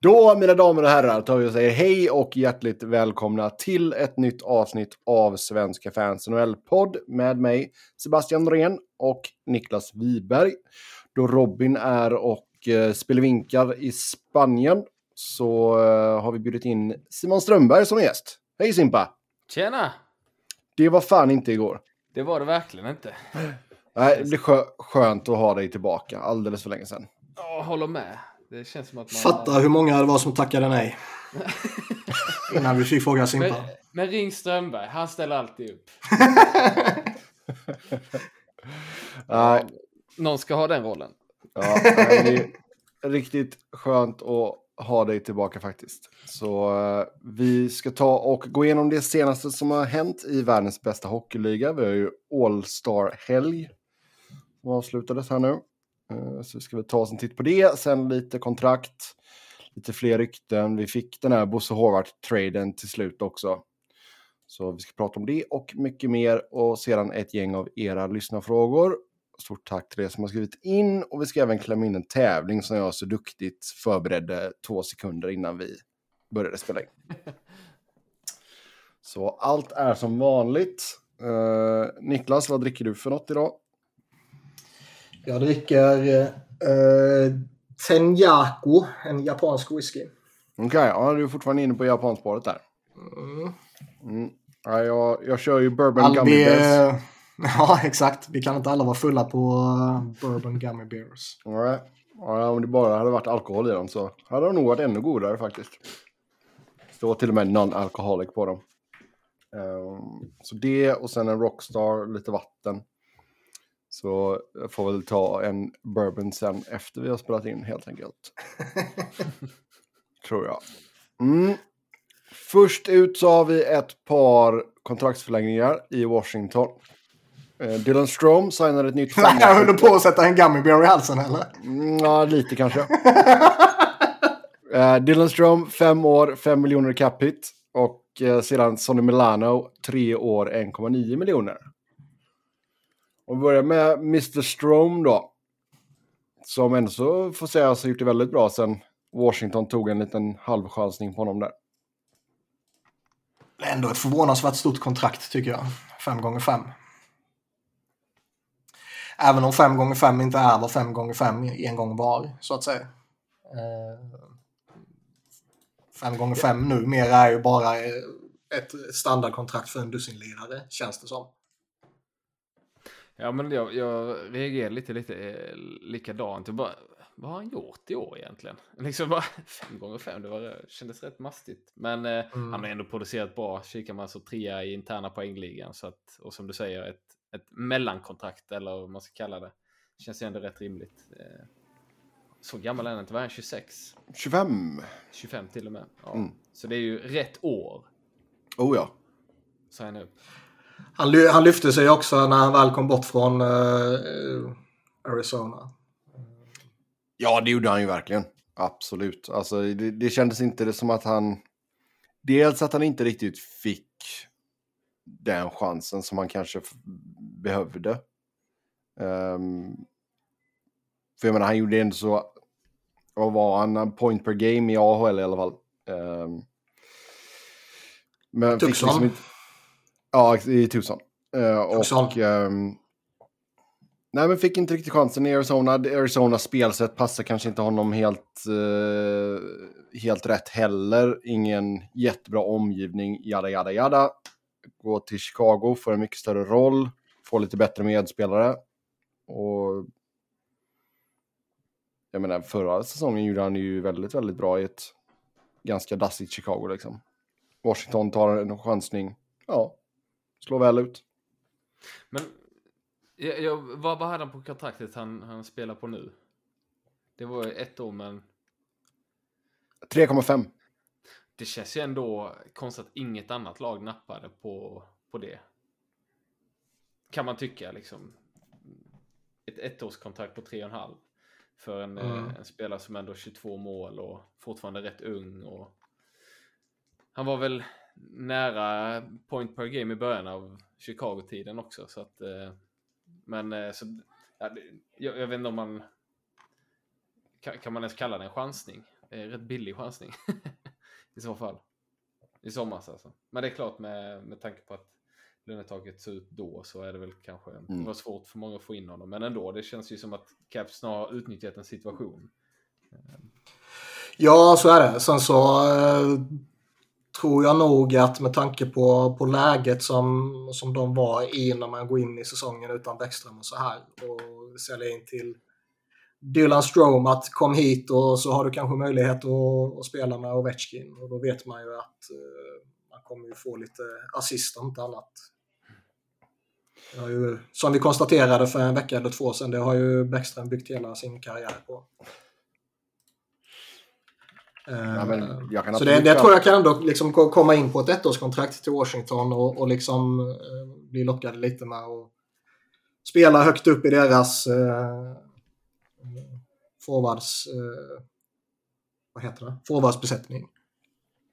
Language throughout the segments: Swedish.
Då, mina damer och herrar, tar vi och säger hej och hjärtligt välkomna till ett nytt avsnitt av Svenska fans NHL-podd med mig, Sebastian Norén och Niklas Wiberg. Då Robin är och eh, spelar vinkar i Spanien så eh, har vi bjudit in Simon Strömberg som gäst. Hej Simpa! Tjena! Det var fan inte igår. Det var det verkligen inte. Nej, det är skö skönt att ha dig tillbaka. Alldeles för länge sedan. Jag håller med. Det känns som att man... Fattar hur många det var som tackade nej. Innan vi fick fråga Simpa. Men, men ring Strömberg, han ställer alltid upp. Nej, Någon ska ha den rollen. Ja, det är riktigt skönt att ha dig tillbaka faktiskt. Så eh, vi ska ta och gå igenom det senaste som har hänt i världens bästa hockeyliga. Vi har ju All-Star-helg som avslutades här nu. Eh, så vi ska väl ta oss en titt på det. Sen lite kontrakt, lite fler rykten. Vi fick den här Bosse Håvard-traden till slut också. Så vi ska prata om det och mycket mer och sedan ett gäng av era lyssnarfrågor. Stort tack till er som har skrivit in och vi ska även klämma in en tävling som jag så duktigt förberedde två sekunder innan vi började spela in. Så allt är som vanligt. Eh, Niklas, vad dricker du för något idag? Jag dricker eh, Tenjaku, en japansk whisky. Okej, ja, du är fortfarande inne på japanspåret där. Mm. Mm. Ja, jag, jag kör ju bourbon All, gummy bears. eh, ja, exakt. Vi kan inte alla vara fulla på uh, Bourbon Gummy Bears. Nej. Ja, om det bara hade varit alkohol i dem så hade de nog varit ännu godare faktiskt. Står till och med non-alcoholic på dem. Ehm, så det och sen en Rockstar, lite vatten. Så jag får väl ta en bourbon sen efter vi har spelat in helt enkelt. Tror jag. Mm. Först ut så har vi ett par kontraktsförlängningar i Washington. Eh, Dylan Strom signade ett nytt Jag höll på att sätta en Gummy Bear i halsen eller? Mm, Ja, lite kanske. uh, Dylan Strom, fem år, fem miljoner cap hit. Och eh, sedan Sonny Milano, tre år, 1,9 miljoner. Om vi börjar med Mr. Strom då. Som ändå så får sägas ha gjort det väldigt bra sen Washington tog en liten halvchansning på honom där. Ändå ett förvånansvärt stort kontrakt tycker jag. Fem gånger fem. Även om fem gånger fem inte är vad fem gånger fem en gång var, så att säga. Eh, Fem gånger fem numera är ju bara ett standardkontrakt för en dussinlirare, känns det som. Ja, men jag, jag reagerar lite, lite eh, likadant. Jag bara, vad har han gjort i år egentligen? Liksom bara fem gånger fem, det var, kändes rätt mastigt. Men eh, Mm. han har ändå producerat bra. Kikar man så trea i interna poängligan. Så att, och som du säger, ett, ett mellankontrakt eller vad man ska kalla det. Känns ju ändå rätt rimligt. Eh, så gammal är han inte, var han 26? 25. 25 till och med. Ja. Mm. Så det är ju rätt år. Oh ja. Signa upp. Han, han lyfte sig också när han väl kom bort från eh, Arizona. Ja, det gjorde han ju verkligen. Absolut. Alltså, det, det kändes inte det som att han... Dels att han inte riktigt fick den chansen som han kanske behövde. Ehm, för jag menar, han gjorde ändå så... Vad var han? Point per game i AHL i alla fall. Um, men Tucson. liksom inte... Ja, i Tucson. Eh, och... Ehm, Nej, men fick inte riktigt chansen i Arizona. Arizonas spelsätt passar kanske inte honom helt, eh, helt rätt heller. Ingen jättebra omgivning, jada, jada, jada. Gå till Chicago, får en mycket större roll, får lite bättre medspelare. Och jag menar, förra säsongen gjorde han ju väldigt, väldigt bra i ett ganska dassigt Chicago liksom. Washington tar en chansning, ja, slår väl ut. Men jag, jag, vad, vad hade han på kontraktet han, han spelar på nu? Det var ju ett år, men 3,5. det känns ju ändå konstigt att inget annat lag nappade på, på det. Kan man tycka liksom. Ett ettårskontrakt på 3,5 för en, Mm. eh, en spelare som ändå har 22 mål och fortfarande rätt ung. Och han var väl nära point per game i början av Chicago-tiden också. Så att, eh, men eh, så, ja, det- jag, jag vet inte om man kan, kan man ens kalla det en chansning? eh, rätt billig chansning. I så fall. I somras alltså. Men det är klart med, med tanke på att lönetaket såg ut då så är det väl kanske mm. det var svårt för många att få in honom. Men ändå, det känns ju som att Caps snarare har utnyttjat en situation. Ja, så är det. Sen så eh, tror jag nog att med tanke på, på läget som, som de var i när man går in i säsongen utan Bäckström och så här och sälja in till Dylan Strom att kom hit och så har du kanske möjlighet att, att spela med Ovechkin och då vet man ju att uh, man kommer ju få lite assist om inte annat. Ju, som vi konstaterade för en vecka eller två sedan, det har ju Bäckström byggt hela sin karriär på. Ja, eh, så det, det tror jag kan ändå liksom komma in på ett ettårskontrakt till Washington och, och liksom eh, bli lockad lite med att spela högt upp i deras eh, forwards... Eh, vad heter det? Forwardsbesättning.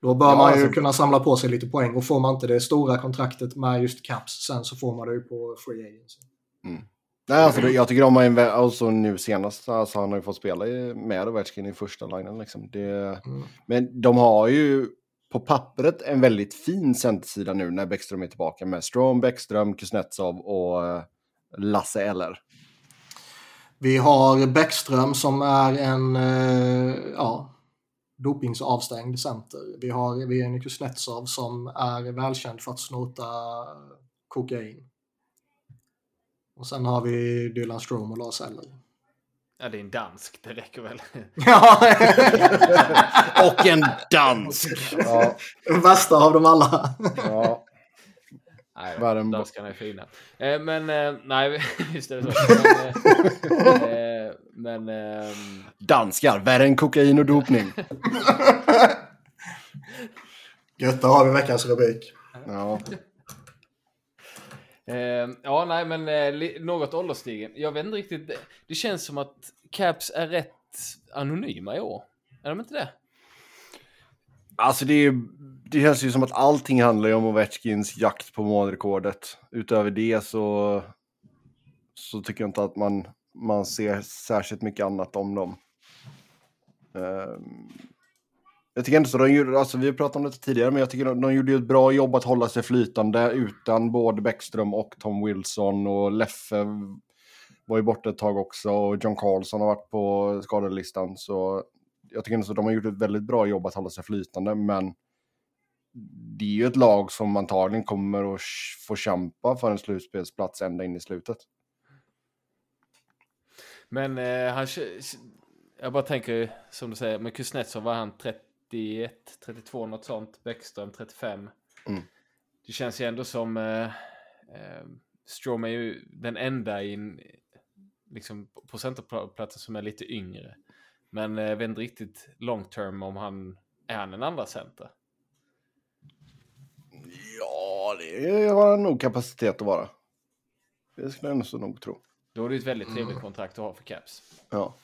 Då bör ja, man ju alltså... kunna samla på sig lite poäng och får man inte det stora kontraktet med just Caps sen så får man det ju på Free Agency. Mm. Nej, alltså, jag tycker om att alltså, nu senast, alltså, han har ju fått spela med Ovechkin i första linjen. Liksom. Det, mm. Men de har ju på pappret en väldigt fin centersida nu när Bäckström är tillbaka med Strom, Bäckström, Kuznetsov och uh, Lasse Eller. Vi har Bäckström som är en uh, ja, dopingsavstängd center. Vi har Evgenij Kuznetsov som är välkänd för att snota kokain. Och sen har vi Dylan Strom och Lars Eller. Ja, det är en dansk. Det räcker väl? Ja! och en dansk! Ja. Den värsta av dem alla. ja. Nej, Världen... danskarna är fina. Eh, men eh, nej, är det så. Men, eh, men ehm, Danskar, värre än kokain och dopning. Götta har vi veckans rubrik. Ja. Eh, ja, nej, men eh, något ålderstigen. Jag vet inte riktigt. Det, det känns som att Caps är rätt anonyma i år. Är de inte det? Alltså det, är, det känns ju som att allting handlar om Ovechkins jakt på målrekordet. Utöver det så, så tycker jag inte att man, man ser särskilt mycket annat om dem. Um, jag tycker ändå så, de gjorde, alltså vi har pratat om det tidigare, men jag tycker de, de gjorde ett bra jobb att hålla sig flytande utan både Bäckström och Tom Wilson och Leffe var ju borta ett tag också och John Carlson har varit på skadelistan. Så jag tycker ändå så de har gjort ett väldigt bra jobb att hålla sig flytande, men det är ju ett lag som antagligen kommer att få kämpa för en slutspelsplats ända in i slutet. Men eh, han, jag bara tänker, som du säger, men Kuznetsov var han 30 31, 32 något sånt. Bäckström 35. Mm. Det känns ju ändå som eh, eh, Strom är ju den enda i en, liksom, på centerplatsen som är lite yngre. Men jag eh, vet inte riktigt long term om han är han en andra center. Ja, det har han nog kapacitet att vara. Det skulle jag så nog tro. Då är det ett väldigt trevligt mm. kontrakt att ha för Caps. Ja.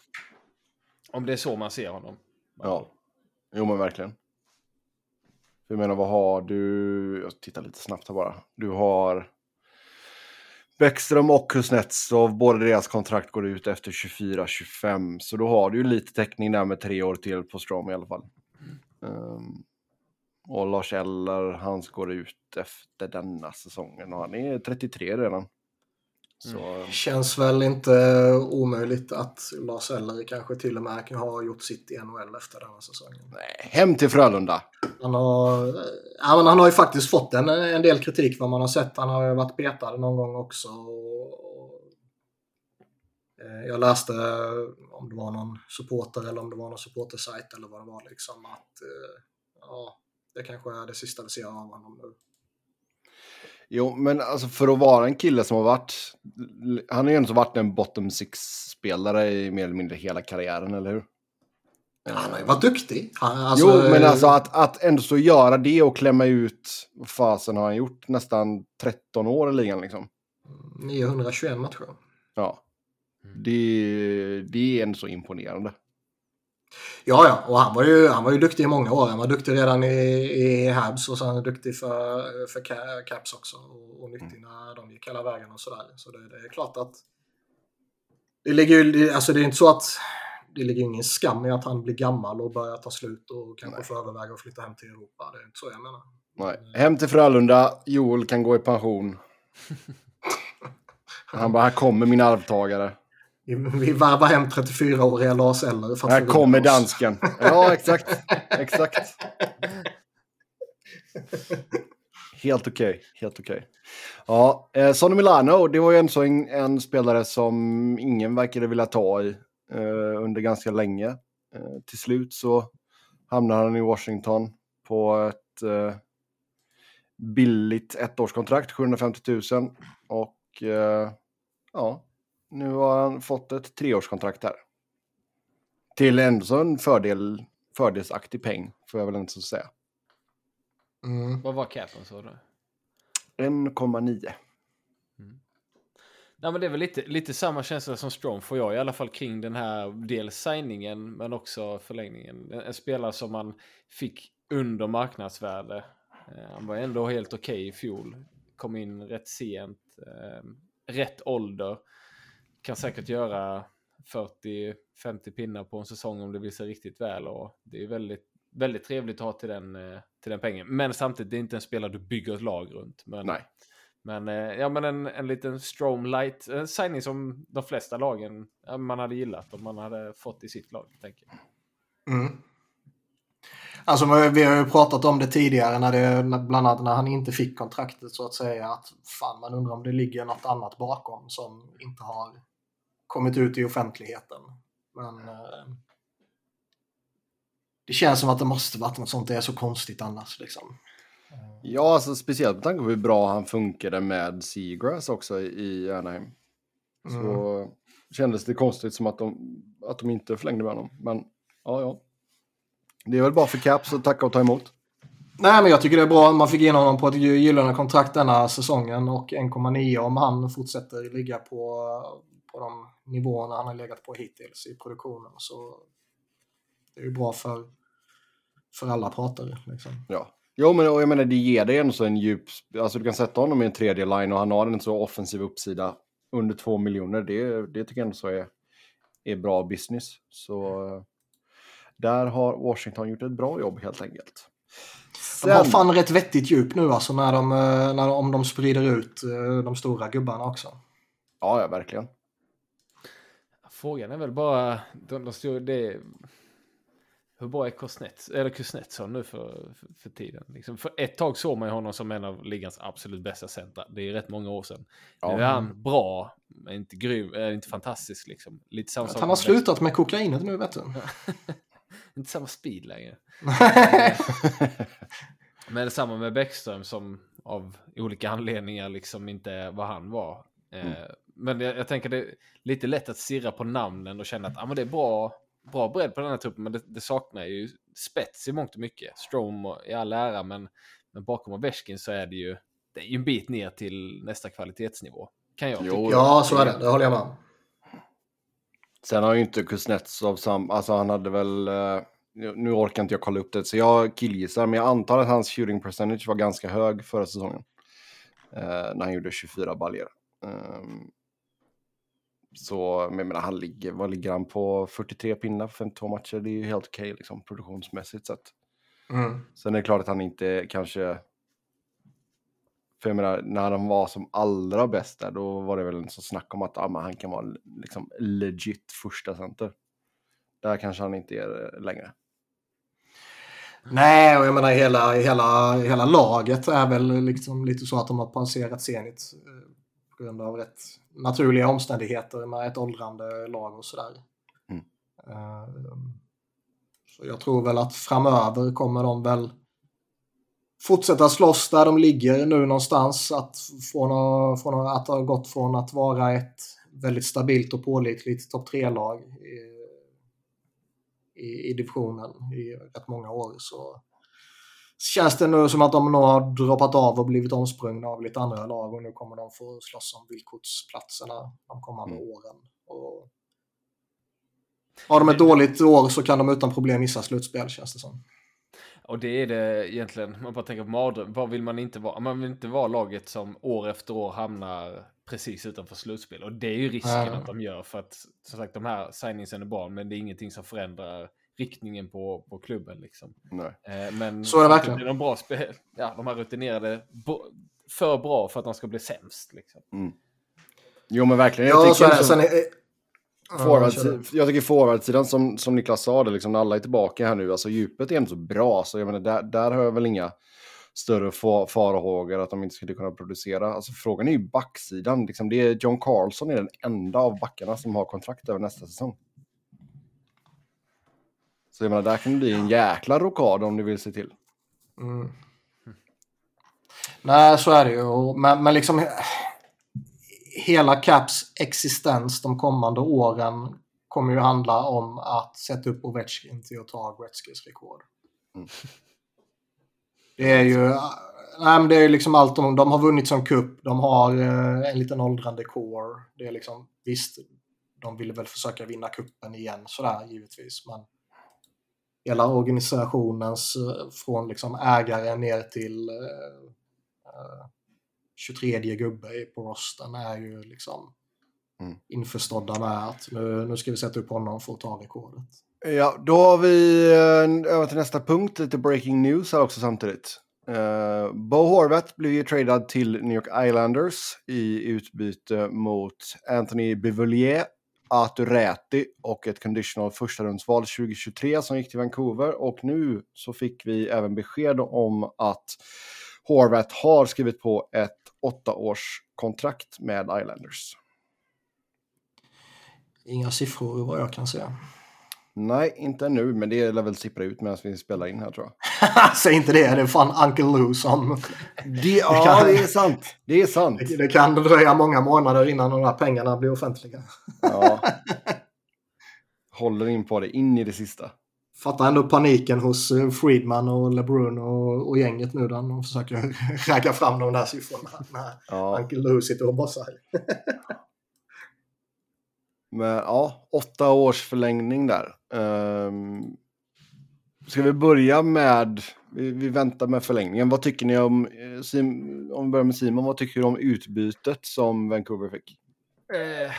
Om det är så man ser honom. Ja. Jo men verkligen. Jag menar vad har du? Jag tittar lite snabbt här bara. Du har Bäckström och Kuznetsov, båda deras kontrakt går ut efter 24-25. Så då har du ju lite täckning där med tre år till på Strom i alla fall. Mm. Um, och Lars Eller, hans går ut efter denna säsongen och han är 33 redan. Så... Mm. Känns väl inte omöjligt att Lars Eller kanske till och med har gjort sitt i NHL efter denna säsongen. Nej, hem till Frölunda! Han har, ja, men han har ju faktiskt fått en, en del kritik vad man har sett. Han har ju varit petad någon gång också. Eh, jag läste om det var någon supporter eller om det var någon supportersajt eller vad det var liksom att eh, ja, det kanske är det sista vi ser av honom nu. Jo, men alltså för att vara en kille som har varit... Han har ju ändå varit en bottom six-spelare i mer eller mindre hela karriären, eller hur? Han har ju varit duktig. Han, alltså, jo, men alltså att, att ändå så göra det och klämma ut... Vad fasen har han gjort? Nästan 13 år i ligan liksom. 921 matcher. Ja. Det, det är ändå så imponerande. Ja, ja, och han var, ju, han var ju duktig i många år. Han var duktig redan i, i Habs och sen duktig för, för Caps också. Och, och nyttig mm. när de gick hela vägen och sådär. Så det, det, är klart att det ligger ju, alltså det är inte så att det ligger ingen skam i att han blir gammal och börjar ta slut och kanske får överväga att flytta hem till Europa. Det är inte så jag menar. Nej. Hem till Frölunda, Joel kan gå i pension. Han bara, här kommer min arvtagare. Vi, vi varvar hem 34-åriga Lars Eller. Här kommer dansken. Ja, exakt. Exakt. Helt okej. Helt okej. Ja, eh, Sonny Milano, det var ju en, så en, en spelare som ingen verkade vilja ta i eh, under ganska länge. Eh, till slut så hamnade han i Washington på ett eh, billigt ettårskontrakt, 750 000. Och eh, ja, nu har han fått ett treårskontrakt här. Till ändå så en fördel, fördelsaktig peng, får jag väl inte så säga. Mm. Vad var capen sa du? 1,9. Nej, men det är väl lite, lite samma känsla som Strong får jag i alla fall kring den här dels signingen men också förlängningen. En, en spelare som man fick under marknadsvärde. Eh, han var ändå helt okej i fjol. Kom in rätt sent. Eh, rätt ålder. Kan säkert göra 40-50 pinnar på en säsong om det vill sig riktigt väl. Och det är väldigt, väldigt trevligt att ha till den, eh, till den pengen. Men samtidigt, det är inte en spelare du bygger ett lag runt. Men, Nej. men, eh, ja, men en, en liten Strom light, en signing som de flesta lagen man hade gillat om man hade fått i sitt lag. Tänker jag. Mm. Alltså vi har ju pratat om det tidigare när det, bland annat när han inte fick kontraktet så att säga. Att fan man undrar om det ligger något annat bakom som inte har kommit ut i offentligheten. Men eh, det känns som att det måste varit något sånt. Det är så konstigt annars liksom. Ja, alltså, speciellt med tanke på hur bra han funkade med Seagrass också i Anaheim. Så kändes det konstigt som att de, att de inte förlängde med honom. Men ja, ja. Det är väl bara för Caps att tacka och ta emot. Nej, men jag tycker det är bra. Man fick in honom på ett gy- gyllene kontrakt denna säsongen och 1,9 om han fortsätter ligga på, på de nivåerna han har legat på hittills i produktionen. Så det är ju bra för, för alla parter. Liksom. Ja. Jo, men och jag menar det ger dig ändå så en djup... Alltså du kan sätta honom i en tredje line och han har en så offensiv uppsida under två miljoner. Det, det tycker jag ändå så är, är bra business. Så där har Washington gjort ett bra jobb helt enkelt. De har fan rätt vettigt djup nu alltså när de, eh, när, om de sprider ut eh, de stora gubbarna också. Ja, ja, verkligen. Frågan är väl bara, de, de stod, det, hur bra är Kuznets, eller Kuznetsson nu för, för, för tiden? Liksom, för ett tag såg man ju honom som en av ligans absolut bästa centra. Det är rätt många år sedan. Ja. Nu är han bra, men inte grym, äh, inte fantastisk liksom. Lite samma han har slutat med kokainet nu vet du. Inte samma speed längre. Men detsamma med Bäckström som av olika anledningar liksom inte vad han var. Eh, Men jag, jag tänker det är lite lätt att stirra på namnen och känna att ah, men det är bra, bra bredd på den här truppen, men det, det saknar ju spets i mångt och mycket. Strom i all ära, men, men bakom Ovechkin så är det ju det är ju en bit ner till nästa kvalitetsnivå. Kan jag Jo, tycka. ja, så är det. Det håller jag med om. Sen har ju inte Kuznetsov sam... Alltså han hade väl... eh, nu orkar inte jag kolla upp det, så jag killgissar. Men jag antar att hans shooting percentage var ganska hög förra säsongen. eh, när han gjorde 24 baljor. Ehm, så, men jag menar, han ligger, vad ligger han på? 43 pinnar på 52 matcher. Det är ju helt okej liksom, produktionsmässigt sett. Mm. Sen är det klart att han inte kanske... För jag menar, när han var som allra bäst där, då var det väl en så snack om att ah, han kan vara liksom legit första center. Där kanske han inte är det längre. Nej, och jag menar hela, hela, hela laget är väl liksom lite så att de har passerat Zenit eh, på grund av rätt naturliga omständigheter med ett åldrande lag och sådär. Mm. Eh, Så jag tror väl att framöver kommer de väl fortsätta slåss där de ligger nu någonstans. Att från, från att ha gått från att vara ett väldigt stabilt och pålitligt topp 3-lag i, i, i divisionen i rätt många år så känns det nu som att de nog har droppat av och blivit omsprungna av lite andra lag och nu kommer de få slåss om villkorsplatserna de kommande Mm. åren. Och har de ett dåligt år så kan de utan problem missa slutspel känns det som. och det är det egentligen, man bara tänker på mardröm. Vad vill man inte vara? Man vill inte vara laget som år efter år hamnar precis utanför slutspel. Och det är ju risken Ja. att de gör. För att som sagt, de här signingsen är bra, men det är ingenting som förändrar riktningen på, på klubben. Liksom. Nej. Eh, men Så är det verkligen. Det är de, bra spel, ja, de här rutinerade för bra för att de ska bli sämst. Liksom. Jo men verkligen. Jag Ja, så är tycker, det. liksom, Sen kör du. jag tycker forwardsidan som, som Niklas sa, det, liksom, när alla är tillbaka här nu, alltså djupet är inte så bra. Så jag menar, där, där har jag väl inga större fa- farhågor att de inte skulle kunna producera. Alltså frågan är ju backsidan. Liksom, det är John Carlson är den enda av backarna som har kontrakt över nästa säsong. Så jag menar, där kan det bli en jäkla rokad om ni vill se till. Mm. Nej, så är det ju. Men, men liksom hela Caps existens de kommande åren kommer ju handla om att sätta upp Ovechkin till att ta Gretzkys rekord. Mm. Det är ju nej, men det är ju liksom allt de, de har vunnit som kupp. De har eh, en liten åldrande core. Det är liksom, visst, de ville väl försöka vinna kuppen igen sådär givetvis. Men hela organisationens eh, från liksom ägare ner till eh, eh, 23 gubbe i- på rosten är ju liksom Mm. införstådda med att nu, nu ska vi sätta upp honom för att ta rekordet. Ja, då har vi eh, över till nästa punkt, lite breaking news här också samtidigt. Uh, Bo Horvath blev ju tradad till New York Islanders i utbyte mot Anthony Bevelier, Artur Räti och ett conditional första rundsval 2023 som gick till Vancouver. Och nu så fick vi även besked om att Horvath har skrivit på ett åttaårskontrakt med Islanders. Inga siffror vad jag kan säga. Nej, inte nu, men det lär väl sippra ut medan vi spelar in här tror jag. Säg inte det, det är fan Uncle Lou som... Det, ja, det är sant. Det är sant. Det kan dröja många månader innan de här pengarna blir offentliga. Ja. Håller in på det in i det sista. Fattar ändå paniken hos eh, Friedman och LeBrun och, och gänget nu där de försöker ragga fram de där siffrorna. När Ja, Uncle Lou sitter och bossar. Men ja, åtta års förlängning där. Um, ska vi börja med, vi, vi väntar med förlängningen. Vad tycker ni om, eh, Sim, om vi börjar med Simon, vad tycker du om utbytet som Vancouver fick? Eh,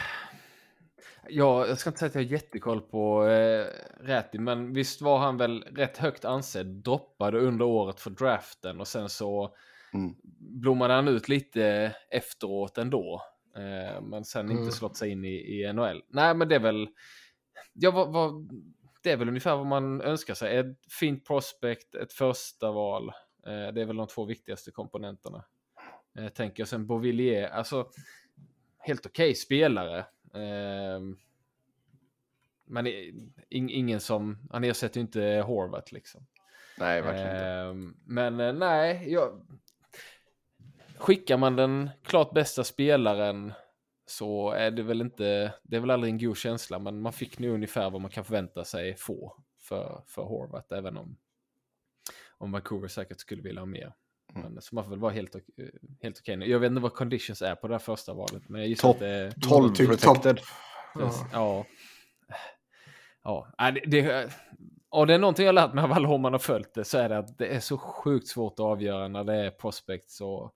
ja, jag ska inte säga att jag har jättekoll på eh, Räty, men visst var han väl rätt högt ansedd, droppade under året för draften och sen så Mm. blommade han ut lite efteråt ändå. Eh, men sen Mm. inte slått sig in i, i NHL. Nej, men det är väl, ja, vad, vad, det är väl ungefär vad man önskar sig. Ett fint prospect, ett första val. Eh, det är väl de två viktigaste komponenterna. Eh, tänker jag sen Beauvillier, alltså helt okej spelare. Eh, men ingen som, han ersätter ju inte Horvath liksom. Nej, verkligen inte. Ehm, Men nej, jag... skickar man den klart bästa spelaren så är det väl inte, det är väl aldrig en god känsla, men man fick nu ungefär vad man kan förvänta sig få för, för Horvath, även om, om Vancouver säkert skulle vilja ha mer. Mm. Men, så man får väl vara helt, ok- helt okej. nu. Jag vet inte vad conditions är på det här första valet, men jag gissar Topp att det är... 12 typ protected. Ja. Ja, Nej, det, det, och det är någonting jag lärt mig av alla år man har följt det så är det att det är så sjukt svårt att avgöra när det är prospects och,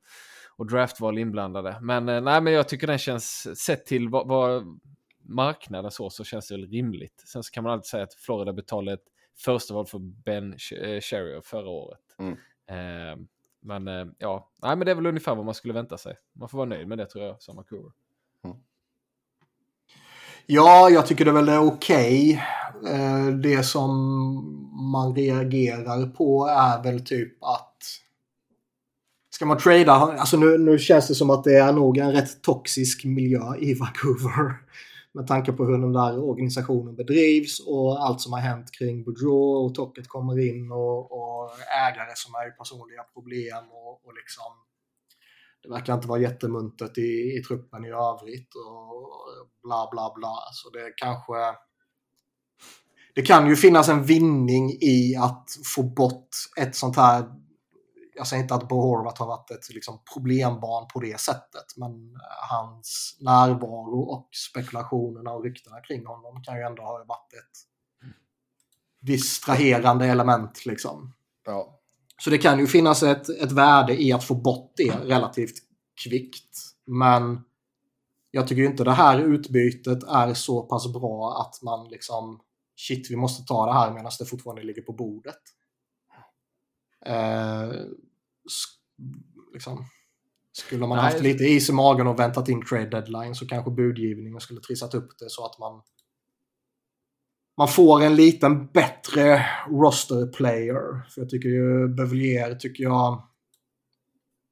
och draftval inblandade. Men eh, nej, men jag tycker den känns, sett till vad, vad marknaden så, så känns det väl rimligt. Sen så kan man alltid säga att Florida betalade ett första val för Ben eh, Sherrier förra året. Mm. Eh, men eh, ja, nej, men det är väl ungefär vad man skulle vänta sig. Man får vara nöjd med det tror jag, som Vancouver. Ja, jag tycker det väl är okej. Eh, Det som man reagerar på är väl typ att Ska man trada, alltså nu, nu känns det som att det är nog en rätt toxisk miljö i Vancouver. Med tanke på hur den där organisationen bedrivs och allt som har hänt kring Boudreau och Tocket kommer in och, och ägare som är i personliga problem och, och liksom det verkar inte vara jättemuntert i, i truppen i övrigt och bla bla bla. Så det kanske... Det kan ju finnas en vinning i att få bort ett sånt här... Jag säger inte att Bo Horvath har varit ett liksom, problembarn på det sättet, men hans närvaro och spekulationerna och ryktena kring honom kan ju ändå ha varit ett distraherande element. Liksom. Ja. Så det kan ju finnas ett, ett värde i att få bort det relativt kvickt. Men jag tycker inte det här utbytet är så pass bra att man liksom shit, vi måste ta det här medan det fortfarande ligger på bordet. Eh, liksom, skulle man Nej. haft lite is i magen och väntat in trade deadline så kanske budgivningen skulle trissat upp det så att man man får en liten bättre roster player. För jag tycker ju Bevillier tycker jag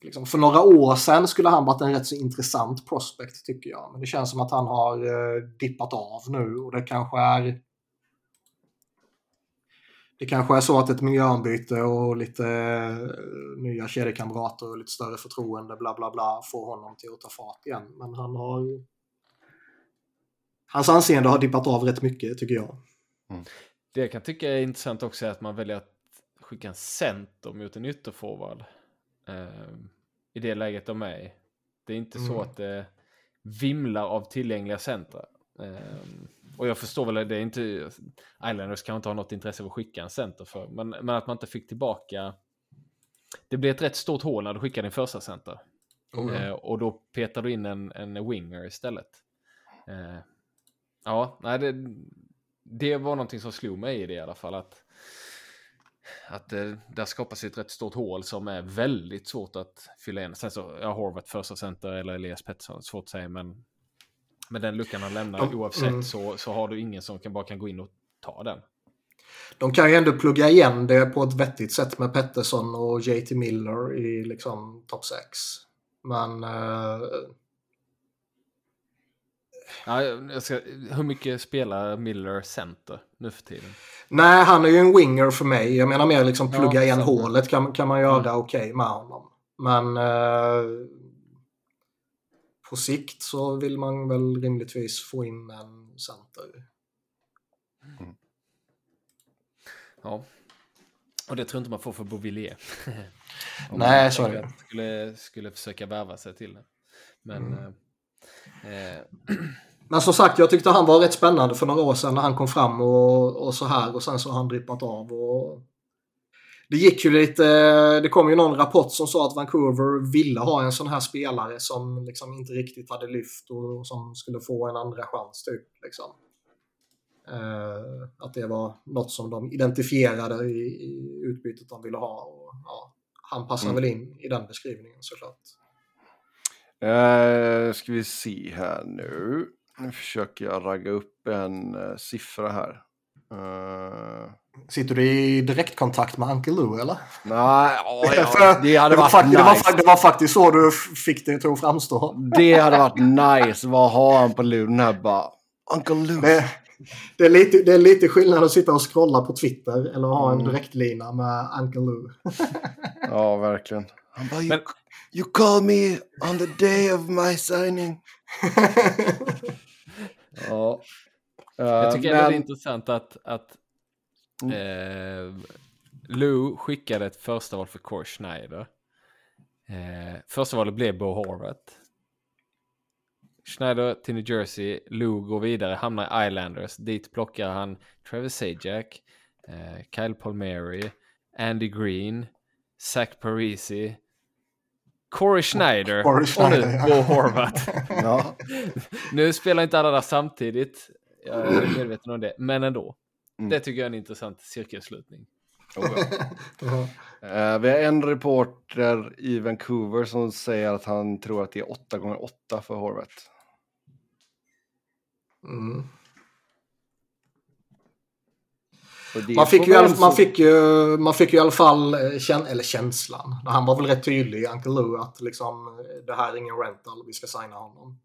liksom, för några år sedan skulle han varit en rätt så intressant prospect tycker jag. Men det känns som att han har eh, dippat av nu och det kanske är det kanske är så att ett miljöombyte och lite eh, nya kedjekamrater och lite större förtroende bla bla bla får honom till att ta fart igen. Men han har Hans anseende har dippat av rätt mycket tycker jag. Det jag kan tycka är intressant också är att man väljer att skicka en center mot en ytterforward. Eh, I det läget de är i. Det är inte så Mm. att det vimlar av tillgängliga centra. Eh, och jag förstår väl att det är inte... Islanders kan inte ha något intresse av att skicka en center för. Men, men att man inte fick tillbaka... Det blir ett rätt stort hål när du skickar din första center. Oh, Eh, och då petar du in en, en winger istället. Eh, ja, nej, det, det var någonting som slog mig i det i alla fall. Att, att det, där skapas ett rätt stort hål som är väldigt svårt att fylla in. Sen så, ja, Horvath första center eller Elias Pettersson, svårt att säga, men med den luckan han lämnar Ja, oavsett mm. så, så har du ingen som kan, bara kan gå in och ta den. De kan ju ändå plugga igen det på ett vettigt sätt med Pettersson och JT Miller i liksom topp 6. Men eh, Ja, jag ska, hur mycket spelar Miller center nu för tiden? nej, han är ju en winger för mig. Jag menar mer liksom Ja, plugga igen samma. hålet kan, kan man göra Mm. okej med honom. Men eh, på sikt så vill man väl rimligtvis få in en center. Ja. Och det tror jag inte man får för Beauvillier. Om Nej, så är det. Skulle, skulle försöka värva sig till det. Men... Mm. Eh, eh, Men som sagt, jag tyckte han var rätt spännande för några år sedan när han kom fram och, och så här och sen så har han drippat av. Och... Det gick ju lite, det kom ju någon rapport som sa att Vancouver ville ha en sån här spelare som liksom inte riktigt hade lyft och som skulle få en andra chans typ. Liksom. Eh, att det var något som de identifierade i, i utbytet de ville ha. Och, ja, han passar Mm. väl in i den beskrivningen såklart. Eh, ska vi se här nu. Nu försöker jag ragga upp en eh, siffra här. Eh, Sitter du i direktkontakt med Uncle Lou eller? nej, åh, ja, det hade det, var varit fakt- det, var, nice. det var faktiskt så du fick det till att framstå. Det hade varit nice. Vad har han på luren här bara? Uncle Lou. Det, det, är lite, det är lite skillnad att sitta och scrolla på Twitter eller ha en Mm. direktlina med Uncle Lou. Ja, verkligen. Han bara, you, Men- you call me on the day of my signing. Ja. Eh, jag tycker ändå men- det är intressant att, att eh, Lou skickade ett första val för Core Schneider. Eh, första valet blev Bo Horvath. Schneider till New Jersey, Lou går vidare, hamnar i Islanders. Dit plockar han Travis Sajak, eh, Kyle Palmieri, Andy Green, Zach Parisi, Corey Schneider Corey och Schneider, nu ja. Bo Horvath. Ja. nu spelar inte alla där samtidigt. Jag är medveten om det, men ändå. Mm. Det tycker jag är en intressant cirkelslutning. Oh, ja. Eh, vi har en reporter i Vancouver som säger att han tror att det är 8 gånger 8 för Horvath. Mm. Man, fick ju, man, fick ju, man fick ju i alla fall eh, kän, eller känslan. Han var väl rätt tydlig, Uncle Lou, att liksom, eh, det här är ingen rental, vi ska signa honom.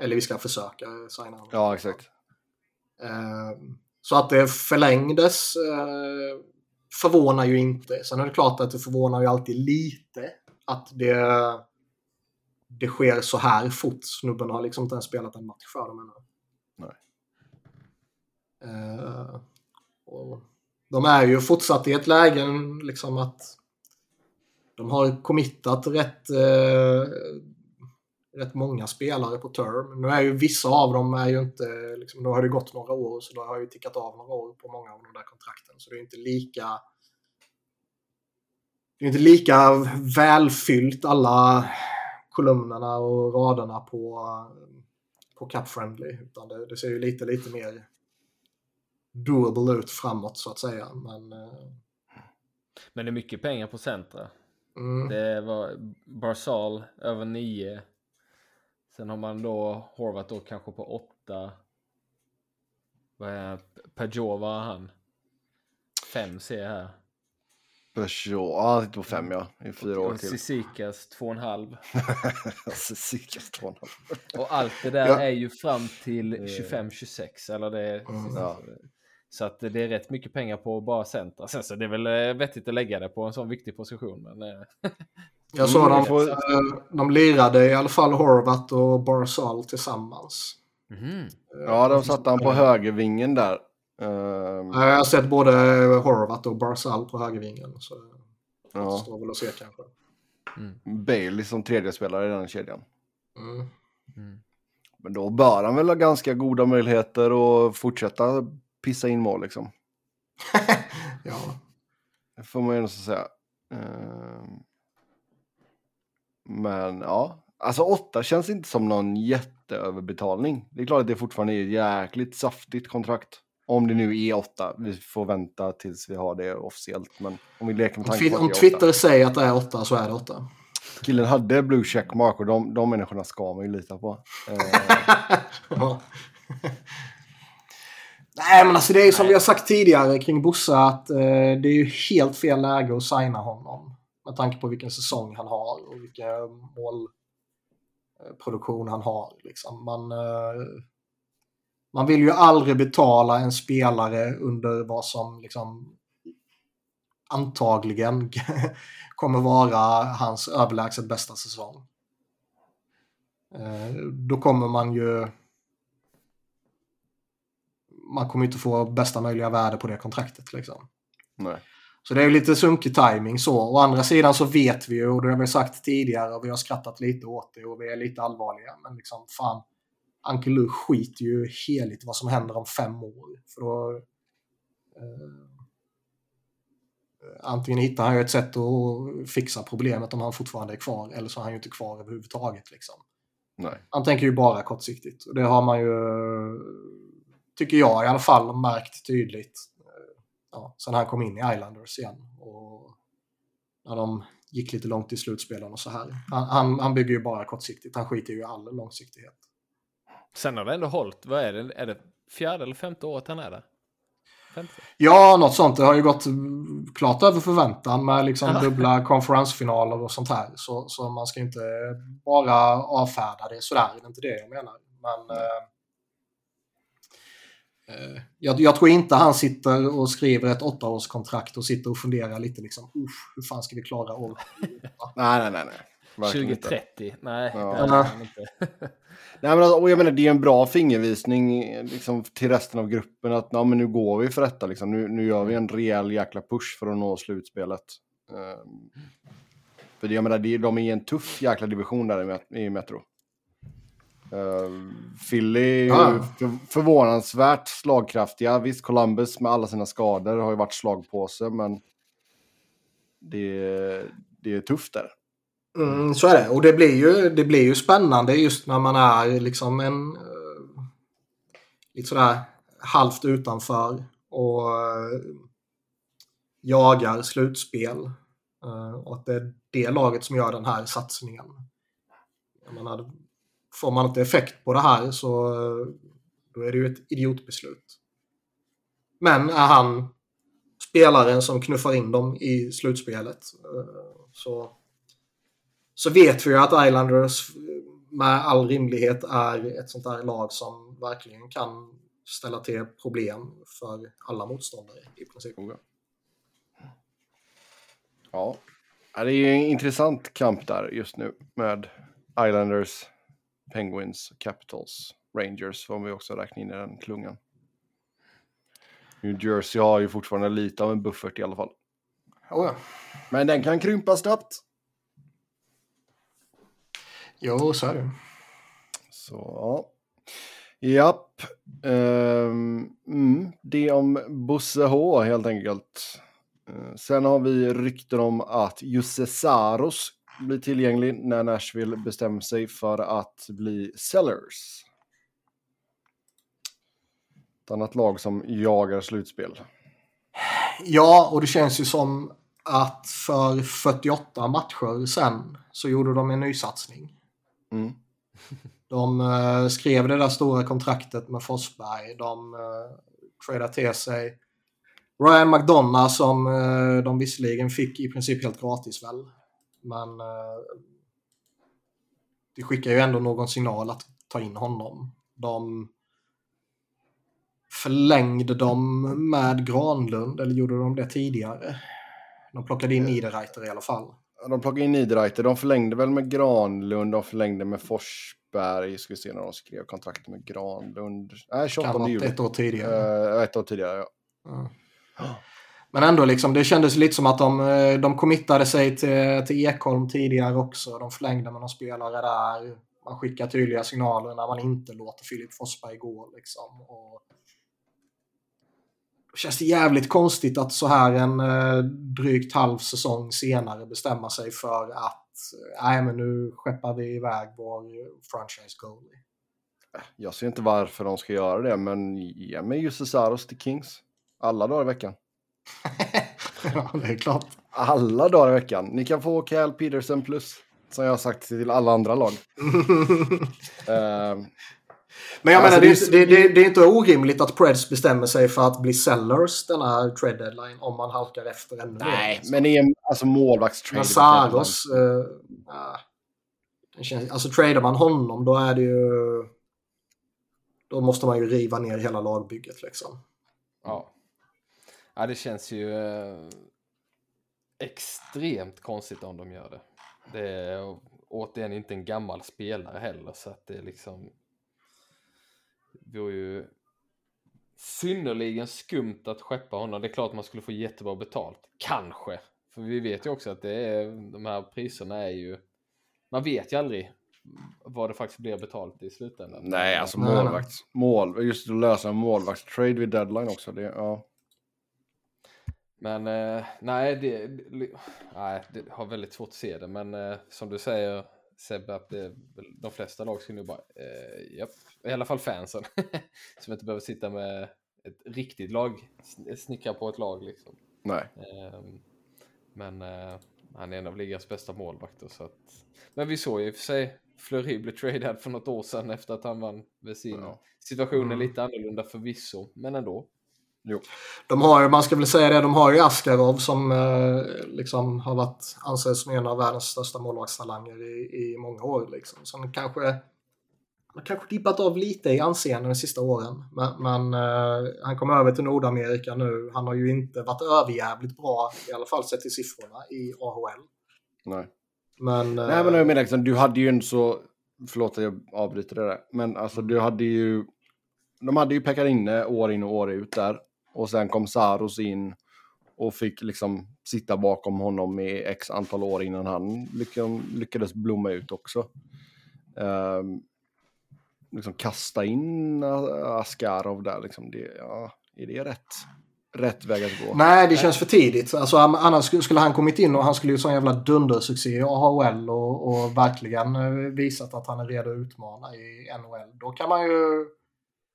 Eller vi ska försöka signa honom. Ja, exakt. Eh, Så att det förlängdes eh, förvånar ju inte. Sen är det klart att det förvånar ju alltid lite att det, det sker så här fort. Snubben har liksom inte ens spelat en match för dem ännu. Nej. Och de är ju fortsatt i ett läge liksom att de har committat rätt, eh, rätt många spelare på term. Nu är ju vissa av dem är ju inte, liksom, då har det gått några år så då har ju tickat av några år på många av de där kontrakten. Så det är inte lika det är inte lika välfyllt alla kolumnerna och raderna på, på Cup Friendly. Utan det, det ser ju lite, lite mer doable ut framåt så att säga. Men, eh, Men det är mycket pengar på centra. mm, Det var Barsal över 9. Sen har man då Horvat då kanske på 8. Vad är har han? 5 ser jag här. Peugeot, ja, han sitter på fem ja. I fyra år Och till. Sisikas 2,5. Sikas två Och allt det där Ja. är ju fram till Eh. 25-26 eller det är, Mm. Ja. Så att det är rätt mycket pengar på bara centra. Sen så det är väl eh, vettigt att lägga det på en sån viktig position. Men eh, jag såg Mm, dem, får- eh, de lirade i alla fall Horvat och Barzal tillsammans. mhm. Ja, de satte han på högervingen där. Ehm, Ja, Jag har sett både Horvat och Barzal på högervingen. Så det ja. står väl att se kanske. Bailey som tredje spelare i den kedjan. Mm. Mm. Men då bör han väl ha ganska goda möjligheter att fortsätta pissa in mål liksom. ja. Det får man ju ändå säga. Ehm, Men ja, alltså åtta känns inte som någon jätteöverbetalning. Det är klart att det fortfarande är ett jäkligt saftigt kontrakt. Om det nu är åtta. Vi får vänta tills vi har det officiellt. Men om vi leker med Om, tanke på Twi- om är åtta. Twitter säger att det är åtta så är det åtta. Killen hade blue checkmark och de, de människorna ska man ju lita på. Ja. Nej, men alltså det är som vi har sagt tidigare kring Bosse att eh, det är ju helt fel läge att signa honom. Med tanke på vilken säsong han har och vilken målproduktion han har. Liksom. Man, eh, man vill ju aldrig betala en spelare under vad som liksom antagligen kommer vara hans överlägset bästa säsong. Eh, då kommer man ju man kommer inte få bästa möjliga värde på det kontraktet. Liksom. nej. Så det är ju lite sunkig timing så. Å andra sidan så vet vi ju, och det har vi sagt tidigare, och vi har skrattat lite åt det och vi är lite allvarliga. Men liksom fan, Uncle Lou skiter ju heligt vad som händer om fem år. För då... Eh, antingen hittar han ju ett sätt att fixa problemet om han fortfarande är kvar, eller så är han ju inte kvar överhuvudtaget. Liksom. nej. Han tänker ju bara kortsiktigt. Och det har man ju, tycker jag i alla fall, märkt tydligt. Ja, sen han kom in i Islanders igen. Och när de gick lite långt i slutspelen och så här. Han, han, han bygger ju bara kortsiktigt. Han skiter ju i all långsiktighet. Sen har det ändå hållit. Vad är det? Är det fjärde eller femte året han är där? Femte? Ja, något sånt. Det har ju gått mm, klart över förväntan med liksom dubbla konferensfinaler och sånt här. Så, så man ska inte bara avfärda det sådär. Det är inte det jag menar. Men eh, jag, jag tror inte han sitter och skriver ett åttaårskontrakt och sitter och funderar lite liksom. Hur fan ska vi klara år? Nej, nej, nej. nej. Verkligen inte. 2030? Nej, Ja. inte. Nej, men alltså, och jag menar, det är en bra fingervisning liksom, till resten av gruppen att ja, men nu går vi för detta. Liksom. Nu, nu gör vi en rejäl jäkla push för att nå slutspelet. Um, för det, jag menar, det, de är i en tuff jäkla division där i, i Metro. Uh, Philly för, förvånansvärt slagkraftiga. Visst, Columbus med alla sina skador har ju varit slagpåse, men det, det är tufft där. Mm, så är det. Och det blir, ju, det blir ju spännande just när man är liksom en... Uh, lite sådär halvt utanför och eh, jagar slutspel. Eh, och att det är det laget som gör den här satsningen. Jag menar, får man inte effekt på det här så då är det ju ett idiotbeslut. Men är han spelaren som knuffar in dem i slutspelet eh, så så vet vi ju att Islanders eh, med all rimlighet är ett sånt där lag som verkligen kan ställa till problem för alla motståndare i princip. Ja, det är ju en intressant kamp där just nu med Islanders, Penguins, Capitals, Rangers får vi också räkna in i den klungan. New Jersey har ju fortfarande lite av en buffert i alla fall. Oh, ja. Men den kan krympa snabbt. Jo, så är det. Så ja. Japp. Ehm, mm, det om Bosse H helt enkelt. Eh, Sen har vi rykten om att Jussi Saros blir tillgänglig när Nashville bestämmer sig för att bli sellers. Ett annat lag som jagar slutspel. Ja, och det känns ju som att för 48 matcher sen så gjorde de en nysatsning. Mm. De eh, skrev det där stora kontraktet med Forsberg. De uh, tradade till sig Ryan McDonough som eh, de visserligen fick i princip helt gratis väl. Men eh, det skickar ju ändå någon signal att ta in honom. De förlängde dem med Granlund, eller gjorde de det tidigare? De plockade in Niederreiter i alla fall. De plockade in Niederreiter. De förlängde väl med Granlund. De förlängde med Forsberg. Ska vi se när de skrev kontraktet med Granlund. Nej, 28 Kan vara juli. ett år tidigare. Eh, ett år tidigare, ja. Ja. Men ändå, liksom, det kändes lite som att de, eh, de committade sig till, till Ekholm tidigare också. De förlängde med någon spelare där. Man skickar tydliga signaler när man inte låter Filip Forsberg gå. Liksom. Och det känns det jävligt konstigt att så här en eh, drygt halv säsong senare bestämma sig för att eh, nej, men nu skeppar vi iväg vår franchise goalie. Jag ser inte varför de ska göra det, men ge mig Jussi Saros till Kings. Alla dagar i veckan. ja, det är klart. Alla dagar i veckan. Ni kan få Cal Peterson plus. Som jag har sagt till alla andra lag. Ehm, Men jag Alltså, menar, det, är det det, det, är inte orimligt att Preds bestämmer sig för att bli sellers den här trade deadline om man halkar efter ännu mer. nej, liksom. men det är alltså målvaktstrade. Men Saros... Uh, det känns, alltså tradar man honom då är det ju... Då måste man ju riva ner hela lagbygget liksom. Ja. Ja, det känns ju eh, extremt konstigt om de gör det. Det är återigen inte en gammal spelare heller så att det är liksom det vore ju synnerligen skumt att skeppa honom. Det är klart man skulle få jättebra betalt. Kanske. För vi vet ju också att det är, de här priserna är ju, man vet ju aldrig vad det faktiskt blir betalt i slutändan. Nej, alltså målvakt. Mål, just att lösa en målvaktstrade vid deadline också. Det, ja. Men eh, nej, det, nej, det har väldigt svårt att se det. Men eh, som du säger Sebbe, att det, de flesta lag skulle ju bara, eh, japp, i alla fall fansen. som inte behöver sitta med ett riktigt lag, sn- snickra på ett lag liksom. Nej. Ehm, men eh, han är en av ligans bästa målvakter. Så att... Men vi såg ju i och för sig Fleury blev tradad för något år sedan efter att han vann med sin Ja. situation är Mm. lite annorlunda förvisso, men ändå. Jo. De har, man ska väl säga det, de har ju Askarov som eh, liksom har varit anses som en av världens största målvaktstalanger i, i många år. Liksom. Som kanske har kanske dippat av lite i anseende de sista åren. Men, men eh, han kom över till Nordamerika nu. Han har ju inte varit överjävligt bra, i alla fall sett till siffrorna, i AHL. Nej. Men, eh, Nej, men jag menar liksom, du hade ju en så... Förlåt att jag avbryter det där. Men alltså du hade ju... De hade ju Pekka inne år in och år ut där. Och sen kom Saros in och fick liksom sitta bakom honom i x antal år innan han lyckades, blomma ut också. Um, liksom kasta in Askarov där liksom. Det, ja, är det rätt, rätt väg att gå? Nej, det känns för tidigt. Alltså, annars skulle- han kommit in och han skulle ju sån jävla dundersuccé i AHL och, och verkligen eh, visat att han är redo att utmana i NHL. Då kan man ju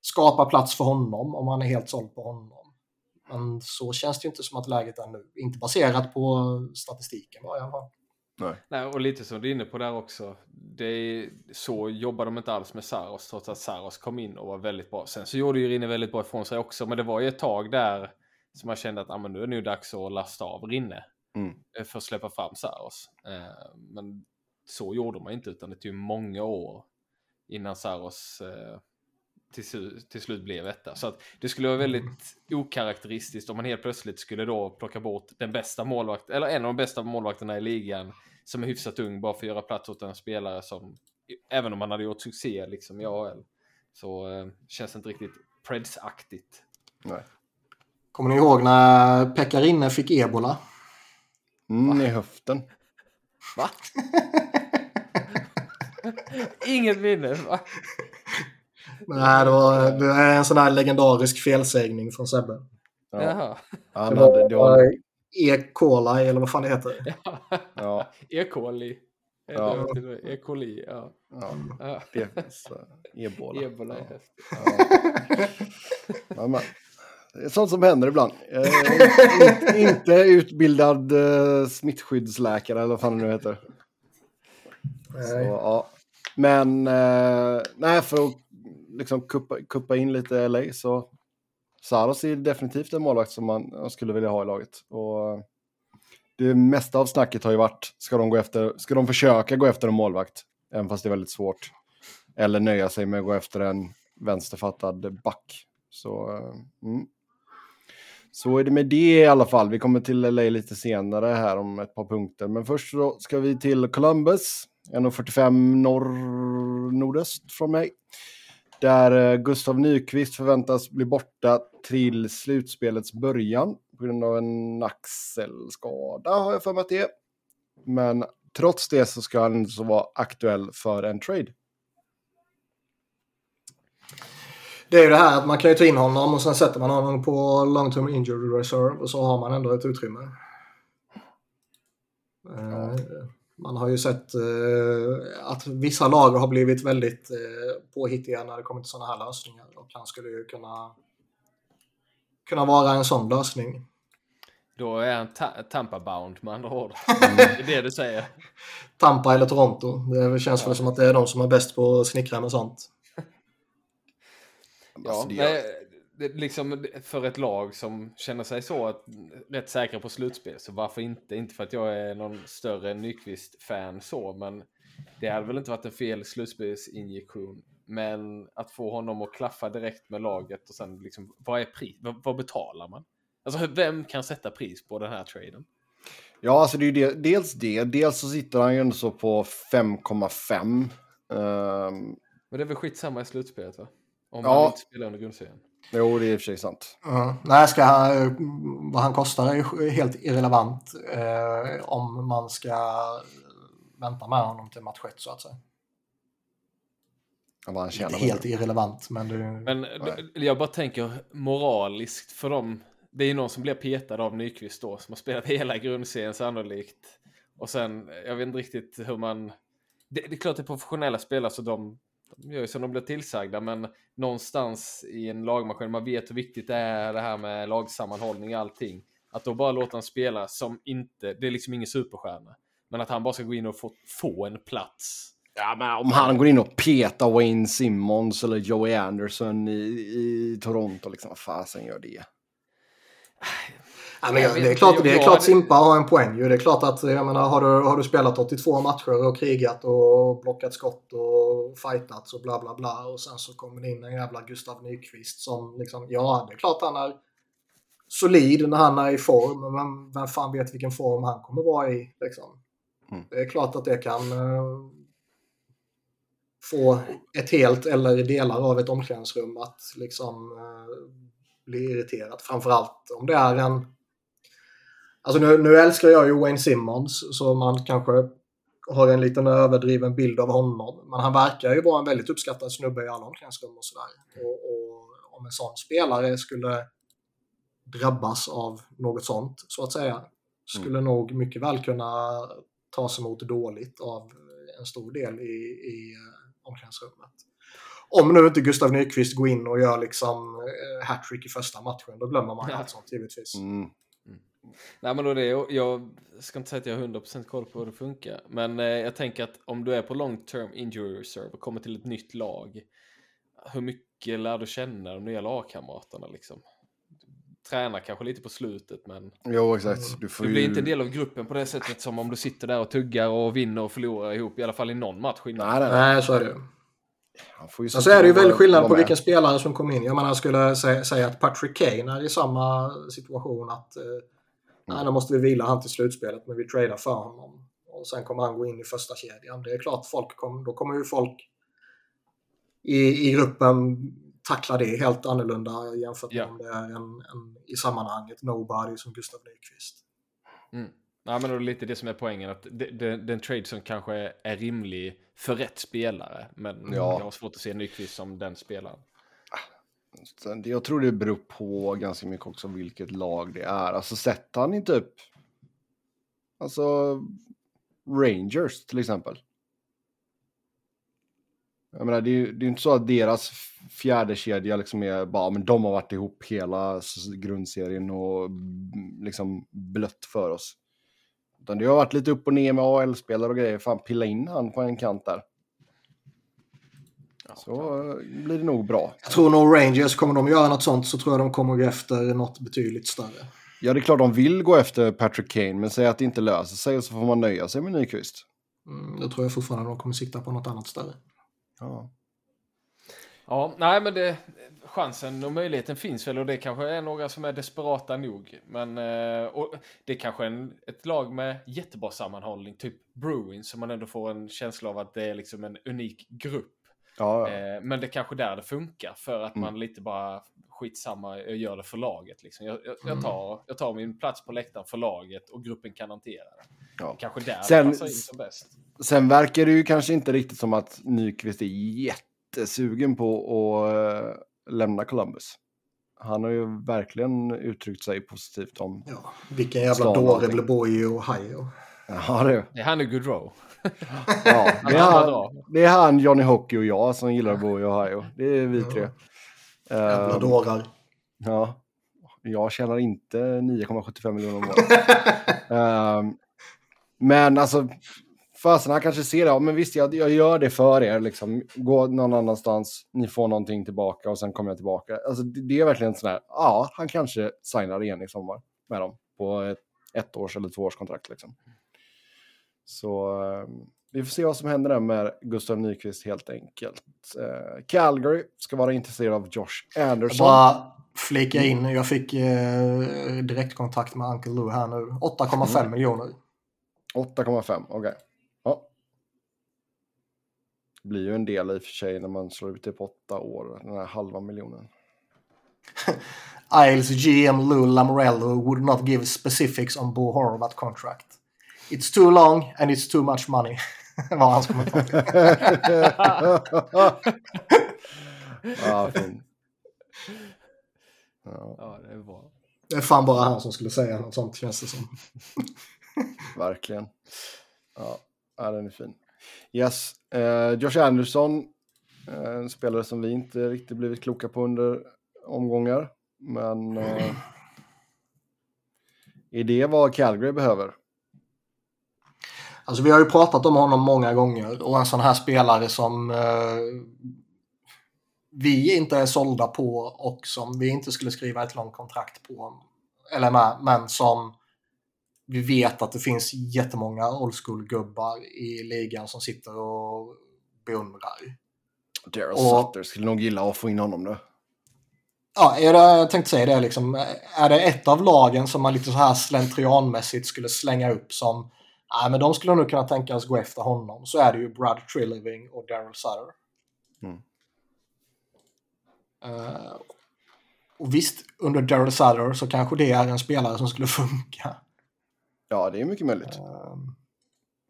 skapa plats för honom om man är helt såld på honom. Men så känns det ju inte som att läget är nu. Inte baserat på statistiken i alla fall. Nej, och lite som du är inne på där också. Det är, så jobbar de inte alls med Saros trots att Saros kom in och var väldigt bra. Sen så gjorde ju Rinne väldigt bra ifrån sig också, men det var ju ett tag där som man kände att ah, men nu är det nu dags att lasta av Rinne Mm. eh, för att släppa fram Saros. Eh, men så gjorde man inte, utan det tog många år innan Saros eh, till, till slut blev etta. Så att det skulle vara väldigt okaraktäristiskt om man helt plötsligt skulle då plocka bort den bästa målvakten, eller en av de bästa målvakterna i ligan som är hyfsat ung bara för att göra plats åt en spelare som, även om han hade gjort succé liksom i AHL, så eh, känns det inte riktigt Preds-aktigt. Nej. Kommer ni ihåg när Pekarinne fick ebola? Mm, I höften. Va? Inget minne, va? Nej, det, var, det är en sån här legendarisk felsägning från Sebbe. Ja. Jaha. Han Det hade, det var, var E. coli eller vad fan det heter. Ja, E. coli. Ja. E. coli, ja. ja. ja. Eh, ebola. Ebola är ja. häftigt. Ja. Ja, men, det är sånt som händer ibland. Inte, inte utbildad eh, smittskyddsläkare eller vad fan det nu heter. Så, ja. Men eh, nej, för att liksom kuppa, kuppa in lite LA så Saros är definitivt en målvakt som man skulle vilja ha i laget. Och det mesta av snacket har ju varit, ska de, gå efter, ska de försöka gå efter en målvakt? Även fast det är väldigt svårt. Eller nöja sig med att gå efter en vänsterfattad back. Så, mm. så är det med det i alla fall. Vi kommer till LA lite senare här om ett par punkter. Men först så ska vi till Columbus. 1.45 norr, nordöst från mig. Där eh, Gustav Nyqvist förväntas bli borta till slutspelets början på grund av en axelskada har jag för mig att det är. Men trots det så ska han så vara aktuell för en trade. Det är ju det här att man kan ju ta in honom och sen sätter man honom på long term injury reserve och så har man ändå ett utrymme. Eh, Man har ju sett eh, att vissa lag har blivit väldigt eh, påhittiga när det kommer till sådana här lösningar och han skulle ju kunna kunna vara en sån lösning. Då är han ta- Tampa-bound med andra ord. Det är det du säger. Tampa eller Toronto. Det känns väl som att det är de som är bäst på att snickra med sånt. Ja, Alltså, det gör- liksom för ett lag som känner sig så att, rätt säkra på slutspel, så varför inte? Inte för att jag är någon större Nyqvist-fan så, men det hade väl inte varit en fel slutspelsinjektion. Men att få honom att klaffa direkt med laget och sen liksom, vad är pris? Vad, vad betalar man? Alltså vem kan sätta pris på den här traden? Ja, alltså det är ju dels det. Dels så sitter han ju ändå så på 5,5. Ehm, Men det är väl skitsamma i slutspelet va? Om Ja. man inte spelar under grundserien. Jo, det är i och för sig sant. Ja. Nej, ska han, vad han kostar är helt irrelevant eh, om man ska vänta med honom till match 1 så att säga. Ja, Inte helt med. irrelevant, men det... Men d- jag bara tänker moraliskt för dem. Det är ju någon som blir petad av Nyqvist då, som har spelat hela grundserien sannolikt. Och sen, jag vet inte riktigt hur man... Det, det är klart det är professionella spelare så de, de gör ju som de blir tillsagda, men någonstans i en lagmaskin, man vet hur viktigt det är det här med lagsammanhållning och allting. Att då bara låta en spela som inte, det är liksom ingen superstjärna, men att han bara ska gå in och få, få en plats. Ja, men om han går in och petar Wayne Simmons eller Joey Anderson i, i Toronto, liksom, vad fasen gör det? Ja, men Jag det är klart, det är klart Simpa har en poäng ju. Det är klart att, jag menar, har du, har du spelat 82 matcher och krigat och blockat skott och fightats och bla bla bla och sen så kommer det in en jävla Gustav Nyqvist som liksom, ja det är klart han är solid när han är i form, men vem fan vet vilken form han kommer vara i liksom. Mm. Det är klart att det kan eh, få ett helt eller delar av ett omklädningsrum att liksom eh, bli irriterat. Framförallt om det är en Alltså nu, nu älskar jag ju Wayne Simmons så man kanske har en liten överdriven bild av honom. Men han verkar ju vara en väldigt uppskattad snubbe i alla omklädningsrum och sådär. Och, och om en sån spelare skulle drabbas av något sånt så att säga skulle nog mycket väl kunna tas emot dåligt av en stor del i, i eh, omklädningsrummet. Om nu inte Gustav Nyqvist går in och gör liksom eh, hattrick i första matchen, då glömmer man Ja. allt sånt givetvis. Mm. Nej men då det, jag, jag ska inte säga att jag har 100% koll på hur det funkar. Men eh, jag tänker att om du är på long term injury reserve och kommer till ett nytt lag. Hur mycket lär du känna de nya lagkamraterna liksom? Tränar kanske lite på slutet men Jo, exakt. Du får du ju... blir inte en del av gruppen på det sättet som om du sitter där och tuggar och vinner och förlorar ihop i alla fall i någon match innan. Nej, nej, nej. Så är det ju. Han får ju Sen så är det ju väldigt skillnad på vilken spelare som kommer in. Jag menar, jag skulle säga, säga att Patrick Kane är i samma situation att eh, nej, nu måste vi vila han till slutspelet, men vi tradar för honom. Och sen kommer han gå in i första kedjan. Det är klart, folk kom, då kommer ju folk i, i gruppen tackla det helt annorlunda jämfört med Ja. om det är en, en i sammanhanget nobody som Gustav Nyqvist. Mm. Nej, men det är lite det som är poängen. Att det, det, den trade som kanske är rimlig för rätt spelare. Men Ja. jag har svårt att se Nyqvist som den spelaren. Sen Jag tror det beror på ganska mycket också vilket lag det är. Alltså sätter han inte upp... Alltså Rangers till exempel. Jag menar, det är ju det är inte så att deras fjärde kedja liksom är bara, men de har varit ihop hela grundserien och mm, liksom blött för oss. Utan det har varit lite upp och ner med AL-spelare och grejer. Fan, pilla in han på en kant där. Så eh, blir det nog bra. Jag tror nog Rangers, kommer de göra något sånt så tror jag de kommer gå efter något betydligt större. Ja, det är klart de vill gå efter Patrick Kane, men säg att det inte löser sig och så får man nöja sig med Nyqvist. Mm, då tror jag fortfarande de kommer sikta på något annat större. Ja. Ja, nej men det, chansen och möjligheten finns väl och det kanske är några som är desperata nog. Men eh, och det är kanske en, ett lag med jättebra sammanhållning, typ Bruins, som man ändå får en känsla av att det är liksom en unik grupp. Ja, ja. Eh, men det är kanske där det funkar för att Mm. man lite bara skitsamma jag gör det för laget. Liksom. Jag, jag, jag, tar, jag tar min plats på läktaren för laget och gruppen kan hantera det. Ja. Kanske där Sen- det passar in som bäst. Sen verkar det ju kanske inte riktigt som att Nyqvist är jättesugen på att eh, lämna Columbus. Han har ju verkligen uttryckt sig positivt om... Ja, vilken jävla dåre bo i Ohio. Ja, det, Det är han och Goodrow. ja, det, är han, det är han, Johnny Hockey och jag som gillar att bo i Ohio. Det är vi tre. Jävla Ehm, dårar. Ja. Jag tjänar inte 9,75 miljoner om året. Ehm, men alltså, fasen han kanske ser det. Ja, men visst, jag, jag gör det för er. Liksom. Gå någon annanstans, ni får någonting tillbaka och sen kommer jag tillbaka. Alltså, det, det är verkligen sån här, ja, han kanske signar igen i sommar med dem på ett ett års eller två års kontrakt. Liksom. Så ehm, vi får se vad som händer där med Gustav Nyqvist helt enkelt. Eh, Calgary ska vara intresserad av Josh Anderson. bara flika in, jag fick eh, direktkontakt med Uncle Lou här nu. 8,5 Mm. miljoner. 8,5, okej. Ja. Det blir ju en del i och för sig när man slår ut det på åtta år, den här halva miljonen. Isles GM Lou Lamorello would not give specifics on Bo Horvat contract. It's too long and it's too much money. var hans kommentar. ja, fin. Ja, Ja, det är bra. Det är fan bara han som skulle säga något sånt känns det som. verkligen. Ja, ja, den är fin. Yes, eh, Josh Anderson, eh, en spelare som vi inte riktigt blivit kloka på under omgångar. Men eh, är det vad Calgary behöver? Alltså vi har ju pratat om honom många gånger och en sån här spelare som eh, vi inte är sålda på och som vi inte skulle skriva ett långt kontrakt på. Eller med, men som vi vet att det finns jättemånga old school-gubbar i ligan som sitter och beundrar. Daryl Och- Sutter skulle nog gilla att få in honom då. Ja, är det, jag tänkte säga det liksom. Är det ett av lagen som man lite så här slentrianmässigt skulle slänga upp som Nej, men de skulle nog kunna tänka sig gå efter honom. Så är det ju Brad Trilliving och Daryl Sutter. Mm. Eh, och visst, under Daryl Sutter så kanske det är en spelare som skulle funka. Ja, det är mycket möjligt. Eh,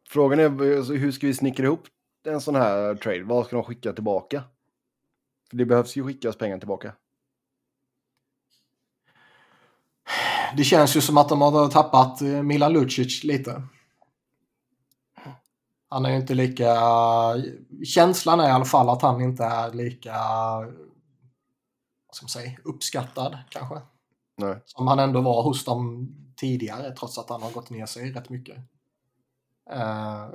Frågan är alltså, hur ska vi snickra ihop en sån här trade? Vad ska de skicka tillbaka? För det behövs ju skickas pengar tillbaka. det känns ju som att de har tappat eh, Milan Lucic lite. Han är ju inte lika... Känslan är i alla fall att han inte är lika vad ska man säga, uppskattad kanske. Nej. Som han ändå var hos dem tidigare trots att han har gått ner sig rätt mycket. Eh,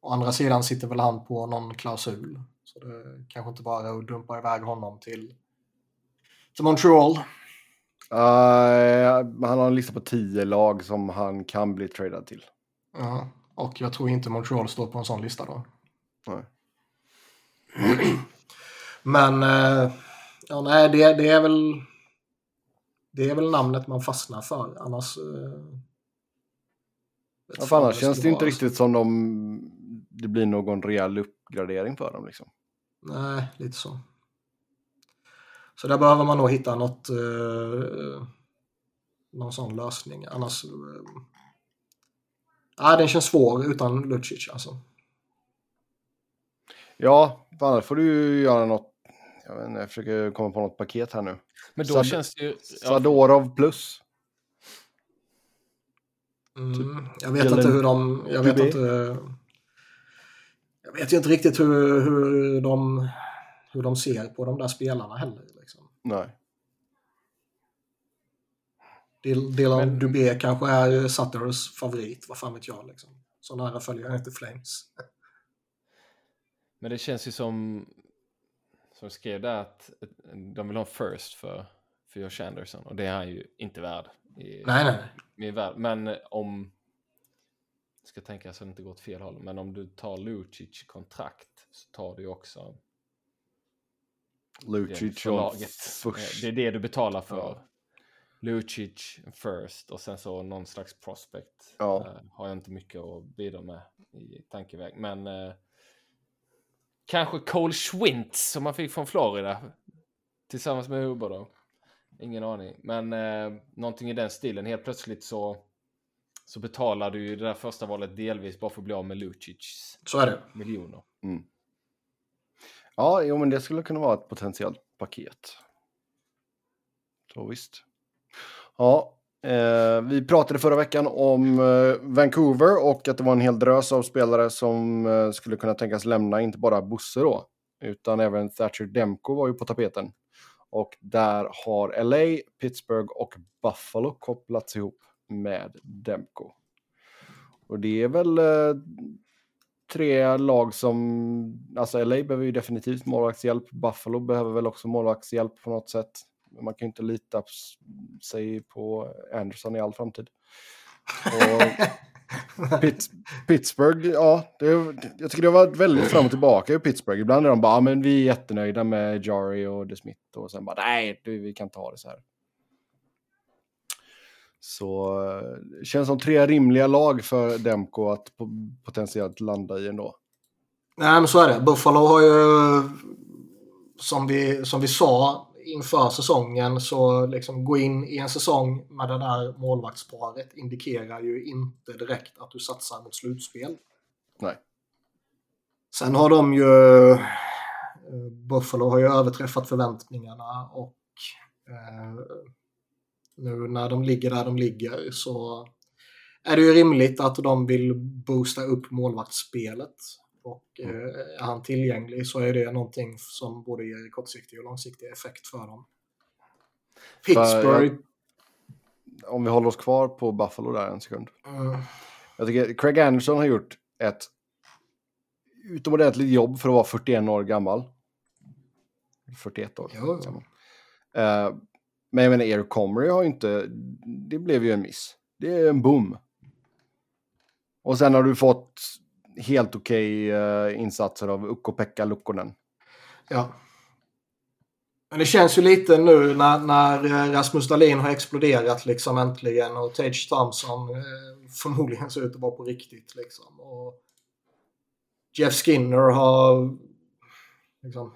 å andra sidan sitter väl han på någon klausul. Så det kanske inte bara är att dumpa iväg honom till, till Montreal. Uh, han har en lista på tio lag som han kan bli tradad till. Ja, och jag tror inte Montreal står på en sån lista då. Nej. Men eh, ja, nej, det, det är väl det är väl namnet man fastnar för. Annars... Eh, Ja, för annars känns det skulle inte riktigt som de, det blir någon rejäl uppgradering för dem. Liksom. Nej, lite så. Så där behöver man nog hitta något, eh, någon sån lösning. Annars... Nej, den känns svår utan Lucic alltså. Ja, annars får du ju göra något Jag, vet inte, jag försöker komma på något paket här nu. Men då Sad- känns det ju... Ja, Sadorov plus. Mm, jag vet Gillen inte hur de... Jag vet inte... Jag vet ju inte riktigt hur, hur, de, hur de ser på de där spelarna heller. Liksom. Nej. Dylan Men- Dubé kanske är Sutters favorit, vad fan vet jag. Liksom. Så nära följer jag inte Flames. Men det känns ju som... Som skrev där att de vill ha en first för, för Josh Anderson. Och det är han ju inte värd. I, Nej, nej. i värld. Men eh, om... Jag ska tänka så det inte går åt fel håll. Men om du tar Lucic kontrakt så tar du ju också det Lucic för och laget. först. Eh, Det är det du betalar för. Ja. Lucic first och sen så någon slags prospect. Ja. Eh, har jag inte mycket att bidra med i tankeväg. Men eh, kanske Cole Schwintz som man fick från Florida. Tillsammans med Huber då. Ingen aning. Men eh, någonting i den stilen. Helt plötsligt så, så betalar du ju det där första valet delvis bara för att bli av med Lucic Så är det. miljoner. Ja, jo, men det skulle kunna vara ett potentiellt paket. Så visst. Ja, eh, vi pratade förra veckan om eh, Vancouver och att det var en hel drös av spelare som eh, skulle kunna tänkas lämna, inte bara Bosse då, utan även Thatcher Demko var ju på tapeten. Och där har LA, Pittsburgh och Buffalo kopplats ihop med Demko. Och det är väl eh, tre lag som, alltså LA behöver ju definitivt målvaktshjälp. Buffalo behöver väl också målvaktshjälp på något sätt. Man kan ju inte lita sig på Anderson i all framtid. Och Pitt, Pittsburgh, ja, det, jag tycker det har varit väldigt fram och tillbaka i Pittsburgh. Ibland är de bara, ja, men vi är jättenöjda med Jari och DeSmith och sen bara, nej, du, vi kan inte ha det så här. Så eh, det känns som tre rimliga lag för Demko att po- potentiellt landa i ändå. Nej, men så är det. Buffalo har ju, som vi, som vi sa inför säsongen, så liksom gå in i en säsong med det där målvaktsparet indikerar ju inte direkt att du satsar mot slutspel. Nej. Sen har de ju, eh, Buffalo har ju överträffat förväntningarna och eh, nu när de ligger där de ligger så är det ju rimligt att de vill boosta upp målvaktsspelet. Och eh, är han tillgänglig så är det någonting som både ger kortsiktig och långsiktig effekt för dem. Pittsburgh. Om vi håller oss kvar på Buffalo där en sekund. Mm, Jag tycker Craig Anderson har gjort ett utomordentligt jobb för att vara 41 år gammal. 41 år. Jo, gammal. Eh, men jag menar, Eric Comrie har ju inte... Det blev ju en miss. Det är en boom. Och sen har du fått helt okej eh, insatser av Ukko-Pekka Lukkonen. ja. Men det känns ju lite nu när, när eh, Rasmus Dahlin har exploderat liksom äntligen och Tage Thompson eh, förmodligen ser ut att vara på riktigt. Liksom. Och Jeff Skinner har liksom,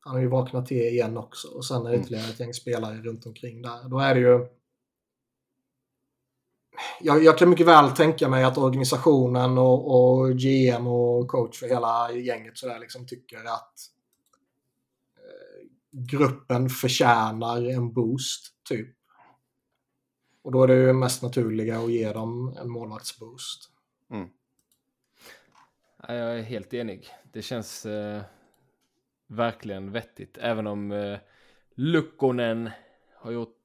han har ju vaknat till igen också. Och sen är det ytterligare ett gäng spelare runt omkring där. Då är det ju... Jag, jag kan mycket väl tänka mig att organisationen och, och GM och coach för hela gänget sådär liksom tycker att eh, gruppen förtjänar en boost, typ. Och då är det ju mest naturliga att ge dem en målvaktsboost. Ja, Jag är helt enig. Det känns eh, verkligen vettigt. Även om eh, Lukkonen har gjort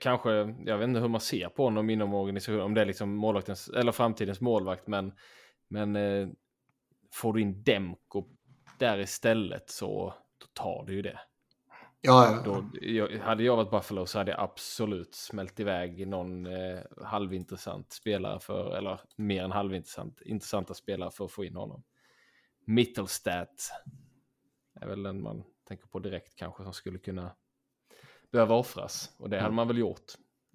kanske, jag vet inte hur man ser på honom inom organisationen, om det är liksom målvaktens, eller framtidens målvakt, men, men eh, får du in Demko där istället så då tar du ju det. Ja, ja. Då, jag, hade jag varit Buffalo så hade jag absolut smält iväg någon eh, halvintressant spelare för, eller mer än halvintressant, intressanta spelare för att få in honom. Mittelstat är väl den man tänker på direkt kanske som skulle kunna behöva offras. Och det hade man väl gjort.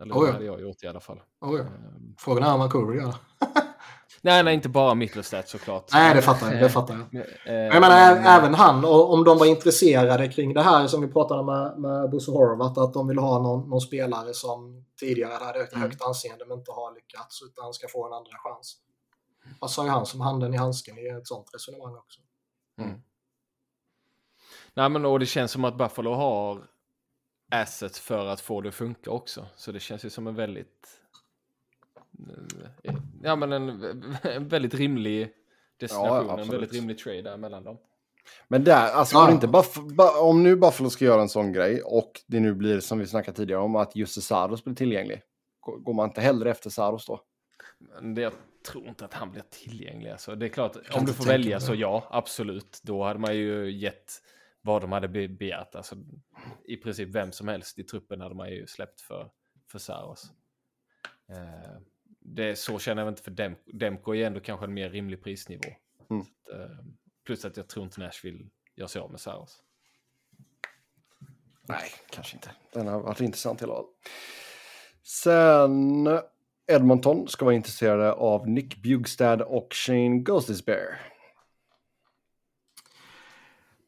Eller Oh det ja. hade jag gjort i alla fall. Oh, ja. Ehm, Frågan är om Vancouver gör det. nej, nej, inte bara Mittelstat såklart. Nej, det fattar jag. Det fattar jag. Men, jag menar, men- ä- även han, om de var intresserade kring det här som vi pratade med, med Bosse Horvath, att de vill ha någon, någon spelare som tidigare hade ett Mm. högt anseende men inte har lyckats, utan ska få en andra chans. Passar ju han som handen i handsken i ett sånt resonemang också. Mm. Nej, men och det känns som att Buffalo har assets för att få det att funka också. Så det känns ju som en väldigt... eh, Ja, men en, en väldigt rimlig destination. en absolut. väldigt rimlig trade där mellan dem. Men där, alltså Ja. det inte Buff, Bu- om nu Buffalo ska göra en sån grej och det nu blir som vi snackade tidigare om att just Saros blir tillgänglig. Går man inte hellre efter Saros då? Men det, jag tror inte att han blir tillgänglig. Alltså. Det är klart, om du får välja mig så det. ja, absolut. Då hade man ju gett vad de hade be- begärt. Alltså, I princip vem som helst i truppen hade man ju släppt för, för Saros. Eh, det, så känner jag inte för Dem Demko är ändå kanske en mer rimlig prisnivå. Mm. Att, eh, plus att jag tror inte Nashville gör sig av med Saros. Nej, kanske inte. Den har varit intressant hela tiden. Sen Edmonton ska vara intresserade av Nick Bjugstad och Shane Ghostisbear.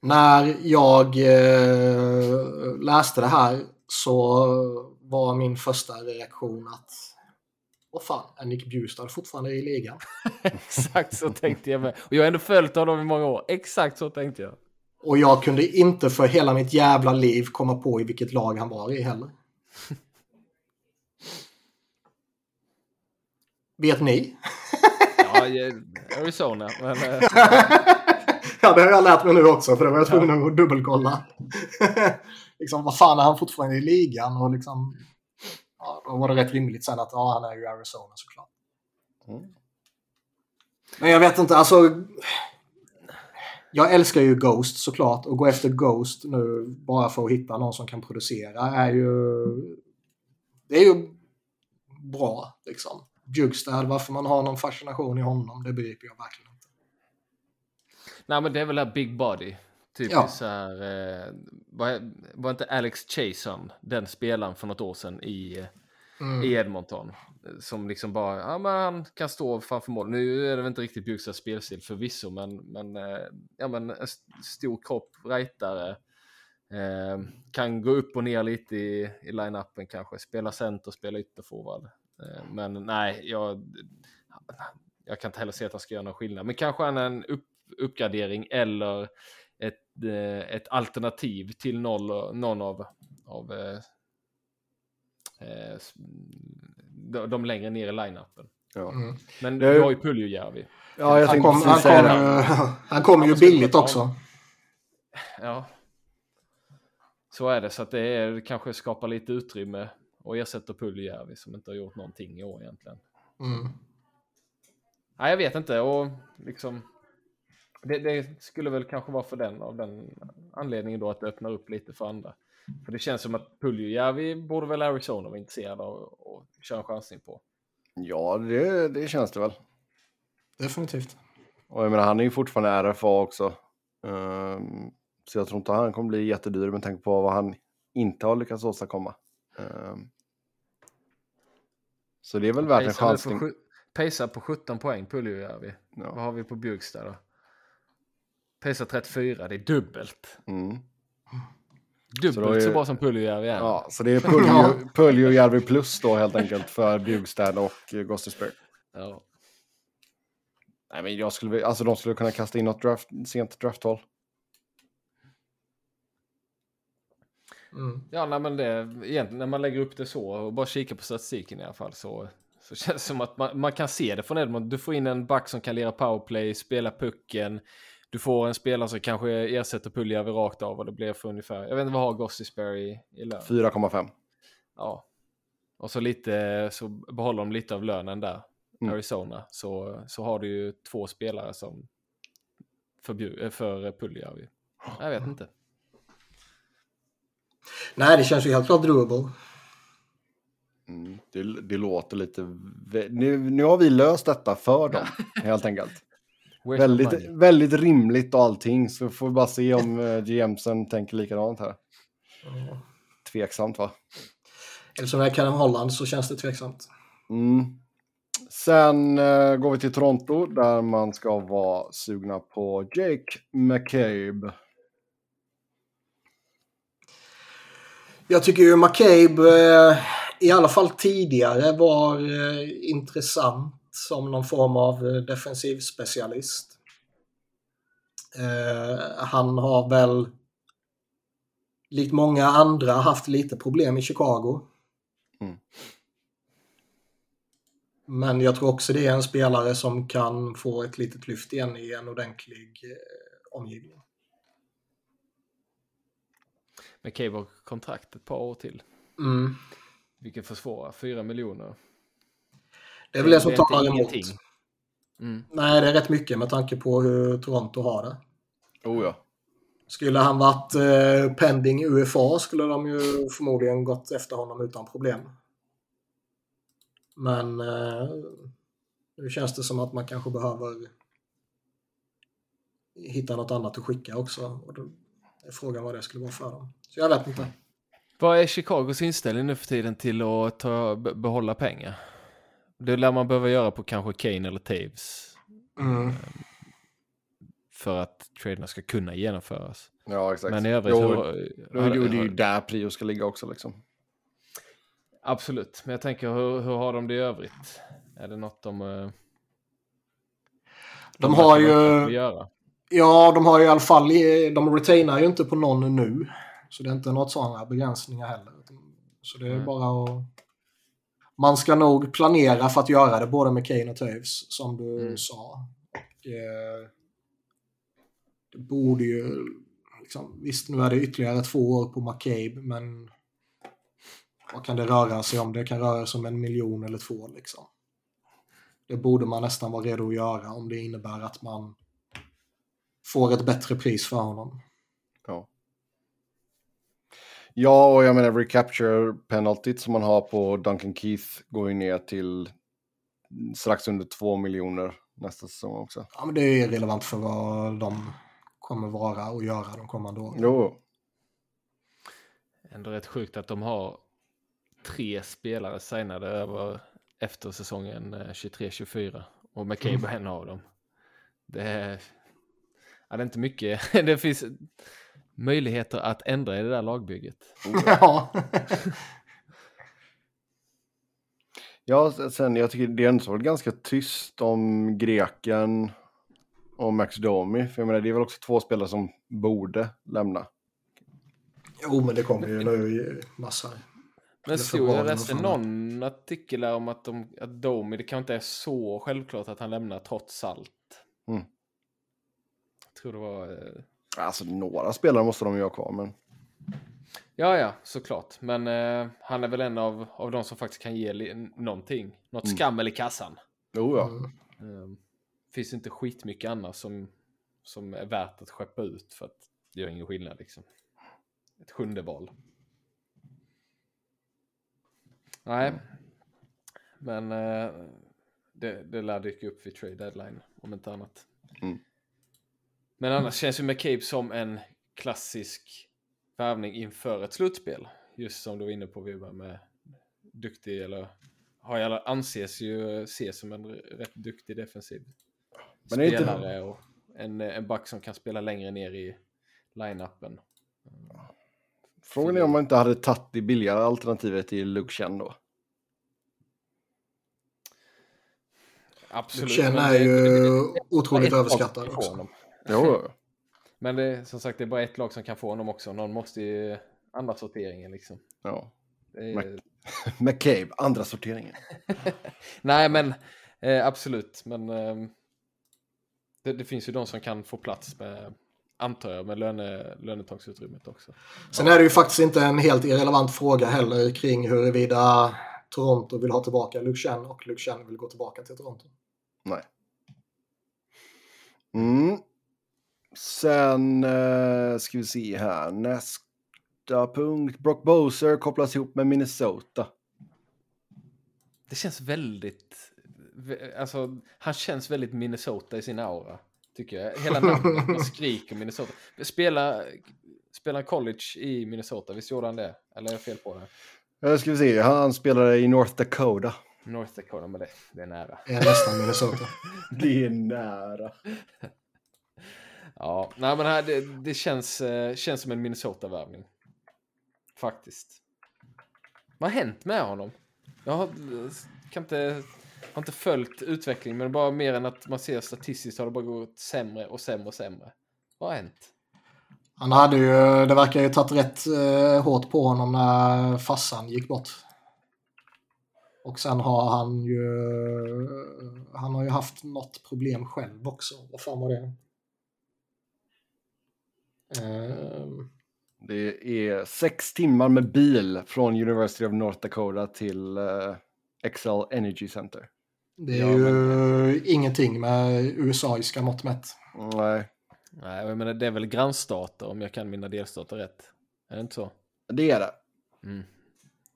När jag eh, läste det här så var min första reaktion att vad fan, är Nick Bjurstad fortfarande i ligan? Exakt så tänkte jag med. Och jag har ändå följt honom i många år. Exakt så tänkte jag. Och jag kunde inte för hela mitt jävla liv komma på i vilket lag han var i heller. Vet ni? Ja, Arizona. Men, eh, ja, det har jag lärt mig nu också för det var jag tvungen att dubbelkolla. liksom, vad fan är han fortfarande i ligan? Och liksom, ja, då var det rätt rimligt sen att ja, han är ju Arizona såklart. Mm. Men jag vet inte, alltså. Jag älskar ju Ghost såklart och gå efter Ghost nu bara för att hitta någon som kan producera är ju... Det är ju bra liksom. Bjugstad, varför man har någon fascination i honom, det begriper jag verkligen. Nej, men det är väl här Big Body. Typ Ja. så här, eh, var, var inte Alex Chason den spelaren för något år sedan i, Mm. i Edmonton? eh, Som liksom bara, ja men han kan stå framför mål. Nu är det väl inte riktigt Bjugstads spelstil förvisso, men, men, eh, ja, men en st- stor kropp, rightare. Eh, kan gå upp och ner lite i, i line-upen kanske. Spela center, spela ytterforward. Eh, men nej, jag, jag kan inte heller se att han ska göra någon skillnad. Men kanske han är en upp, uppgradering eller ett, eh, ett alternativ till noll, någon av, av eh, eh, de, längre ner i line-upen. Ja. Mm. Men Det är- du har ju Puljujärvi. ja, jag Han kom, han kom, han kom ju billigt också. Ja. Så är det, så att det är, kanske skapar lite utrymme och ersätter Puljujärvi som inte har gjort någonting i år egentligen. Mm. Nej, jag vet inte och liksom det, det skulle väl kanske vara för den av den anledningen då att det öppnar upp lite för andra. För det känns som att Puljujärvi borde väl Arizona vara intresserad av att köra en chansning på. Ja, det, det känns det väl. Definitivt. Och jag menar, han är ju fortfarande RFA också. Ehm, så jag tror inte han kommer bli jättedyr med tanke på vad han inte har lyckats åstadkomma. Ehm, så det är väl värt en chansning. pacear på 17 poäng Puljujärvi. Vad Ja. har vi på Bjugstad då? Pacear 34, det är dubbelt. Mm. Dubbelt Så så, är- bra som Puljujärvi är. ja, så det är Puljo- Puljujärvi plus då helt enkelt för Bjugstad och eh, Gostisberg. Ja. Nej, men jag skulle, alltså de skulle kunna kasta in något draft, sent draftval. Mm. Ja, nej, men det, egentligen när man lägger upp det så och bara kikar på statistiken i alla fall så, så känns det som att man, man kan se det från Edmond. Du får in en back som kan lira powerplay, spela pucken. Du får en spelare som kanske ersätter Puljärvi rakt av och det blir för ungefär, jag vet inte vad har Gossisberry i, i lön? 4,5. Ja. Och så lite, så behåller de lite av lönen där, Mm. Arizona. Så, så har du ju två spelare som förbju- eh, för Puljärvi. Jag vet inte. Nej, det känns ju helt klart doable. Mm, det, det låter lite... Nu, nu har vi löst detta för dem, helt enkelt. Väldigt, väldigt rimligt och allting, så får vi bara se om uh, GMsen tänker likadant här. Tveksamt va? Eller som är Callum Holland så känns det tveksamt. Mm. Sen eh, går vi till Toronto där man ska vara sugna på Jake McCabe. Jag tycker ju McCabe eh, i alla fall tidigare var eh, intressant som någon form av eh, defensiv specialist. Eh, han har väl likt många andra haft lite problem i Chicago. Mm. Men jag tror också det är en spelare som kan få ett litet lyft igen i en ordentlig eh, omgivning. McCabe har kontrakt ett par år till. Mm. Vilket försvårar. Fyra miljoner. Det är väl det som talar emot. Mm. Nej, det är rätt mycket med tanke på hur Toronto har det. Oh ja. Skulle han varit eh, pending UFA skulle de ju förmodligen gått efter honom utan problem. Men eh, nu känns det som att man kanske behöver hitta något annat att skicka också. Och då är frågan vad det skulle vara för dem. Så jag vet inte. Vad är Chicagos inställning nu för tiden till att ta, be- behålla pengar? Det lär man behöva göra på kanske Kane eller Taves. Mm. För att traderna ska kunna genomföras. Ja, exakt. Men i övrigt... Jo, hur- då, då, det är ju där prio ska ligga också liksom. Absolut, men jag tänker hur, hur har de det i övrigt? Är det något de... eh, De har verkar ju... Göra? Ja, de har ju i alla fall... De retainar ju inte på någon nu. Så det är inte något sådana begränsningar heller. Så det är Nej. bara att... Man ska nog planera för att göra det både med Kane och Taves, som du Mm. sa. Och, eh, det borde ju... Liksom, visst, nu är det ytterligare två år på McCabe, men vad kan det röra sig om? Det kan röra sig om en miljon eller två. Liksom. Det borde man nästan vara redo att göra om det innebär att man får ett bättre pris för honom. Ja. Och jag menar recapture penaltyt som man har på Duncan Keith går ju ner till strax under två miljoner nästa säsong också. Ja, men det är relevant för vad de kommer vara och göra de kommande åren. Jo, Ändå rätt sjukt att de har tre spelare signade över efter säsongen eh, 23-24. Och McCabe är en av dem. Det är, ja, det är inte mycket. Det finns möjligheter att ändra i det där lagbygget. Ja. Ja, sen jag tycker det är ändå väl ganska tyst om greken och Max Domi. För jag menar, det är väl också två spelare som borde lämna. jo, men det kommer ju nu i massa. Men stod jag läste någon artikel om att, de, att Domi, det kanske inte är så självklart att han lämnar trots allt. Mm. Jag tror det var... Alltså några spelare måste de ju ha kvar, men Ja, ja, såklart. Men eh, han är väl en av, av de som faktiskt kan ge någonting. Något Mm. skammel i kassan. jo ja. Mm. Finns inte skitmycket annat som, som är värt att skeppa ut för att det gör ingen skillnad liksom. Ett sjunde val. Nej. Men eh, det, det lär dyka upp vid trade deadline om inte annat. Mm. Men annars känns ju McCabe som en klassisk värvning inför ett slutspel. Just som du var inne på Wibba med duktig eller har jag anses ju ses som en rätt duktig defensiv Men är inte- spelare och en, en back som kan spela längre ner i line-upen. Frågan är om man inte hade tagit det billigare alternativet till Luke Chen då. Absolut. Chen men är det- ju det- det- det- otroligt överskattad också. Jo. Men det, är som sagt, det är bara ett lag som kan få honom också. Någon måste ju andra sorteringen liksom. ja. Är, McCabe, andra sorteringen. Nej, men eh, absolut. Men ehm, det, det finns ju de som kan få plats med, antar jag, med löne, lönetagsutrymmet också. Sen är det ju faktiskt inte en helt irrelevant fråga heller kring huruvida Toronto vill ha tillbaka Luke Chen och Luke Chen vill gå tillbaka till Toronto. Nej. Mm. Sen eh, ska vi se här. Nästa punkt. Brock Boser kopplas ihop med Minnesota. Det känns väldigt... Alltså, han känns väldigt Minnesota i sin aura. Tycker jag. Hela namnet, skriker Minnesota. Spela, spela college i Minnesota, visst gjorde han det? Eller är jag fel på det? Eh, ska vi se. Han spelade i North Dakota. North Dakota, men det, det är nära. Är nästan Minnesota. Det är nära. Ja, nej men här, det, det känns, eh, känns som en Minnesota-värvning. Faktiskt. Vad har hänt med honom? Jag har, kan inte, har inte följt utvecklingen, men bara mer än att man ser statistiskt har det bara gått sämre och sämre och sämre. Vad har hänt? Han hade ju, det verkar ju tagit rätt eh, hårt på honom när farsan gick bort. Och sen har han ju, eh, han har ju haft något problem själv också. Vad fan var det? Ehm, Det är sex timmar med bil från University of North Dakota till uh, Excel Energy Center. det är Ja, ju ingenting med USA-iska mått mätt. Nej, Nej, jag menar det är väl grannstater om jag kan mina delstater rätt. Är det inte så? det är det. Mm.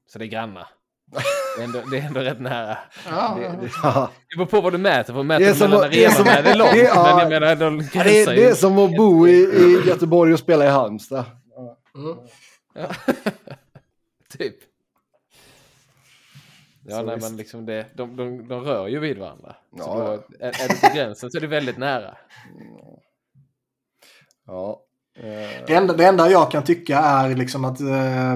Så det är grannar. Det är ändå, det är ändå rätt nära. Ja, det, det, ja. Det beror på vad du mäter. För mäter Det är du som mellan det är arenorna är det långt. det är- ja. Men jag menar, de det, är, ju. det är som att bo i, i Göteborg och spela i Halmstad. mm. Ja. typ. Ja, Så nej, men liksom det, de, de, de rör ju vid varandra. Så Ja, då, ja. är, är det på gränsen så är det väldigt nära. Ja. Det, enda, det enda jag kan tycka är liksom att eh,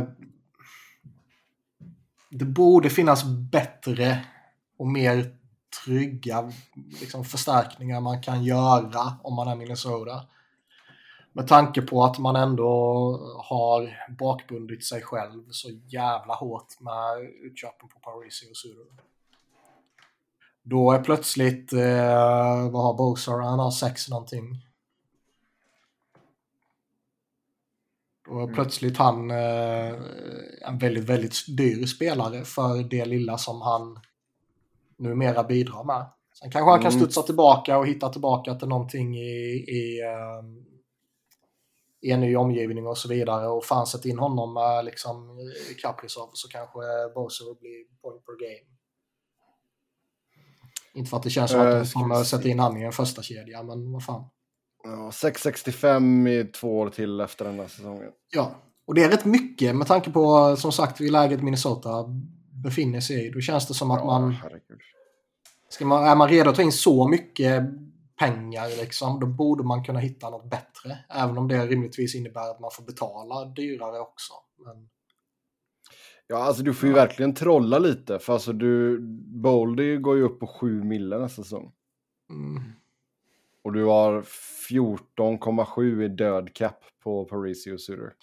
det borde finnas bättre och mer trygga liksom, förstärkningar man kan göra om man är Minnesota. Med tanke på att man ändå har bakbundit sig själv så jävla hårt med utköpen på Parisi och Sudo. Då är plötsligt, eh, vad har Bosa? Han har sex någonting. Och Mm. plötsligt han eh, en väldigt, väldigt dyr spelare för det lilla som han numera bidrar med. Sen kanske han kan Mm. studsa tillbaka och hitta tillbaka till någonting i, i, ehm, i en ny omgivning och så vidare. Och fan sätt in honom med liksom Kaprizov så kanske Boser blir point per game. Inte för att det känns som att Eh, de ska kommer sätta in han i en första kedja men vad fan. Ja, 665 i två år till efter den här säsongen. Ja, och det är rätt mycket med tanke på som sagt vid läget Minnesota befinner sig i. Då känns det som att Ja, man, herregud. ska man, är man redo att ta in så mycket pengar liksom, då borde man kunna hitta något bättre. Även om det rimligtvis innebär att man får betala dyrare också. Men, Ja, alltså du får ju verkligen trolla lite. För alltså du, Boldy går ju upp på 7 mille nästa säsong. mm, Och du har 14,7 i död cap på Parisi och Suter.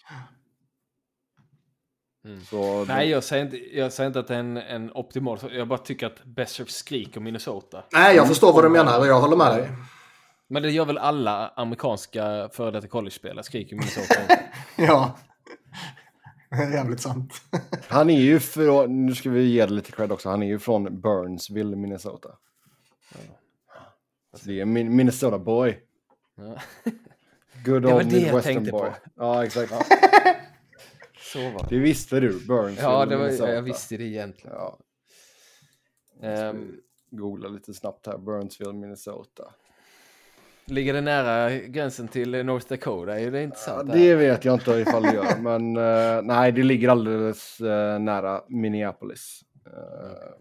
Mm. Så Nej, jag säger, inte, jag säger inte att det är en, en optimal... Jag bara tycker att Besser skriker Minnesota. Nej, jag förstår vad du menar och jag håller med dig. Men det gör väl alla amerikanska före detta college-spelare, skriker Minnesota. Ja. Det är jävligt sant. Han är ju från, nu ska vi ge det lite cred också, han är ju från Burnsville, Minnesota. Så det är min Minnesota boy. Ja. Good Det var old det jag Midwestern tänkte boy. på. Ja, exakt. Så var det. Det visste du, Burnsville, Ja, det var, Minnesota. jag visste det egentligen. Ja, Ehm, googla lite snabbt här, Burnsville, Minnesota. ligger det nära gränsen till North Dakota? Är det Ja, intressant? det vet jag inte ifall det gör, men eh, nej, det ligger alldeles eh, nära Minneapolis. Eh,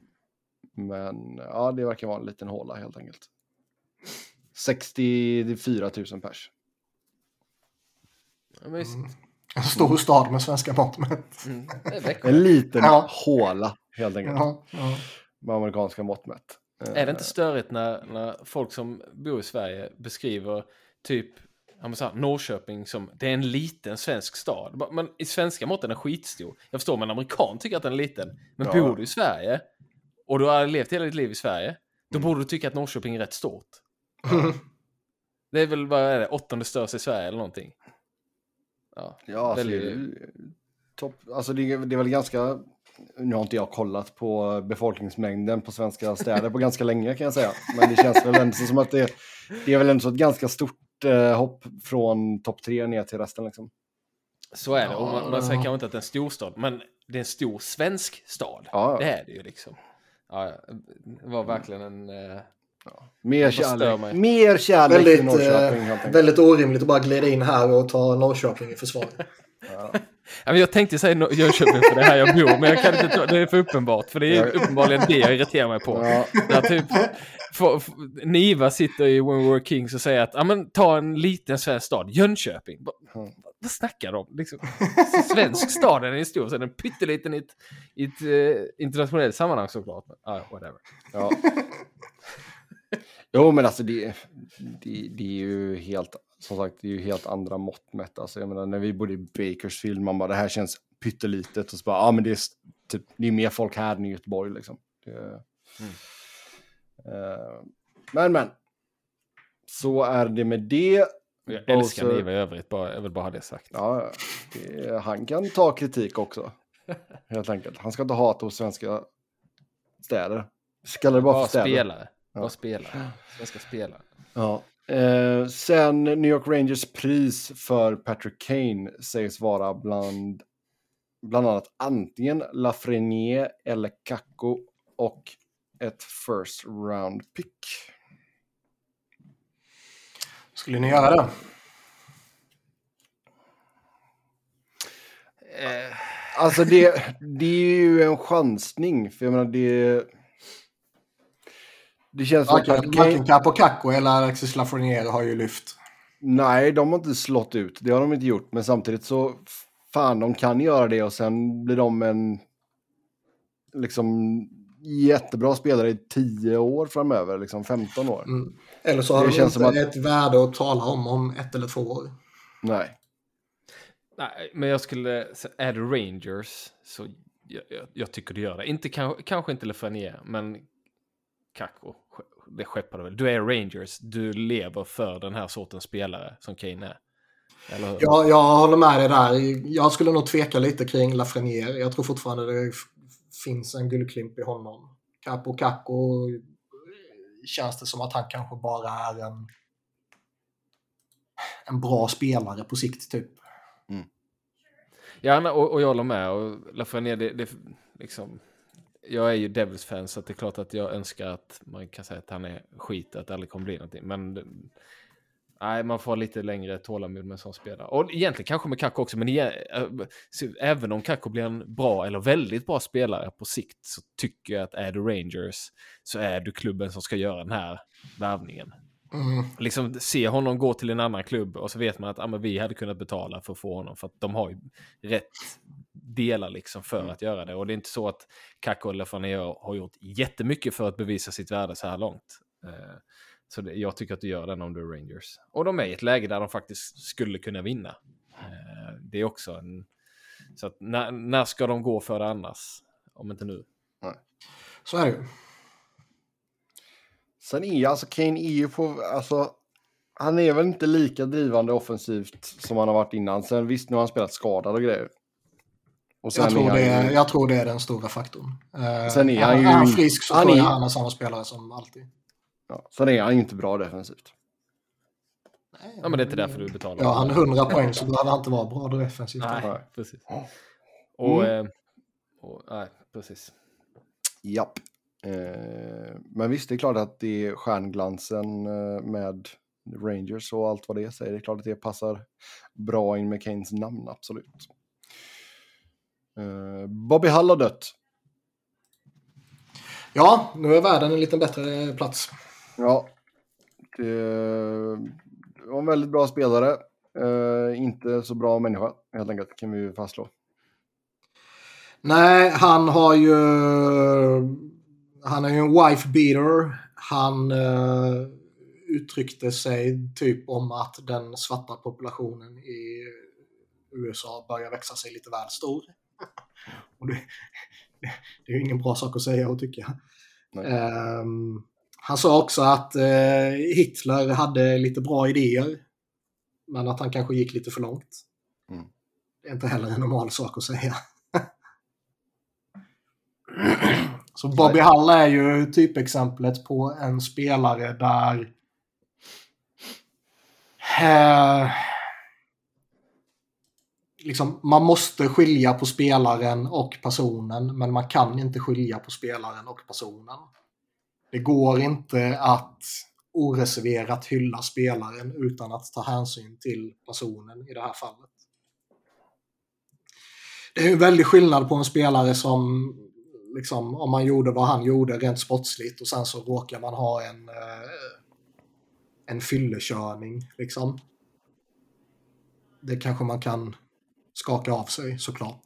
Men ja, det verkar vara en liten håla helt enkelt. 64 000 pers. Ja, men visst. Mm. En stor stad med svenska mått mätt. Mm, det är Växjö. En liten Ja. håla helt enkelt. Ja, ja. Med amerikanska mått mätt. Eh, Är det inte störigt när, när folk som bor i Sverige beskriver typ här, Norrköping som det är en liten svensk stad. Men i svenska mått är den skitstor. Jag förstår, men en amerikan tycker att den är liten. Men Ja. bor du i Sverige och du har levt hela ditt liv i Sverige, då borde du tycka att Norrköping är rätt stort. Det är väl, vad är det, åttonde störst i Sverige eller någonting. Ja, Ja, alltså, det, väldigt- är ju topp. Alltså det, är- det är väl ganska... Nu har inte jag kollat på befolkningsmängden på svenska städer på ganska länge kan jag säga. Men det känns väl ändå som att det, det är väl ändå så ett ganska stort eh, hopp från topp tre ner till resten. Liksom. Så är det. Och man, man säger kanske inte att det är en stor stad, men det är en stor svensk stad. Ja. Det är det ju liksom. Ja. det var verkligen en... eh, Mer Vad stör kärlek, mer kärlek till Väldigt, Norrköping. eh, väldigt orimligt att bara glida in här och ta Norrköping i försvar. Ja. Ja, jag tänkte säga Jönköping för det är här jag bor, men jag kan inte ta, det är för uppenbart. För det är Ja. uppenbarligen det jag irriterar mig på. Ja, Där typ, för, för, Niva sitter i When We Were Kings och säger att ja, men, ta en liten svensk stad, Jönköping. Va- Mm. Vad snackar de om? Liksom, svensk stad är en stor, så är den pytteliten i ett, i ett eh, internationellt sammanhang såklart. Men, ah, whatever. ja. Jo, men alltså det, det, det är ju helt, som sagt, det är ju helt andra mått mätt. Alltså, jag menar, när vi bodde i Bakersfield, man bara, det här känns pyttelitet. Och så bara, ja men det är, typ, det är mer folk här än i Göteborg liksom. Det, Mm. eh, men, men. Så är det med det. Jag älskar Bowser- Niva i övrigt, bara, jag vill bara ha det sagt. Ja, det, han kan ta kritik också. Helt enkelt. Han ska inte hata hos svenska städer. Kallar det bara Bara för städer. spelare. Ja. Bara spelare. Svenska spelare. Ja. Eh, sen New York Rangers pris för Patrick Kane sägs vara bland, bland annat antingen Lafreniere eller Kakko och ett first round pick. Skulle ni göra? Eh, Alltså det, det är ju en chansning, för jag menar det... Det känns som att Varken, varken Capo eller Alexis Lafreniere har ju lyft. Nej, de har inte slått ut. Det har de inte gjort. Men samtidigt så, fan, de kan göra det och sen blir de en liksom jättebra spelare i 10 år framöver, liksom 15 år. Mm. Eller så har Det de känns inte som att- ett värde att tala om om ett eller två år. Nej. nej, men jag skulle... Är det Rangers så jag, jag, jag tycker du gör det. Inte, kanske, kanske inte Lefrenier, men Kakko. Det skeppar du väl. Du är Rangers. Du lever för den här sortens spelare som Kane är. Eller hur? Jag, håller med dig där. Jag skulle nog tveka lite kring Lafreniere. Jag tror fortfarande det finns en guldklimp i honom. Capo Cacco känns det som att han kanske bara är en, en bra spelare på sikt typ. Ja, nej, och, och jag håller med. Och Lafreniere, det, det liksom... Jag är ju Devils-fan så att det är klart att jag önskar att man kan säga att han är skit, att det aldrig kommer bli någonting. Men nej, man får lite längre tålamod med en sån spelare. Och egentligen kanske med Kakko också, men igen, så även om Kakko blir en bra eller väldigt bra spelare på sikt så tycker jag att är du Rangers så är du klubben som ska göra den här värvningen. Mm. Liksom se honom gå till en annan klubb och så vet man att ah, vi hade kunnat betala för att få honom för att de har ju rätt delar liksom för att göra det. Och det är inte så att Kakko eller Faneo har gjort jättemycket för att bevisa sitt värde så här långt. Eh, Så det, jag tycker att du gör den om du är Rangers. Och de är i ett läge där de faktiskt skulle kunna vinna. Eh, Det är också en... Så att när, när ska de gå för det annars? Om inte nu. Så är det ju. Sen är alltså Kane är ju på, alltså, han är väl inte lika drivande offensivt som han har varit innan. Sen visst, nu har han spelat skadad och grejer. Och sen Jag tror, det, ju- är- jag tror det är den stora faktorn. Eh, Sen är han ju- är han frisk så han tror jag är- han är samma spelare som alltid. Ja, sen är han ju inte bra defensivt. Ja, men det är inte därför du betalar. Ja, han har 100 poäng så behöver han inte vara bra defensivt. Nej, Nej. precis. Och, Mm. eh, och, nej, precis. Japp. Eh, men visst, det är klart att det är stjärnglansen med Rangers och allt vad det säger. Det är klart att det passar bra in med Kanes namn, absolut. Eh, Bobby Hull har dött. Ja, nu är världen en lite bättre plats. Ja, det var en väldigt bra spelare. Eh, inte så bra människa, helt enkelt, kan vi fastslå. Nej, han har ju... Han är ju en wife beater. Han eh, uttryckte sig typ om att den svarta populationen i USA börjar växa sig lite väl stor. Och det, det är ju ingen bra sak att säga och tycka. Ehm, han sa också att eh, Hitler hade lite bra idéer. Men att han kanske gick lite för långt. Mm. Det är inte heller en normal sak att säga. Så Bobby Hull är ju typexemplet på en spelare där eh, liksom, man måste skilja på spelaren och personen men man kan inte skilja på spelaren och personen. Det går inte att oreserverat hylla spelaren utan att ta hänsyn till personen i det här fallet. Det är ju en väldig skillnad på en spelare som, liksom, om man gjorde vad han gjorde rent sportsligt och sen så råkar man ha en, eh, en fyllekörning. Liksom. Det kanske man kan skaka av sig såklart.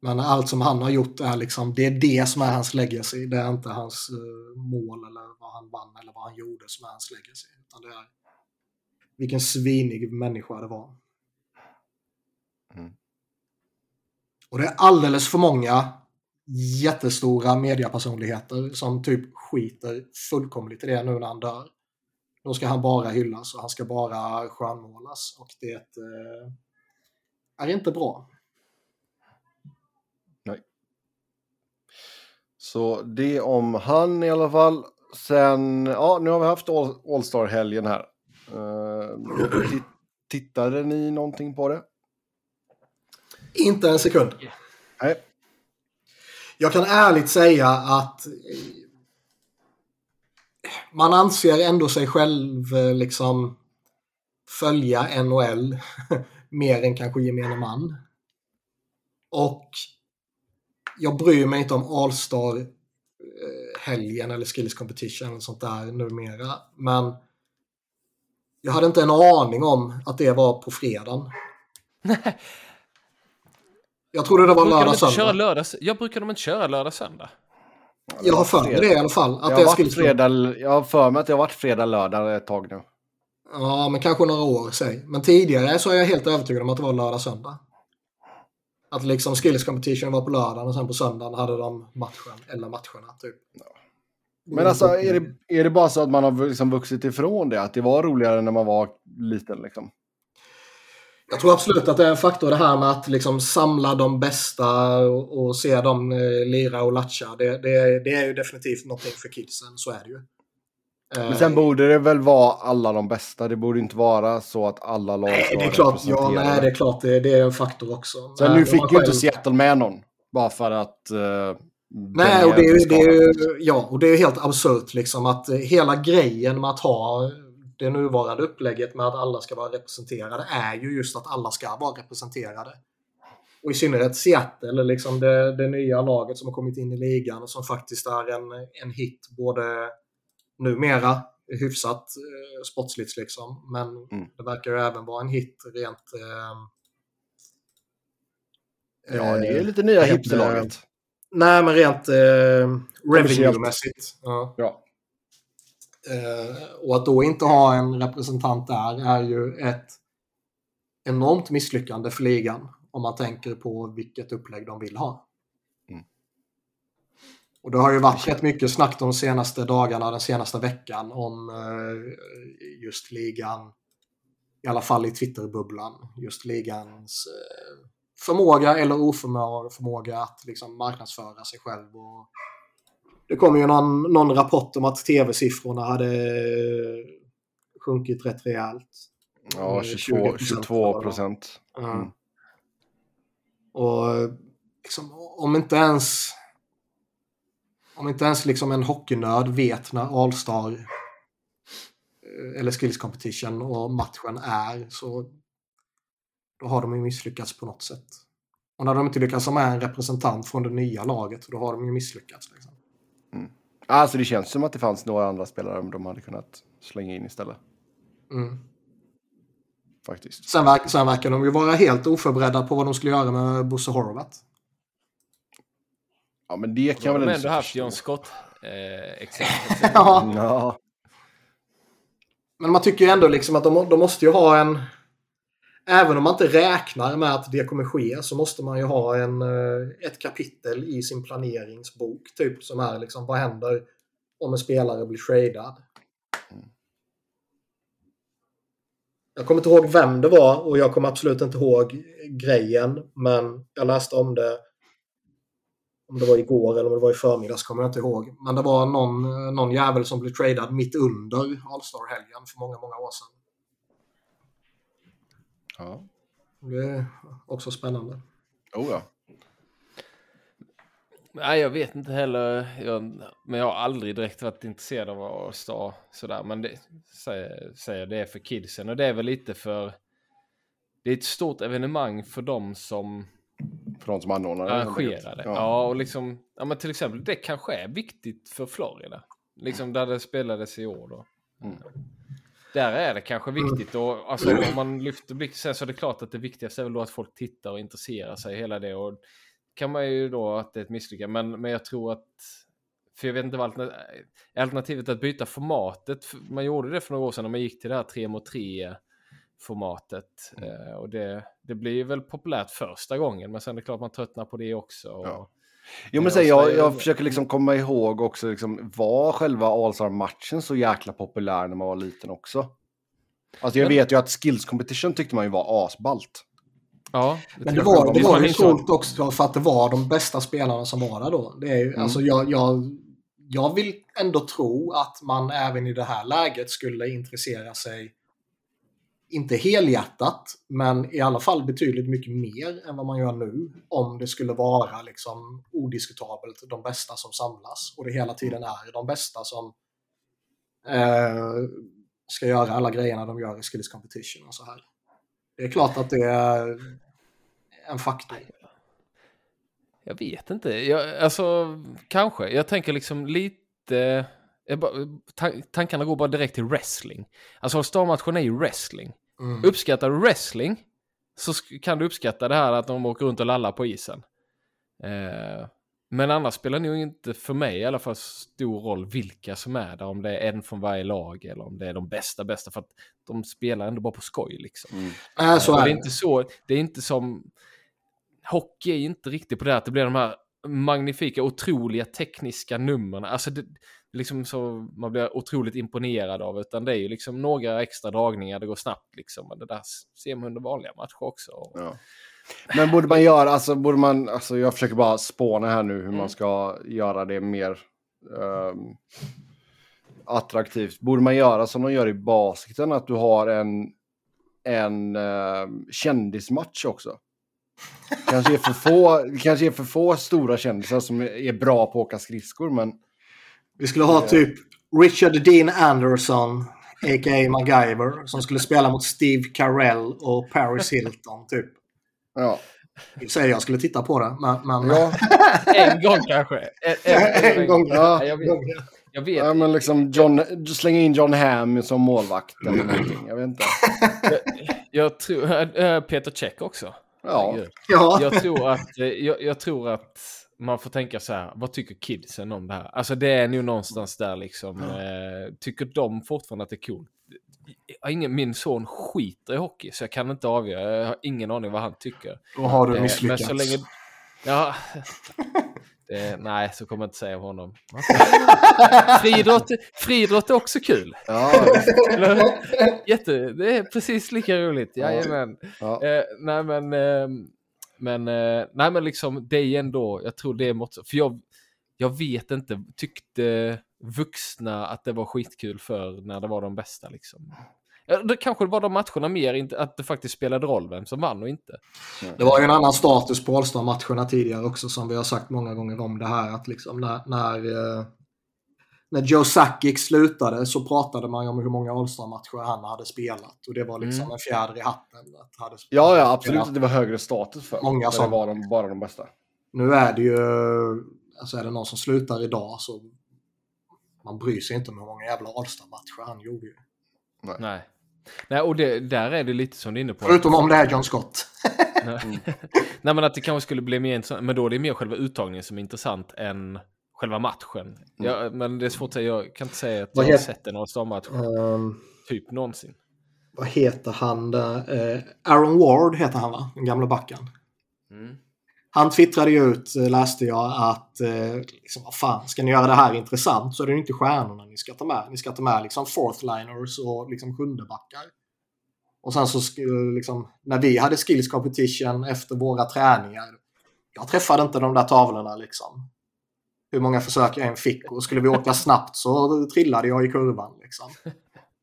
Men allt som han har gjort är liksom, det är det som är hans legacy. Det är inte hans uh, mål eller vad han vann eller vad han gjorde som är hans legacy. Utan det är vilken svinig människa det var. Mm. Och det är alldeles för många jättestora mediapersonligheter som typ skiter fullkomligt i det nu när han dör. Då ska han bara hyllas och han ska bara skönmålas och det eh, är inte bra. Nej. Så det om han i alla fall. Sen, ja nu har vi haft All-Star-helgen här. Uh, tittade ni någonting på det? Inte en sekund. Nej. Jag kan ärligt säga att man anser ändå sig själv eh, liksom följa NHL mer än kanske gemene man. Och jag bryr mig inte om All-Star eh, helgen eller Skills Competition eller sånt där numera. Men jag hade inte en aning om att det var på fredagen. Jag trodde det var lördag söndag. Lördags, jag brukar de inte köra lördag söndag? Jag har för mig det i alla fall. Att jag, det har skulle fredag, jag har för mig att det har varit fredag, lördag ett tag nu. Ja, men kanske några år säg. Men tidigare så är jag helt övertygad om att det var lördag, söndag. Att liksom skills competition var på lördagen och sen på söndagen hade de matchen, eller matcherna typ. Men alltså är det, är det bara så att man har liksom vuxit ifrån det? Att det var roligare när man var liten liksom? Jag tror absolut att det är en faktor det här med att liksom samla de bästa och, och se dem eh, lira och latcha. Det, det, det, är ju definitivt någonting för kidsen, så är det ju. Men sen borde det väl vara alla de bästa? Det borde inte vara så att alla lag Nej, det är klart, ja, nej, det är klart det, det är en faktor också. Sen nu fick ju inte Seattle med någon. Bara för att... Uh, nej, och det är, det är, ja, och det är helt absurt liksom att hela grejen med att ha det nuvarande upplägget med att alla ska vara representerade är ju just att alla ska vara representerade. Och i synnerhet Seattle, liksom det, det nya laget som har kommit in i ligan och som faktiskt är en, en hit både numera hyfsat eh, sportsligt liksom. Men mm. det verkar ju även vara en hit rent... Eh, ja, det är ju lite nya hipsterlaget. Nej, men rent eh, revenue-mässigt. Ja. ja. Eh, och att då inte ha en representant där är ju ett enormt misslyckande för ligan om man tänker på vilket upplägg de vill ha. Och det har ju varit rätt mycket snack de senaste dagarna, den senaste veckan om eh, just ligan, i alla fall i Twitterbubblan, just ligans eh, förmåga eller oförmåga att liksom marknadsföra sig själv och det kom ju någon, någon rapport om att tv-siffrorna hade sjunkit rätt rejält. Ja, 22, 22 procent. Mm. Och liksom, om inte ens om inte ens liksom en hockeynörd vet när All-Star eh, eller Skills Competition och matchen är så då har de ju misslyckats på något sätt. Och när de inte lyckas ha med en representant från det nya laget då har de ju misslyckats. Liksom. Mm. Alltså det känns som att det fanns några andra spelare de hade kunnat slänga in istället. Mm. Faktiskt. Sen, verk, sen verkar de ju vara helt oförberedda på vad de skulle göra med Bosse Horvath. Ja men det kan väl inte... De ändå haft John Scott eh, exempel. ja. ja. Men man tycker ju ändå liksom att de, de måste ju ha en även om man inte räknar med att det kommer ske så måste man ju ha en, eh, ett kapitel i sin planeringsbok. Typ som är liksom vad händer om en spelare blir tradad. Jag kommer inte ihåg vem det var och jag kommer absolut inte ihåg grejen. Men jag läste om det. Om det var igår eller om det var i förmiddags kommer jag inte ihåg. Men det var någon, någon jävel som blev tradad mitt under All-Star-helgen för många, många år sedan. Ja. Det är också spännande. Oh ja. Nej, jag vet inte heller. Jag, men jag har aldrig direkt varit intresserad av att stå sådär. Men det säger, säger det är för kidsen och det är väl lite för. Det är ett stort evenemang för dem som. För de som anordnar det. Arrangerar det. Ja. ja, och liksom. Ja, men till exempel det kanske är viktigt för Florida. Liksom där det spelades i år då. Mm. Där är det kanske viktigt och alltså, om man lyfter blicken sen så är det klart att det viktigaste är väl då att folk tittar och intresserar sig hela det och kan man ju då att det är ett misslyckande. Men, men jag tror att, för jag vet inte vad alternat- alternativet att byta formatet. Man gjorde det för några år sedan när man gick till det här 3 mot 3 formatet. Eh, och det, det blir väl populärt första gången, men sen är det klart man tröttnar på det också. Och, Ja. Jo men så jag, jag det- försöker liksom komma ihåg också, liksom, var själva All-Star-matchen så jäkla populär när man var liten också? Alltså jag Men- vet ju att skills competition tyckte man ju var asballt. Ja, Men det var, det var ju coolt också för att det var de bästa spelarna som var där då. Det är ju, Mm. alltså jag, jag, jag vill ändå tro att man även i det här läget skulle intressera sig, inte helhjärtat, men i alla fall betydligt mycket mer än vad man gör nu. Om det skulle vara liksom odiskutabelt de bästa som samlas och det hela tiden är de bästa som eh, ska göra alla grejerna de gör i Skills Competition och så här. Det är klart att det är en faktor. Jag vet inte. Jag, alltså, kanske. Jag tänker liksom lite... Jag bara, tankarna går bara direkt till wrestling. Alltså All-Star-matchen är ju wrestling. Mm. Uppskattar du wrestling så kan du uppskatta det här att de åker runt och lallar på isen. Eh, men annars spelar det nog inte för mig i alla fall stor roll vilka som är där. Om det är en från varje lag eller om det är de bästa bästa. För att de spelar ändå bara på skoj liksom. Mm. Nej, så är det det. är inte så, det är inte som... Hockey är inte riktigt på det att det blir de här magnifika, otroliga tekniska numren. Alltså det, liksom så man blir otroligt imponerad av, utan det är ju liksom några extra dragningar, det går snabbt liksom. Men det där ser man under vanliga matcher också. Ja. Men borde man göra, alltså borde man, alltså jag försöker bara spåna här nu hur Mm. man ska göra det mer ehm, attraktivt. Borde man göra som de gör i basketen, att du har en, en ehm, kändismatch också? Kanske är, för få, kanske är för få stora kändisar som är- är bra på att åka skridskor, men Vi skulle ha typ Richard Dean Anderson, a.k.a. MacGyver, som skulle spela mot Steve Carell och Paris Hilton, typ. ja. Jag säger jag skulle titta på det, men... men ja. En gång kanske. En, en, en gång. Ja. Jag vet, jag vet ja men liksom John, slänga in John Hamm som målvakt eller någonting, jag vet inte. jag tror, äh, Peter Check också. Ja. Ja. jag tror att, jag, jag tror att man får tänka så här, vad tycker kidsen om det här? Alltså det är nog någonstans där liksom, eh, tycker de fortfarande att det är coolt? Ingen, min son skiter i hockey så jag kan inte avgöra, jag har ingen aning vad han tycker. Då har du Eh, misslyckats. Men så länge... Ja, det, nej, så kommer jag inte säga om honom. Friidrott, friidrott är också kul. ja? Jätte, det är precis lika roligt, jajamän. ja. Eh, nej men, eh, men, eh, nej men liksom det är ändå, jag tror det är mått, för jag, jag vet inte, tyckte vuxna att det var skitkul för när det var de bästa liksom. Det kanske var de matcherna mer, att det faktiskt spelade roll vem som vann och inte. Mm. Det var ju en annan status på Allstar-matcherna tidigare också som vi har sagt många gånger om det här att liksom när, när, eh, när Joe Sakic slutade så pratade man ju om hur många All-Star-matcher han hade spelat och det var liksom Mm. en fjäder i hatten. Att hade Ja, ja, absolut att det var högre status för. Många som- var de, bara de bästa. Nu är det ju, alltså är det någon som slutar idag så man bryr sig inte om hur många jävla All-Star-matcher han gjorde ju. Nej. Nej, och det, där är det lite som du är inne på. Förutom om det är John Scott. Nej. Nej, men att det kanske skulle bli mer intressant. Men då är det mer själva uttagningen som är intressant än själva matchen. Ja, men det är svårt att säga. Jag kan inte säga att Vad jag har sett en All-Star-match Ehm, typ någonsin. vad heter han? Eh, Aaron Ward heter han va? Den gamla backen. Mm. Han twittrade ju ut, eh, läste jag, att eh, liksom, vad fan, ska ni göra det här intressant så är det ju inte stjärnorna ni ska ta med. Ni ska ta med liksom fourth-liners och liksom sjundebackar. Och sen så skulle liksom, när vi hade skills competition efter våra träningar. Jag träffade inte de där tavlorna liksom. Hur många försök jag än fick och skulle vi åka snabbt så trillade jag i kurvan liksom.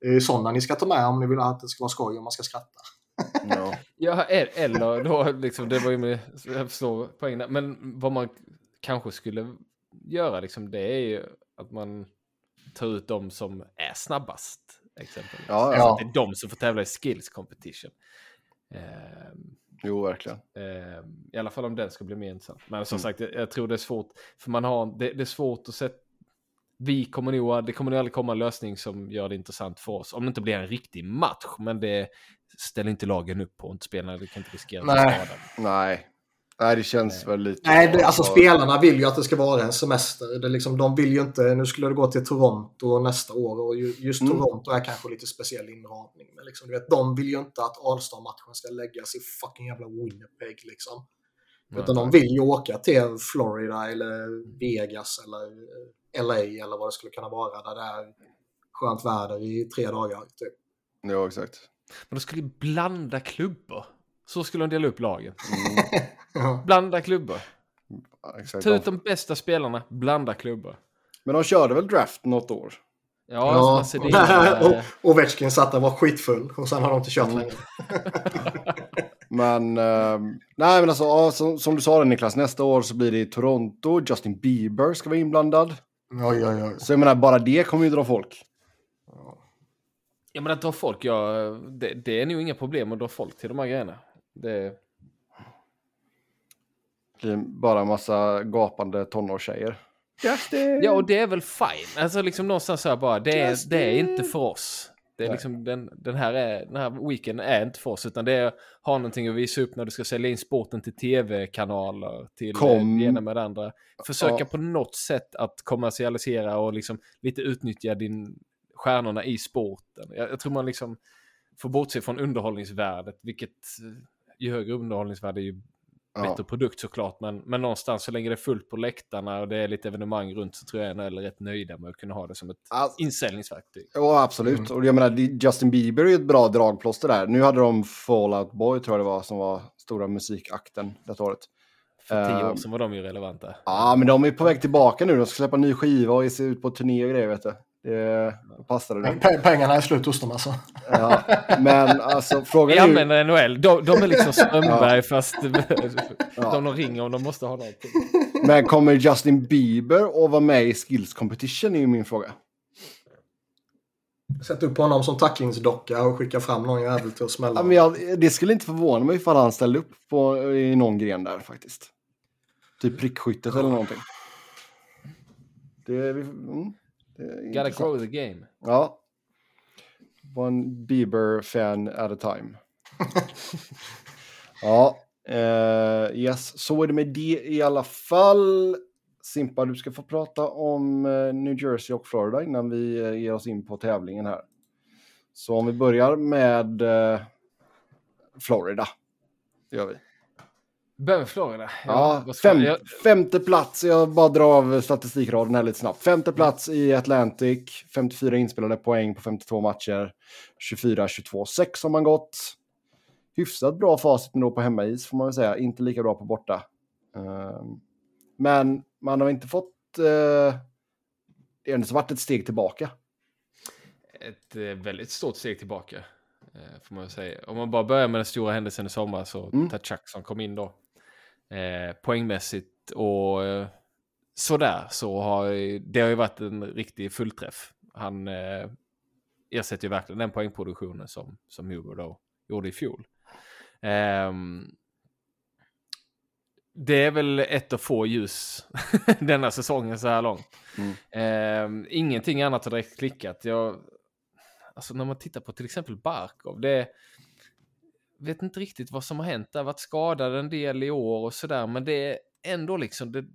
Det är sådana ni ska ta med om ni vill att det ska vara skoj och man ska skratta. Ja. Ja, e- eller då liksom, det var ju med, jag förstår poängen. Men vad man kanske skulle göra liksom, det är ju att man tar ut de som är snabbast. Exempelvis. Ja, ja. Alltså, det är de som får tävla i skills competition. Ehm, Jo, verkligen. Eh, I alla fall om den ska bli mer intressant. Men som Mm. sagt, jag, jag tror det är svårt. För man har, det, det är svårt att sätta... Vi kommer nog, det kommer nog aldrig komma en lösning som gör det intressant för oss. Om det inte blir en riktig match. Men det ställer inte lagen upp på. Inte spelarna, kan inte riskera att Nej. skadade. Nej. Nej, det känns väl lite... Nej, det, alltså spelarna vill ju att det ska vara en semester. Det är liksom, de vill ju inte... Nu skulle det gå till Toronto nästa år och ju- just Mm. Toronto är kanske lite speciell inramning. Men liksom, du vet, de vill ju inte att All-Star-matchen ska läggas i fucking jävla Winnipeg liksom. Utan de vill ju åka till Florida eller Vegas eller eh, LA eller vad det skulle kunna vara där det är skönt väder i tre dagar. Typ. Ja, exakt. Men de skulle ju blanda klubbor. Så skulle de dela upp lagen. Mm, Ja. Blanda klubbor. ja, exakt. Ta ut de bästa spelarna, blanda klubbor. Men de körde väl draft något år? Ja, Ja. alltså, det är, och Ovechkin satt där och var skitfull och sen har de inte kört Mm. längre. Men, ehm, nej men alltså, ja, som, som du sa det Niklas, nästa år så blir det i Toronto. Justin Bieber ska vara inblandad. Oj, oj, oj. Så jag menar, bara det kommer ju dra folk. Ja men att dra folk, ja, det, det är nog inga problem att dra folk till de här grejerna. Det blir bara en massa gapande tonårstjejer. Justin! ja och det är väl fine. Alltså liksom någonstans så här bara, det är, det är inte för oss. Det är Nej. liksom, den, den, här är, den här weekenden är inte för oss, utan det är att ha någonting att visa upp när du ska sälja in sporten till tv-kanaler, till Kom. eh, det ena med det andra. Försöka Ja. på något sätt att kommersialisera och liksom lite utnyttja din stjärnorna i sporten. Jag, jag tror man liksom får bortse från underhållningsvärdet, vilket eh, ju högre underhållningsvärde ju Ja. bättre produkt såklart. Men, men någonstans så länge det är fullt på läktarna och det är lite evenemang runt så tror jag NHL är rätt nöjda med att kunna ha det som ett Alltså, insäljningsverktyg. Ja, absolut. Och jag menar, Justin Bieber är ju ett bra dragplåster där. Nu hade de Fallout Boy, tror jag det var, som var stora musikakten detta året. För tio Ehm. år sedan var de ju relevanta. Ja, men de är på väg tillbaka nu. De ska släppa en ny skiva och ge sig ut på turné och grejer, vet du. Det passade det. Pe- Pengarna är slut hos dem alltså. Ja, men alltså, Vi frågan är ju... använder NHL. De, de är liksom Strömberg fast Ja. de, de ringer om de måste ha någonting. Men kommer Justin Bieber att vara med i Skills Competition är ju min fråga. Sätt upp honom som tacklingsdocka och skicka fram någon jävel till att smälla. Ja, men jag, det skulle inte förvåna mig ifall han ställde upp på, i någon gren där faktiskt. Typ prickskyttet eller någonting. Det, mm, det är Gotta intressant. grow the game. Ja. One Bieber-fan at a time. ja, eh, yes. Så är det med det i alla fall. Simpa, du ska få prata om eh, New Jersey och Florida innan vi eh, ger oss in på tävlingen här. Så om vi börjar med eh, Florida. Det gör vi. Börja med Florida. Ja, fem, jag- femte plats, jag bara drar av statistikraden här lite snabbt. Femte plats i Atlantic, 54 inspelade poäng på 52 matcher. 24-22, 6 har man gått. Hyfsat bra facit ändå på hemmais får man väl säga, inte lika bra på borta. Ehm, men man har inte fått... Uh, det har ändå varit ett steg tillbaka. ett eh, väldigt stort steg tillbaka. Eh, får man säga. Om man bara börjar med den stora händelsen i sommar så Mm. Tachak som kom in då. Eh, poängmässigt och eh, sådär så har det har ju varit en riktig fullträff. Han eh, ersätter ju verkligen den poängproduktionen som, som Huber då gjorde i fjol. Ehm, det är väl ett av få ljus denna säsongen så här långt. Mm. Ehm, ingenting annat har direkt klickat. Jag, alltså när man tittar på till exempel Barkov, det vet inte riktigt vad som har hänt. Det har varit skadad en del i år och sådär, men det är ändå liksom det,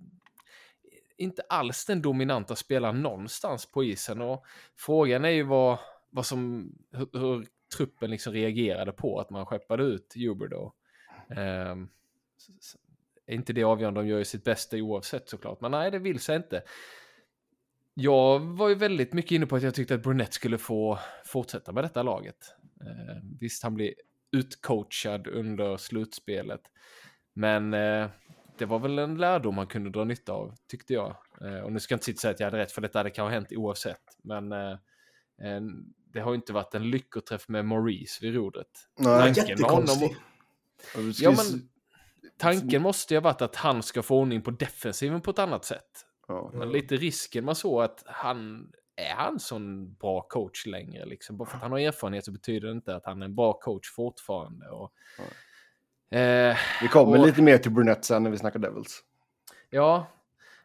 inte alls den dominanta spelaren någonstans på isen. Och frågan är ju vad, vad som, hur, hur truppen liksom reagerade på att man skeppade ut Huber då. Um, ehm, är inte det avgörande, de gör ju sitt bästa oavsett såklart, men nej, det vill sig inte. Jag var ju väldigt mycket inne på att jag tyckte att Brunette skulle få fortsätta med detta laget. Uh, visst, han blir utcoachad under slutspelet, men eh, det var väl en lärdom man kunde dra nytta av, tyckte jag. Eh, och nu ska jag inte sitta och säga att jag hade rätt, för detta hade kanske hänt oavsett, men eh, det har ju inte varit en lyckoträff med Maurice vid rodret. Nej. Tanken med honom- Ja, men tanken måste ju ha varit att han ska få ordning på defensiven på ett annat sätt. ja. Men lite risken man såg att han är han sån bra coach längre liksom. Bara för att han har erfarenhet så betyder det inte att han är en bra coach fortfarande. Och, eh, Vi kommer och- lite mer till Brunette sen när vi snackar Devils. ja,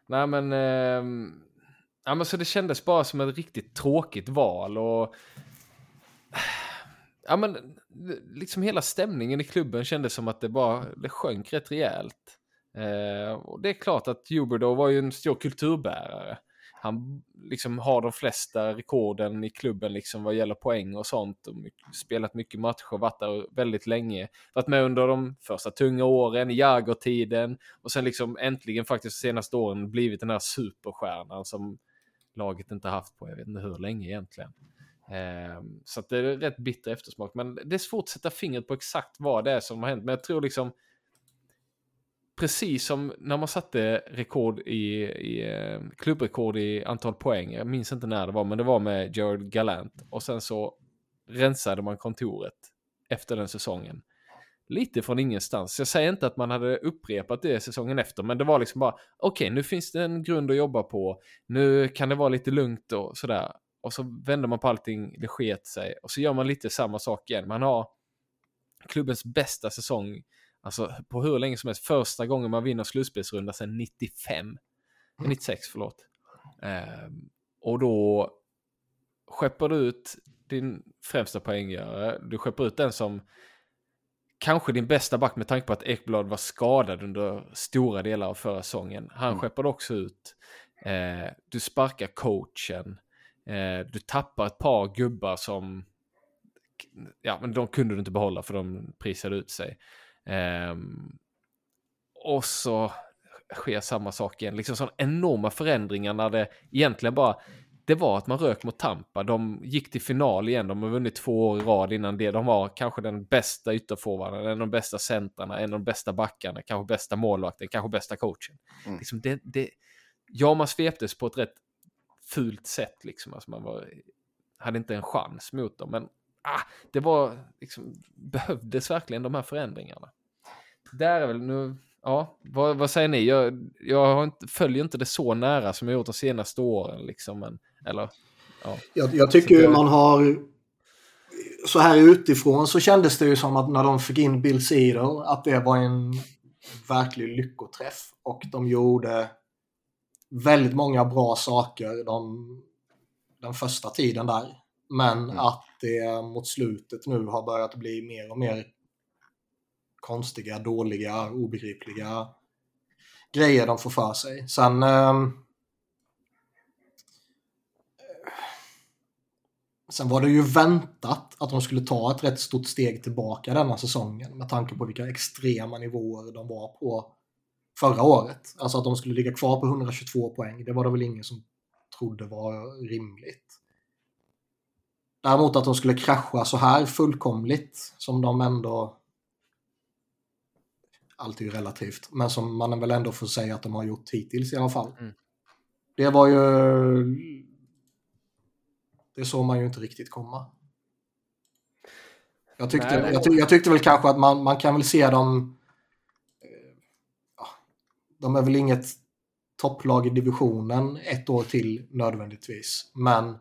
nej men, ehm, ja, men så det kändes bara som ett riktigt tråkigt val och ja men liksom hela stämningen i klubben kändes som att det bara det sjönk rätt rejält. Eh, och det är klart att Huberdo var ju en stor kulturbärare. Han liksom har de flesta rekorden i klubben liksom vad gäller poäng och sånt. Och mycket, spelat mycket matcher, varit där väldigt länge. Varit med under de första tunga åren, i Jagr-tiden. Och sen liksom äntligen faktiskt de senaste åren blivit den här superstjärnan som laget inte haft på jag vet inte hur länge egentligen. Eh, så att det är rätt bitter eftersmak. Men det är svårt att sätta fingret på exakt vad det är som har hänt. Men jag tror liksom precis som när man satte rekord i, i eh, klubbrekord i antal poäng. Jag minns inte när det var, men det var med Gerald Galant. Och sen så rensade man kontoret efter den säsongen. Lite från ingenstans. Jag säger inte att man hade upprepat det säsongen efter, men det var liksom bara okej, okay, nu finns det en grund att jobba på. Nu kan det vara lite lugnt och sådär. Och så vänder man på allting, det sket sig. Och så gör man lite samma sak igen. Man har klubbens bästa säsong Alltså på hur länge som helst. Första gången man vinner slutspelsrunda sedan 95. 96, förlåt. Eh, och då skeppar du ut din främsta poänggörare. Du skeppar ut den som kanske din bästa back med tanke på att Ekblad var skadad under stora delar av förra säsongen. Han mm. skeppade också ut. Eh, du sparkar coachen. Eh, du tappar ett par gubbar som ja, men de kunde du inte behålla för de prisade ut sig. Um, och så sker samma sak igen. Liksom sådana enorma förändringar när det egentligen bara det var att man rök mot Tampa. De gick till final igen. De har vunnit två år i rad innan det. De var kanske den bästa ytterforwarden, en av de bästa centrarna, en av de bästa backarna, kanske bästa målvakten, kanske bästa coachen. Mm. Liksom det, det, ja, man sveptes på ett rätt fult sätt. Liksom. Alltså man var, hade inte en chans mot dem. Men ah, det var liksom, behövdes verkligen de här förändringarna. Där är väl nu, ja, vad, vad säger ni? Jag, jag inte, följer inte det så nära som jag gjort de senaste åren liksom, men, eller, ja. Jag, jag tycker ju man har, så här utifrån så kändes det ju som att när de fick in Bill Cedar, att det var en verklig lyckoträff och de gjorde väldigt många bra saker de, den första tiden där. Men mm. att det mot slutet nu har börjat bli mer och mer konstiga, dåliga, obegripliga grejer de får för sig. Sen... Eh, sen var det ju väntat att de skulle ta ett rätt stort steg tillbaka denna säsongen med tanke på vilka extrema nivåer de var på förra året. Alltså att de skulle ligga kvar på 122 poäng, det var det väl ingen som trodde var rimligt. Däremot att de skulle krascha så här fullkomligt som de ändå allt är ju relativt, men som man väl ändå får säga att de har gjort hittills i alla fall. Mm. Det var ju... Det såg man ju inte riktigt komma. Jag tyckte, Nej, jag, tyck, jag, tyckte väl kanske att man, man kan väl se dem... Eh, de är väl inget topplag i divisionen ett år till nödvändigtvis, men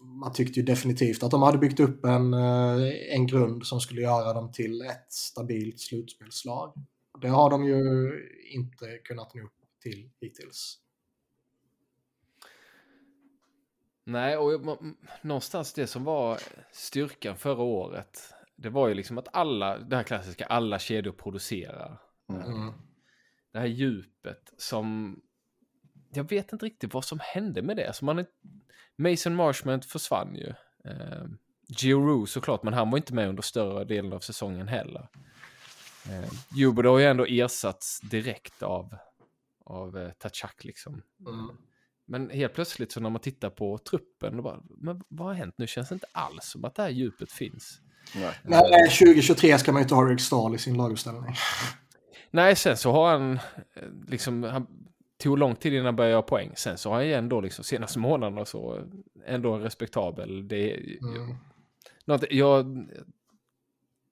man tyckte ju definitivt att de hade byggt upp en, eh, en grund som skulle göra dem till ett stabilt slutspelslag. Det har de ju inte kunnat nå upp till hittills. Nej, och någonstans det som var styrkan förra året, det var ju liksom att alla, det här klassiska, alla kedjor producerar. Mm. Det här djupet som, jag vet inte riktigt vad som hände med det. Alltså man är, Mason Marshman försvann ju. Eh, Gio Rue såklart, men han var inte med under större delen av säsongen heller. Eh, Jubo har ju ändå ersatts direkt av, av eh, Tachak liksom. Mm. Men helt plötsligt så när man tittar på truppen, bara, men vad har hänt nu? Känns det inte alls som att det här djupet finns. Nej, Nej 2023 ska man ju inte ha Rick Stahl i sin laguppställning. Nej, sen så har han, eh, liksom, han tog lång tid innan han började göra poäng. Sen så har han ju ändå liksom senaste månaderna så ändå respektabel. Det, mm. något, jag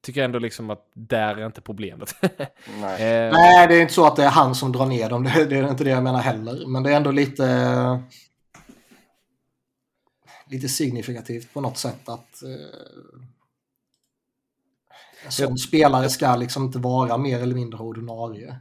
tycker ändå liksom att där är inte problemet. Nej. eh, Nej, det är inte så att det är han som drar ner dem. Det, det, är inte det jag menar heller. Men det är ändå lite lite signifikativt på något sätt att eh, en sån spelare ska liksom inte vara mer eller mindre ordinarie.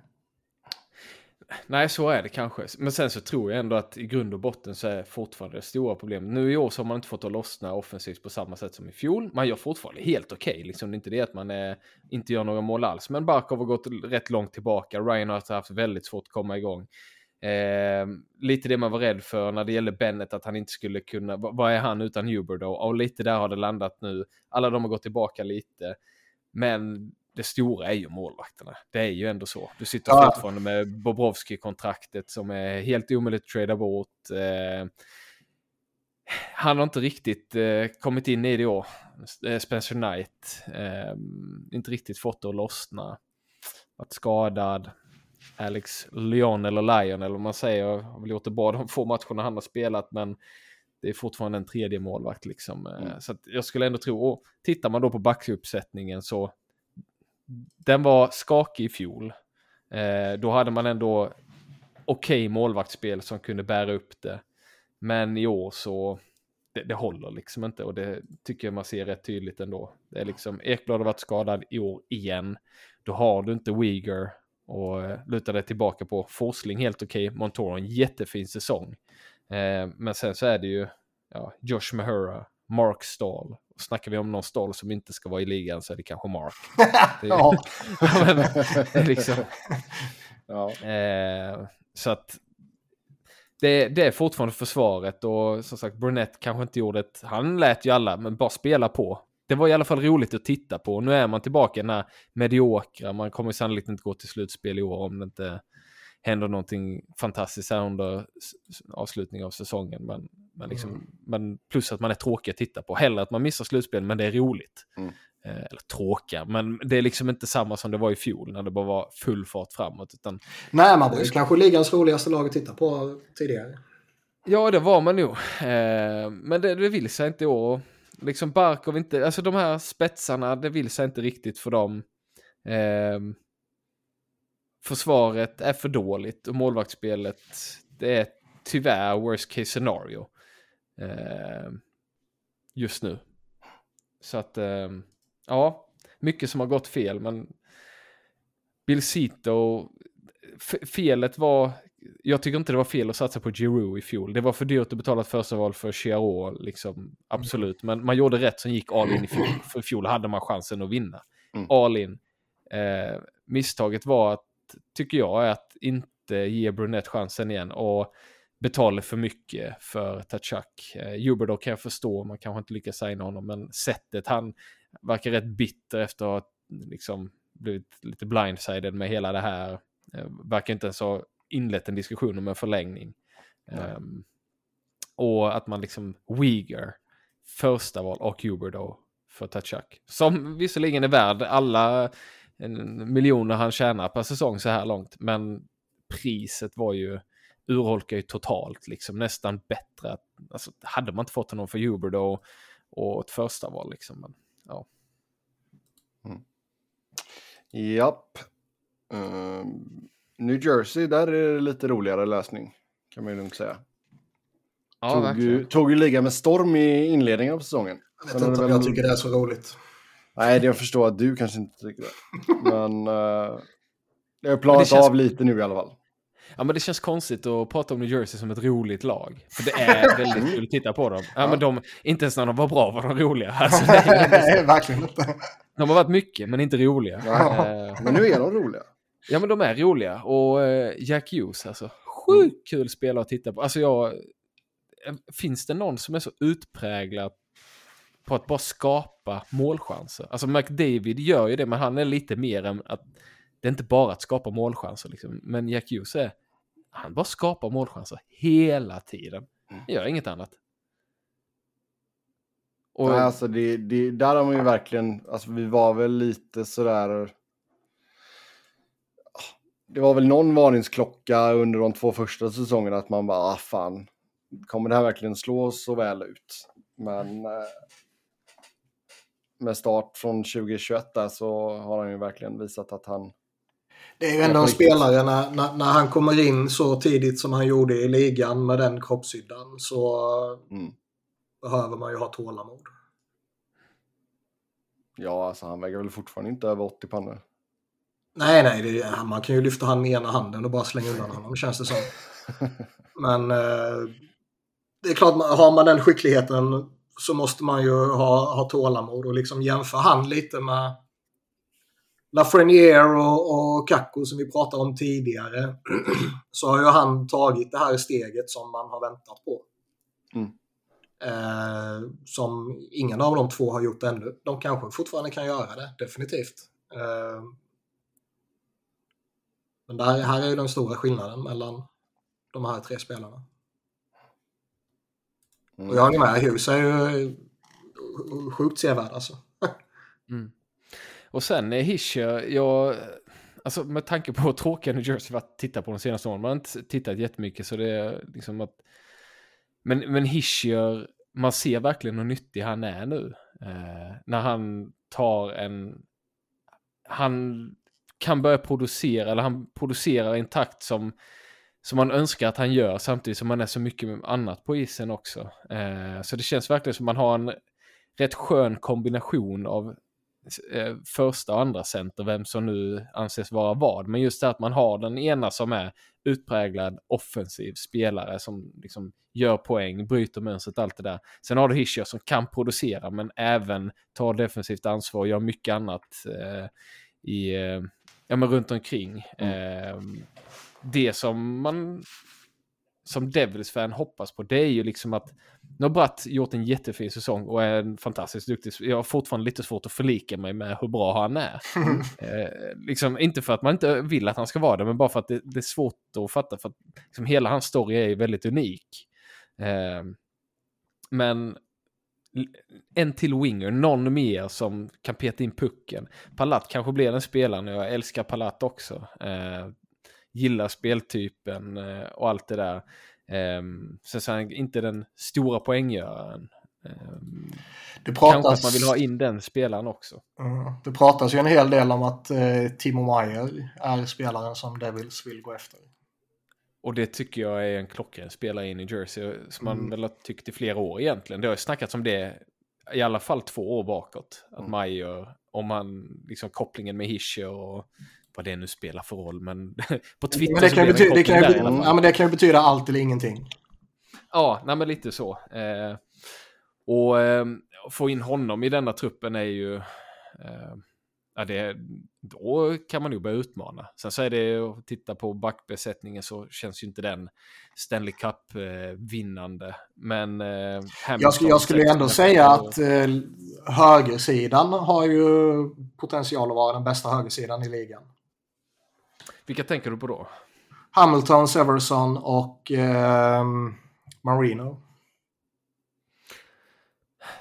Nej, så är det kanske. Men sen så tror jag ändå att i grund och botten så är fortfarande det stora problemet. Nu i år så har man inte fått att lossna offensivt på samma sätt som i fjol. Man gör fortfarande helt okej. Okay. Liksom, det är inte det att man är, inte gör några mål alls. Men Barkov har gått rätt långt tillbaka. Ryan har haft väldigt svårt att komma igång. Eh, lite det man var rädd för när det gällde Bennett, att han inte skulle kunna... Vad är han utan Huber då? Och lite där har det landat nu. Alla de har gått tillbaka lite. Men det stora är ju målvakterna. Det är ju ändå så. Du sitter ja. fortfarande med Bobrovski-kontraktet som är helt omöjligt att trada bort. Eh, han har inte riktigt eh, kommit in i det år. Eh, Spencer Knight. Eh, inte riktigt fått det att lossna. Varit skadad. Alex Lyon eller Lion eller vad man säger. Har väl gjort det bra de få matcherna han har spelat men det är fortfarande en tredje målvakt liksom. Mm. Så jag skulle ändå tro, och tittar man då på backuppsättningen så den var skakig i fjol. Eh, då hade man ändå okej okay målvaktsspel som kunde bära upp det. Men i år så det, det, håller liksom inte och det tycker jag man ser rätt tydligt ändå. Det är liksom Ekblad har varit skadad i år igen. Då har du inte Uyghur och eh, lutar dig tillbaka på. Forsling helt okej, okay. Montoro en jättefin säsong. Eh, men sen så är det ju ja, Josh Mahura, Mark Stahl. Och snackar vi om någon Stahl som inte ska vara i ligan så är det kanske Mark. Det är, ja. men, liksom, ja. Eh, så att det, det, är fortfarande försvaret och som sagt Burnett kanske inte gjorde ett... Han lät ju alla, men bara spela på. Det var i alla fall roligt att titta på. Nu är man tillbaka i den här mediokra. Man kommer sannolikt inte gå till slutspel i år om det inte händer någonting fantastiskt här under avslutningen av säsongen. Men, men, liksom, mm. men plus att man är tråkig att titta på. Hellre att man missar slutspel, men det är roligt. Mm. Eh, eller tråkiga, men det är liksom inte samma som det var i fjol när det bara var full fart framåt. Utan, Nej, man var ju kanske ligans roligaste lag att titta på tidigare. Ja, det var man nog. Eh, men det, det vill sig inte i år. Liksom Barkov inte, alltså de här spetsarna, det vill sig inte riktigt för dem. Eh, försvaret är för dåligt och målvaktsspelet, det är tyvärr worst case scenario. Eh, just nu. Så att, eh, ja, mycket som har gått fel, men Bill Cito, felet var, jag tycker inte det var fel att satsa på Giroud i fjol. Det var för dyrt att betala ett första val för Chiaro, liksom, absolut. Men man gjorde rätt som gick all in i fjol. För i fjol hade man chansen att vinna. Mm. All in. Eh, misstaget var att, tycker jag, är att inte ge Brunette chansen igen. Och betala för mycket för Tachak. Eh, kan jag förstå, man kanske inte lyckas signa honom, men sättet han verkar rätt bitter efter att liksom blivit lite blindsided med hela det här. Eh, verkar inte ens ha inlett en diskussion om en förlängning. Um, och att man liksom Uyghur, första val och Huber då för Tachak. Som visserligen är värd alla miljoner han tjänar per säsong så här långt. Men priset var ju urholkar ju totalt liksom nästan bättre. Alltså, hade man inte fått honom för Huber då och ett första val liksom. Men, ja. Mm. Japp. Um, New Jersey, där är det lite roligare lösning. Kan man ju lugnt säga. Ja, tog, ju, tog ju liga med storm i inledningen av säsongen. Jag vet inte om väl... jag tycker det är så roligt. Nej, det jag förstår att du kanske inte tycker det. Men uh, det har planat känns... av lite nu i alla fall. Ja, men det känns konstigt att prata om New Jersey som ett roligt lag. För det är väldigt kul att titta på dem. Ja, ja. men de, inte ens när de var bra var de roliga. Alltså, Nej, verkligen inte. De har varit mycket, men inte roliga. Ja, uh, men nu är de roliga. Ja, men de är roliga. Och uh, Jack Hughes, alltså. Sjukt mm. kul spelare att titta på. Alltså, jag... Finns det någon som är så utpräglad på att bara skapa målchanser? Alltså, McDavid gör ju det, men han är lite mer än att... Det är inte bara att skapa målchanser, liksom. Men Jack Hughes är han bara skapar målchanser hela tiden. Mm. Gör inget annat. Och... Nej, alltså det, det, där har man ju verkligen, alltså vi var väl lite sådär. Det var väl någon varningsklocka under de två första säsongerna att man bara, ah, fan, kommer det här verkligen slå så väl ut? Men eh, med start från 2021 där så har han ju verkligen visat att han det är ju ändå en spelare när, när, när, han kommer in så tidigt som han gjorde i ligan med den kroppshyddan så mm. behöver man ju ha tålamod. Ja, alltså han väger väl fortfarande inte över 80 pannor. Nej, nej, det, är- man kan ju lyfta han med ena handen och bara slänga undan honom, känns det som. Men eh, det är klart, har man den skickligheten så måste man ju ha, ha tålamod och liksom jämföra han lite med Lafreniere och, och Kakko som vi pratade om tidigare. så har ju han tagit det här steget som man har väntat på. Mm. Eh, som ingen av de två har gjort ännu. De kanske fortfarande kan göra det, definitivt. Eh, men där, här är ju den stora skillnaden mellan de här tre spelarna. Mm. Och jag håller med, Hughes är ju sjukt sevärd alltså. Mm. Och sen är Hischer, jag, alltså med tanke på hur tråkiga New Jersey varit att titta på de senaste åren, man har inte tittat jättemycket så det är liksom att, men, men Hischer, man ser verkligen hur nyttig han är nu. Eh, när han tar en, han kan börja producera, eller han producerar i en takt som, som man önskar att han gör, samtidigt som man är så mycket annat på isen också. Eh, så det känns verkligen som man har en rätt skön kombination av eh, första och andra center, vem som nu anses vara vad. Men just det att man har den ena som är utpräglad offensiv spelare som liksom gör poäng, bryter mönstret, allt det där. Sen har du Hischer som kan producera men även tar defensivt ansvar och gör mycket annat eh, i, eh, ja, men runt omkring. Eh, det som man som Devils-fan hoppas på det är ju liksom att nu har Bratt gjort en jättefin säsong och är en fantastiskt duktig. Jag har fortfarande lite svårt att förlika mig med hur bra han är. Eh, liksom, inte för att man inte vill att han ska vara det, men bara för att det, det är svårt att fatta. För att liksom, hela hans story är väldigt unik. Eh, men en till winger, någon mer som kan peta in pucken. Palat kanske blir den spelaren, jag älskar Palat också. Eh, gillar speltypen eh, och allt det där. Um, sen så är han inte den stora poänggöraren. Um, Det kanske pratas, att man vill ha in den spelaren också. Mm, det pratas ju en hel del om att eh, Timo Meyer är spelaren som Devils vill gå efter. Och det tycker jag är en klockren spelare i Jersey som man Mm. väl har tyckt i flera år egentligen. Det har ju snackats om det i alla fall två år bakåt. Att Mm. Meyer, om han, liksom kopplingen med Hischer och vad det nu spelar för roll. Men på Twitter Men det kan, ju betyda, det, kan ju, där fall. ja, men det kan ju betyda allt eller ingenting. Ja, nej men lite så. Eh, och eh, få in honom i denna truppen är ju... Eh, ja, det, då kan man nog börja utmana. Sen så är det att titta på backbesättningen så känns ju inte den Stanley Cup-vinnande. Men eh, Jag, skulle- jag skulle ändå säga på- att eh, högersidan har ju potential att vara den bästa högersidan i ligan. Vilka tänker du på då? Hamilton, Severson och ehm, Marino.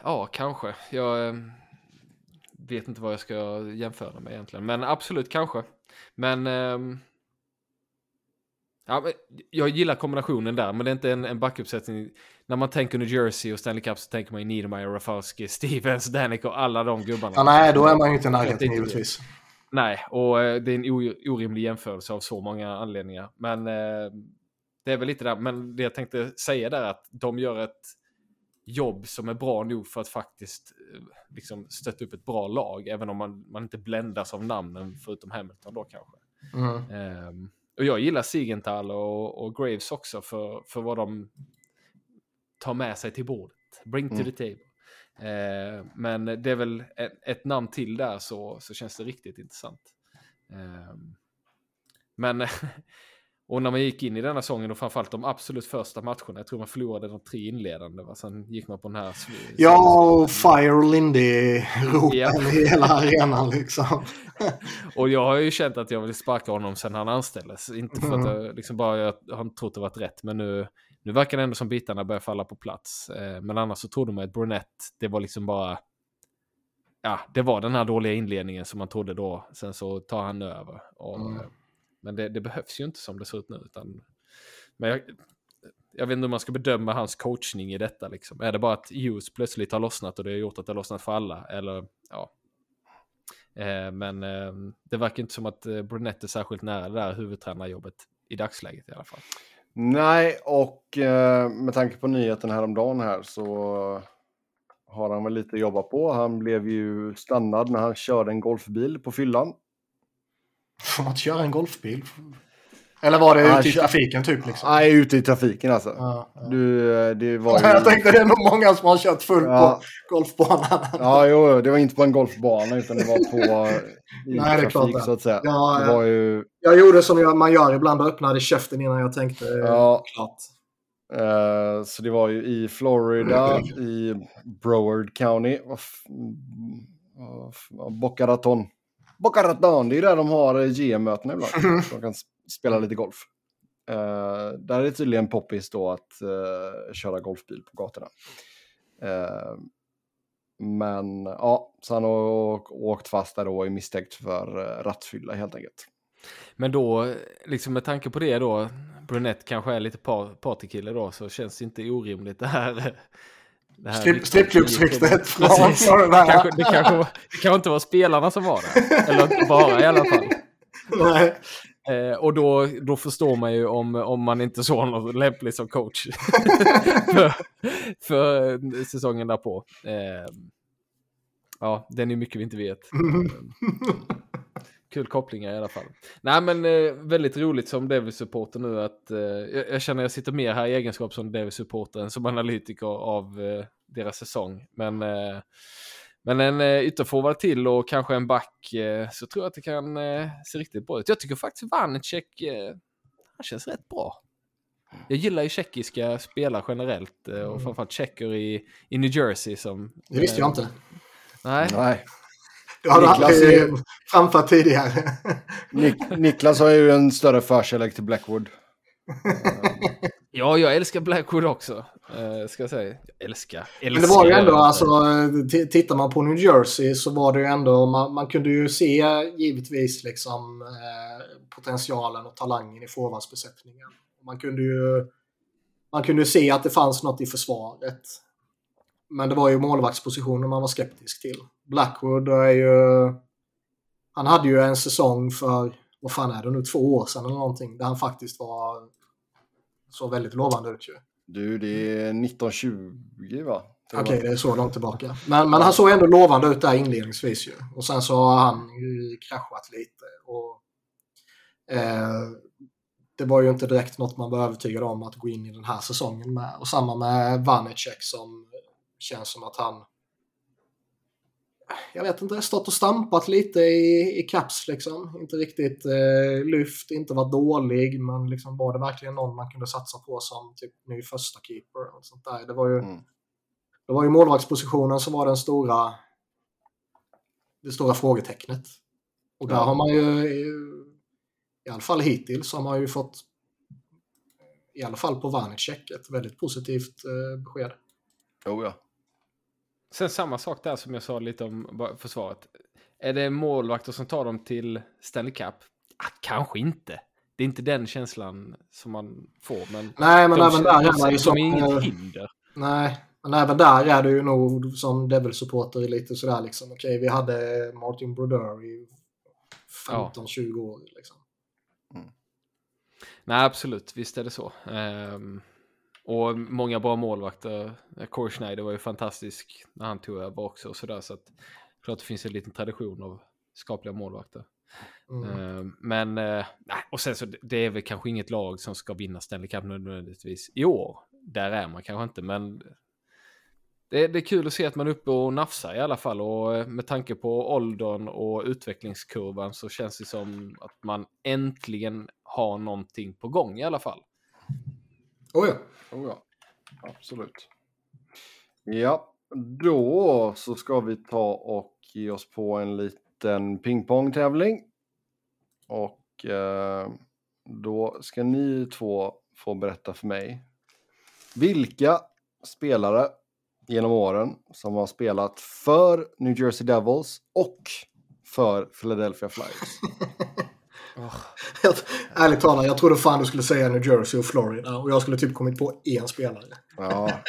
Ja, kanske. Jag eh, vet inte vad jag ska jämföra med egentligen. Men absolut kanske. Men... ehm, ja, jag gillar kombinationen där, men det är inte en, en backuppsättning. När man tänker New Jersey och Stanley Cup så tänker man ju Niedermeyer, Rafalski, Stevens, Danik och alla de gubbarna. Ja, nej, då är man ju inte inte givetvis. Nej, och eh, det är en orimlig jämförelse av så många anledningar. Men eh, det är väl lite där. Men det jag tänkte säga där är att de gör ett jobb som är bra nog för att faktiskt eh, liksom stötta upp ett bra lag. Även om man, man inte bländas av namnen förutom Hamilton då kanske. Mm. Ehm, och jag gillar Sigenthal och, och Graves också för, för vad de tar med sig till bordet. Bring to Mm. the table. Eh, men det är väl ett, ett namn till där så, så känns det riktigt intressant. Ehm, men, och när man gick in i denna säsongen och framförallt de absolut första matcherna, jag tror man förlorade de tre inledande, va? sen gick man på den här... Ja, Fire Lindy-ropen Ja. i hela arenan liksom. Och jag har ju känt att jag vill sparka honom sen han anställdes. Inte för att jag liksom bara jag har trott det varit rätt, men nu, nu verkar det ändå som bitarna börjar falla på plats. Eh, men annars så trodde man att Brunette, det var liksom bara... Ja, det var den här dåliga inledningen som man trodde då. Sen så tar han över. Och, Mm. eh, Men det, det behövs ju inte som det ser ut nu. Utan, men jag, jag vet inte hur man ska bedöma hans coachning i detta. Liksom. Är det bara att Hughes plötsligt har lossnat och det har gjort att det har lossnat för alla? Eller ja, Eh, men eh, det verkar inte som att eh, Brunette är särskilt nära det där huvudtränarjobbet i dagsläget i alla fall. Nej, och eh, med tanke på nyheten häromdagen här så har han väl lite att jobba på. Han blev ju stannad när han körde en golfbil på fyllan. Får man inte köra en golfbil? Eller var det ute i trafiken typ liksom? Nej, ute i trafiken alltså. Ja, ja. Du, eh, det var ju... Jag tänkte det är nog många som har kört full Ja. på golfbanan. Ja, jo, det var inte på en golfbana utan det var på i Nej, klart trafik det. så att säga. Ja, det var ju... Jag gjorde som man gör ibland och öppnade käften innan jag tänkte eh, Ja. klart. Eh, så det var ju i Florida, i Broward County. Mm, Boca Raton. Boca Raton, det är där de har eh, GM-möten ibland. De kan s- spela lite golf. Eh, där är det tydligen poppis då att eh, köra golfbil på gatorna. Eh, men ja, så han har åk- åkt fast där då och är misstänkt för rattfylla helt enkelt. Men då, liksom med tanke på det då, Brunette kanske är lite par, partykille då, så känns det inte orimligt det här. Det här Strip- Strippklubbsryktet från. Det kanske, det, kanske, det kanske inte var spelarna som var där. Eller bara i alla fall. Nej. Eh, och då, då förstår man ju om, om man inte såg något lämpligt som coach för, för säsongen därpå. Eh, ja, den är mycket vi inte vet. Kul kopplingar i alla fall. Nej men eh, väldigt roligt som Devils-supporter nu att eh, jag, känner jag sitter mer här i egenskap som Devils-supporter än som analytiker av eh, deras säsong. Men, eh, men en eh, ytterforward till och kanske en back eh, så tror jag att det kan eh, se riktigt bra ut. Jag tycker faktiskt Vanecek, han känns rätt bra. Jag gillar ju tjeckiska spelare generellt och framförallt tjecker i, i New Jersey som... Det visste jag inte. Nej, Nej. Det har du Niklas aldrig är- framfört tidigare. Nik- Niklas har ju en större förkärlek till Blackwood. Ja, jag älskar Blackwood också. Eh, ska jag säga. Jag älskar. Men det var ju älskar ändå, alltså, tittar man på New Jersey så var det ju ändå, man, man kunde ju se givetvis liksom eh, potentialen och talangen i forwardsbesättningen. Man kunde ju man kunde ju se att det fanns något i försvaret. Men det var ju målvaktspositionen man var skeptisk till. Blackwood är ju... Han hade ju en säsong för, vad fan är det nu, två år sedan eller någonting, där han faktiskt var så väldigt lovande ut ju. Du, det är 1920 va? Okej, det är så långt tillbaka. Men, men han såg ändå lovande ut där inledningsvis ju. Och sen så har han ju kraschat lite. Och, eh, det var ju inte direkt något man var övertygad om att gå in i den här säsongen med. Och samma med Vanecek som känns som att han jag vet inte, stått och stampat lite i, i caps liksom. Inte riktigt eh, lyft, inte varit dålig, men liksom var det verkligen någon man kunde satsa på som typ ny första keeper och sånt där. Det var ju, Mm. det var ju målvaktspositionen som var den stora, det stora frågetecknet. Och där Ja. har man ju, i alla fall hittills, har man ju fått, i alla fall på Vanecek, ett väldigt positivt eh, besked. Oh, ja. Sen samma sak där som jag sa lite om försvaret. Är det målvakter som tar dem till Stanley Cup? Ah, kanske inte. Det är inte den känslan som man får. Men Nej, men de, även där är de, man ju som... inget eh, hinder. Nej, men även där är det ju nog som Devil-supporter lite sådär liksom. Okej, vi hade Martin Brodeur i 15-20 år liksom. Nej, absolut. Visst är det så. Ehm, och många bra målvakter. Corey Schneider var ju fantastisk när han tog över också. Och sådär, så att klart det finns en liten tradition av skapliga målvakter. Mm. Ehm, men, eh, och sen så det är väl kanske inget lag som ska vinna Stanley Cup nödvändigtvis i år. Där är man kanske inte, men det, det är kul att se att man är uppe och nafsar i alla fall. Och eh, med tanke på åldern och utvecklingskurvan så känns det som att man äntligen har någonting på gång i alla fall. Oh, ja. Oh, ja. Absolut. Ja, då så ska vi ta och ge oss på en liten pingpongtävling. Och eh, då ska ni två få berätta för mig vilka spelare genom åren som har spelat för New Jersey Devils och för Philadelphia Flyers. Jag, ärligt talat, jag trodde fan du skulle säga New Jersey och Florida. Och jag skulle typ kommit på en spelare. Ja,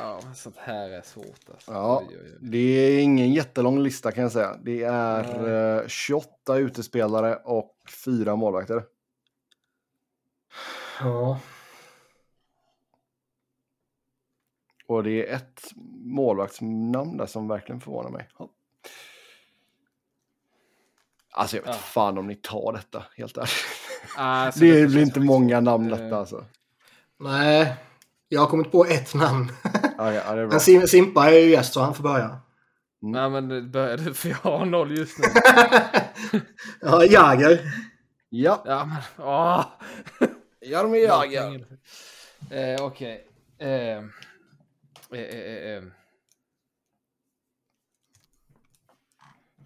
Ja, sånt här är svårt alltså. Ja. Det är ingen jättelång lista kan jag säga. Det är eh, 28 utespelare och fyra målvakter. Ja. Och det är ett målvaktsnamn där som verkligen förvånar mig. Ja. Alltså jag vet Ja. fan om ni tar detta, helt ärligt. Alltså, det blir inte faktiskt många så. namn detta alltså. Nej, jag har kommit på ett namn. Ja, ja. Men Sim- Simpa är ju gäst så han får börja. Nej men det börjar du för jag har noll just nu. ja, Jagger. Ja, Ja men åh! Jaromir Jagr. Eh, Okej. Eh, eh, eh, eh,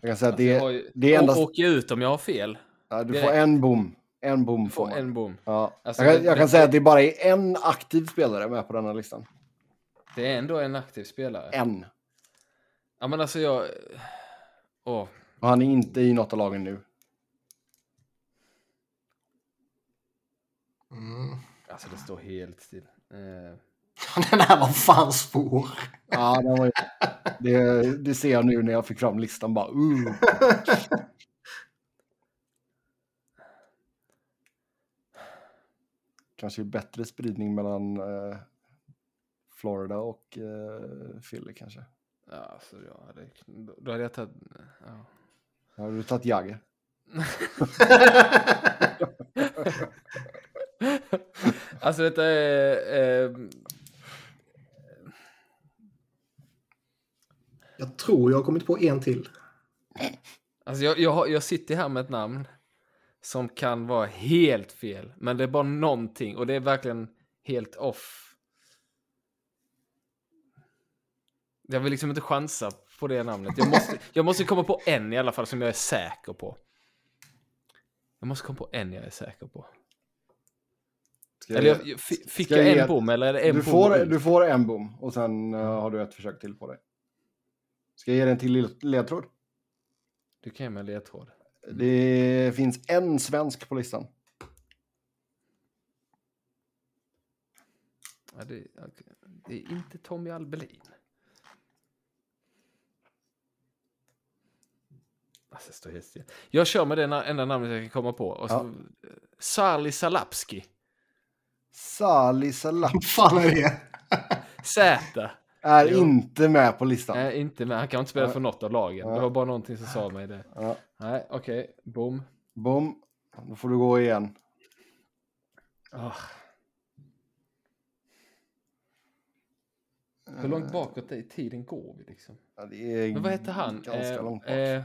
Jag kan säga att Alltså, jag det, har ju- det är endast... Åker jag ut om jag har fel? ja, du direkt. får en bom. En bom får man. en bom. Ja. Alltså, jag kan, jag kan det- säga att det bara är en aktiv spelare med på denna listan. Det är ändå en aktiv spelare. En. Ja men alltså jag... Åh. Och han är inte i något av lagen nu. Mm. Alltså det står helt still. Eh, Den här var fan svår. Ja, den var ju... det, det ser jag nu när jag fick fram listan. Bara, uh. Kanske bättre spridning mellan eh, Florida och eh, Philly kanske. ja, alltså jag hade... Då hade jag tagit... Ja. Har du tagit Jagger? alltså detta är... Eh, Jag tror jag har kommit på en till. alltså jag, jag, jag sitter här med ett namn som kan vara helt fel. Men det är bara någonting och det är verkligen helt off. Jag vill liksom inte chansa på det namnet. Jag måste, jag måste komma på en i alla fall som jag är säker på. Jag måste komma på en jag är säker på. Ska Eller jag- jag, jag, fi- fick jag jag en ge- bom eller är det en du, bom? får, du får en bom och sen eh, har du ett försök till på dig. Ska jag ge dig en till led- ledtråd? Du kan ge mig en ledtråd. Det finns en svensk på listan. Ja, det, det är inte Tommy Albelin. Alltså, står helt still. Jag kör med det na- enda namnet jag kan komma på. Och så, Ja. Sali Salapski. Sali Salah Vad fan är det? Z. är Jo. inte med på listan. Nej, inte med. Han kan inte spela för något av lagen. Ja. Det var bara någonting som sa mig det. Ja. Nej, okej. Bom. Bom. Då får du gå igen. Ah. Hur långt bakåt i tiden går vi liksom? Ja, Men vad hette han? Ganska Eh, långt bak. eh,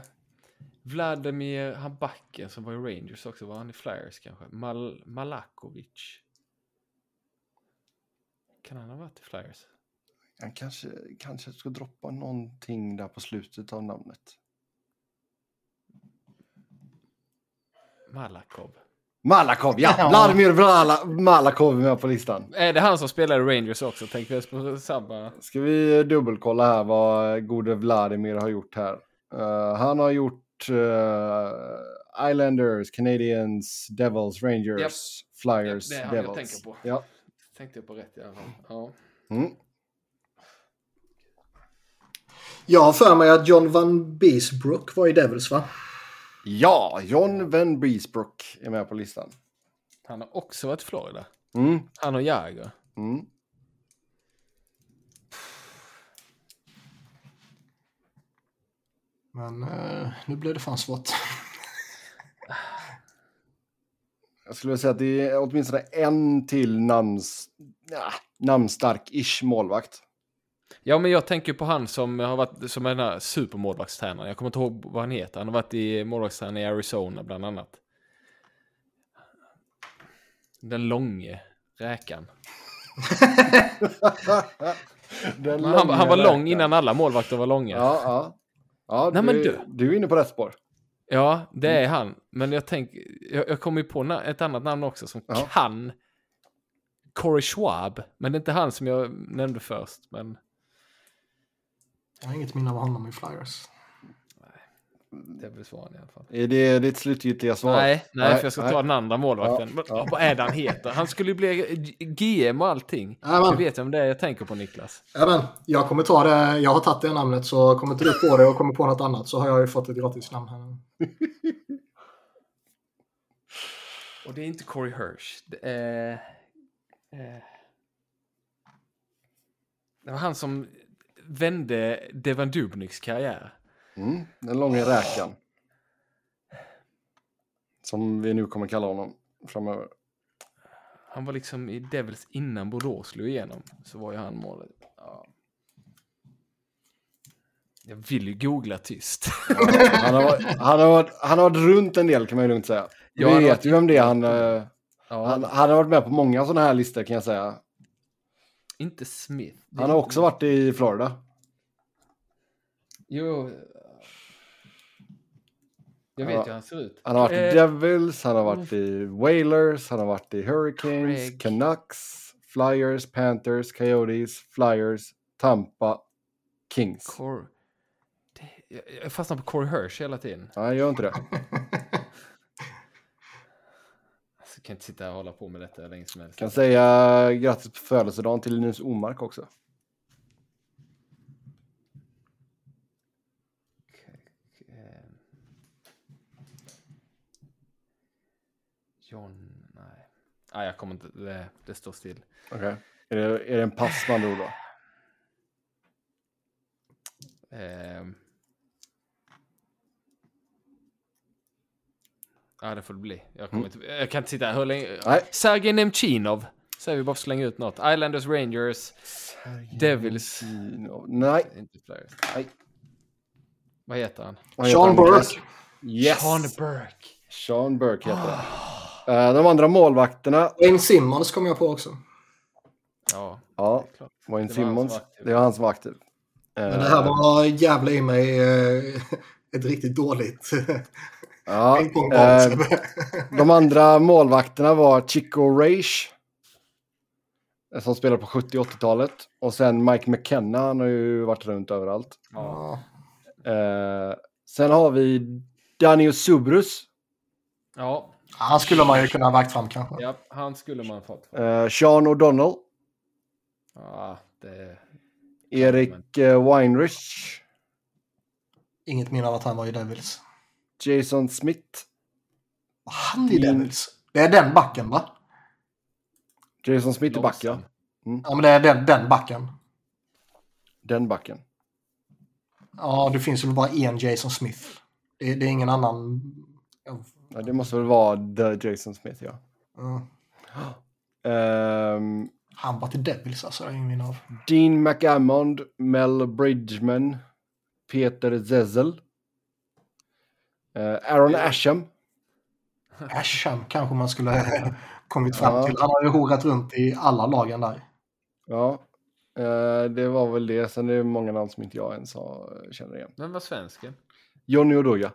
Vladimir, han backen som var i Rangers också, var han i Flyers kanske? Mal Malakovic. Kan han ha varit i Flyers? Han kanske, kanske ska droppa någonting där på slutet av namnet. Malakov. Malakov, ja! Ja. Vladimir Vrala, Malakov är med på listan. Är det han som spelar i Rangers också? Tänker vi på samma? Ska vi dubbelkolla här vad gode Vladimir har gjort här. Eh, han har gjort eh, Islanders, Canadiens, Devils, Rangers, Japp. Flyers, Det är han jag Devils. tänker på. Ja. Tänkte jag på rätt i alla fall. Ja. Mm. Jag har för mig att John Van Beesbrook var i Devils va? ja, John Van Beesbrook är med på listan. Han har också varit i Florida. Mm. Han och Jagr. Mm. Men eh, nu blev det fan svårt. Jag skulle vilja säga att det är åtminstone en till namns, ja, namnstark-ish målvakt. Ja, men jag tänker på han som har varit som är den här supermålvaktstränaren. Jag kommer inte ihåg vad han heter. Han har varit i målvaktstränare i Arizona bland annat. Den långe räkan. Den han, han var lång räkan. innan alla målvakter var långa. Ja, Ja, ja. ja Nej, du, men du. du är inne på rätt spår. det är han. Men jag tänker, jag, jag kommer ju på ett annat namn också som Ja. kan Corey Schwab. Men det är inte han som jag nämnde först. Men Jag har inget minne av honom i Flyers. det är väl svaren i alla fall. Är det ditt slutgiltiga svar? Nej, nej, Nej, för jag ska nej. ta den andra målvakten. Ja, ja. Vad är det han heter? Han skulle ju bli GM och allting. Jajamän. Du vet vem det är jag tänker på Niklas. Ja, men, jag kommer ta det. Jag har tagit det namnet så kommer inte du på det och kommer på något annat så har jag ju fått ett gratis namn här. Och det är inte Corey Hirsch. Det är... eh, Det var han som vände Devan Dubnyks karriär. Mm, den långa räkan. Som vi nu kommer kalla honom framöver. Han var liksom i Devils innan Bordeaux slog igenom. Så var ju han målet. Ja. Jag vill ju googla tyst. Han har, varit- han, har, varit- han har varit runt en del kan man ju lugnt säga. Ja, Vi vet ju vem det är. Han, eh, ja, han, han har varit med på många sådana här listor kan jag säga. Inte Smith. Han har också varit i Florida. Jo. Jag vet ju hur han ser ut. Han har varit i Eh, Devils, han har varit i Whalers, han har varit i Hurricanes, Craig. Canucks, Flyers, Panthers, Coyotes, Flyers, Tampa, Kings. Cor... Jag fastnar på Corey Hirsch hela tiden. Nej, gör inte det. Alltså, jag kan inte sitta och hålla på med detta länge som helst. Kan säga grattis på födelsedagen till Linus Omark också. Eh, John... Nej. Nej, jag kommer inte... Det, det står still. Okej. Är, det, är det en pass ord då? Ehm. Ja, det får det bli. Jag, kommer inte, jag kan inte sitta här hur länge. Nej. Sergej Nemchinov. Säger vi bara slänga ut något. Islanders, Rangers, Devils. Nej. Inte. Nej. Vad heter han? Heter Sean han? Burke. Yes. Sean Burke. Sean Burke heter han. Eh, De andra målvakterna. Wayne Simmons kom jag på också. Ja, Ja. Wayne Simmons. Det var han som var aktiv. Men det här var jävla i mig eh, ett riktigt dåligt Ja, eh, de andra målvakterna var Chico Raish. eh, Som spelade på 70 80-talet. Och sen Mike McKenna, han har ju varit runt överallt. Ja. Eh, sen har vi Danio Subrus. ja, Han skulle man ju kunna ha lagt fram kanske. ja, han skulle man fått. Eh, Sean O'Donnell. Ja, det... Erik eh, Weinrich. Inget minne av att han var i Devils. Jason Smith. Var han i Mm. Devils? Det är den backen va? Jason Smith är back, ja. Långsam. Ja men det är den, den backen. Den backen. Ja det finns väl bara en Jason Smith. Det, det är ingen annan. Ja. Det måste väl vara The Jason Smith, ja. Ja. Ehm, Han var till Devils alltså, jag har ingen av. Dean McAmmond, Mel Bridgman, Peter Zezel, eh, Aaron Asham. Asham kanske man skulle ha kommit fram Ja. till. Han har ju horat runt i alla lagen där. Ja, eh, det var väl det. Sen är det många namn som inte jag ens har, känner igen. Vem var svensken? Johnny Oduya.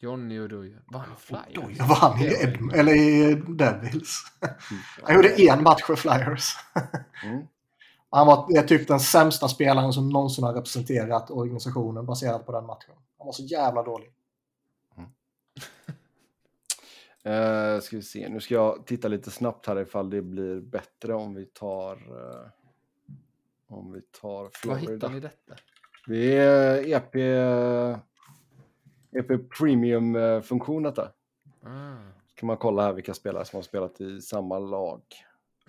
Johnny Oduya. Var han i Flyers? Var han i, Ed- eller i Devils. Han gjorde en match för Flyers. Mm. Han var är typ den sämsta spelaren som någonsin har representerat organisationen baserat på den matchen. Han var så jävla dålig. Eh, ska vi se, nu ska jag titta lite snabbt här ifall det blir bättre om vi tar... Eh, om vi tar Var hittar Florida. ni detta? Det är EP, EP Premium-funktion detta. Ah. Kan man kolla här vilka spelare som har spelat i samma lag.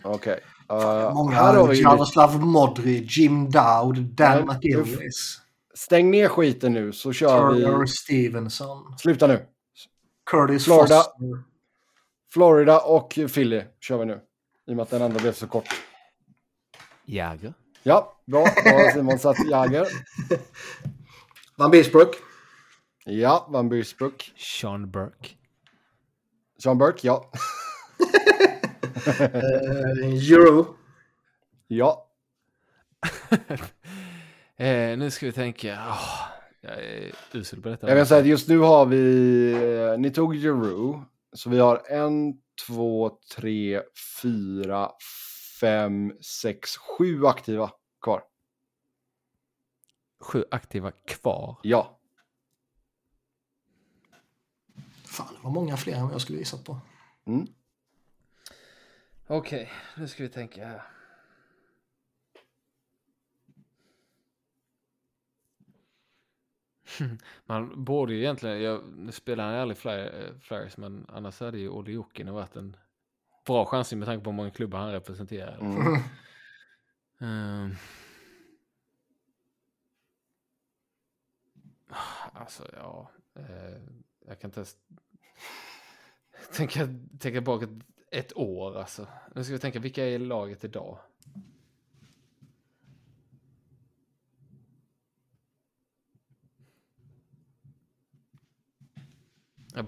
Okej. eh, Många. här har vi Jaroslav Modri, Jim Dowd, Dan McIllis, Stäng ner skiten nu så kör Turner vi... Stevenson, Sluta nu. Curtis Florida. Foster. Florida och Philly kör vi nu. I och med att den andra blev så kort. Jäger. Ja, bra. Då har Simon satt Jagger. Van Beesbrook. Ja, Van Bursbrook. Sean Burke. Sean Burke, ja. Eh, Euro. Ja. eh, nu ska vi tänka. Åh, jag är usel på detta. Jag kan säga att just nu har vi... eh, Ni tog Jeru. Så vi har en, två, tre, fyra, fem, sex, sju aktiva kvar. Sju aktiva kvar. Ja. Fan, det var många fler än vad jag skulle gissat på. Mm. Okej, nu ska vi tänka här. Man borde ju egentligen, jag, nu spelar han aldrig Fly- eh, Flyers, men annars hade ju Olle Jokinen varit en bra chansning med tanke på hur många klubbar han representerar. Mm. Ehm. Alltså, ja. eh, jag kan inte ens... tänka, tänka bak ett, år alltså. Nu ska vi tänka, vilka är laget idag?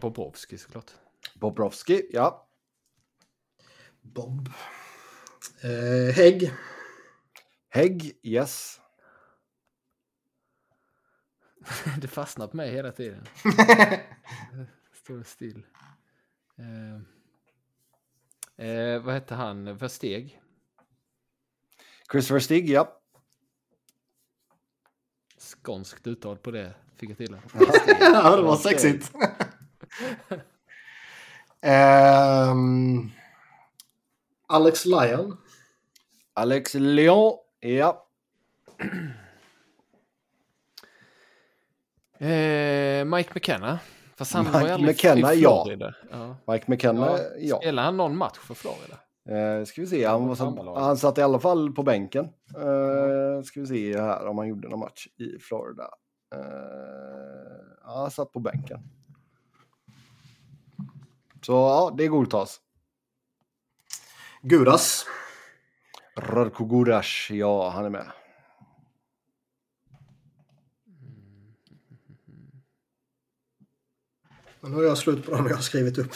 Bobrovski såklart. Bobrovski, ja. Bob. Eh, Hägg. Hägg, yes. det fastnar på mig hela tiden. Står still. Eh, eh, vad hette han? Versteg? Christopher Stig, ja. Skånskt uttal på det fick jag till. ja, det var sexigt. um, Alex Lyon. Alex Leon, ja. Eh, Mike McKenna. Fast han Mike var ju aldrig McKenna, i ja. Florida. Ja. Mike McKenna, Ja. ja. Spelade han någon match för Florida? Eh, ska vi se, han, var, Sammanlaget. han satt i alla fall på bänken. Eh, ska vi se här om han gjorde någon match i Florida. Eh, han satt på bänken. Så ja, det godtas. Gudas. Radko Gudas, ja han är med. Men nu är jag slut på dem jag har skrivit upp.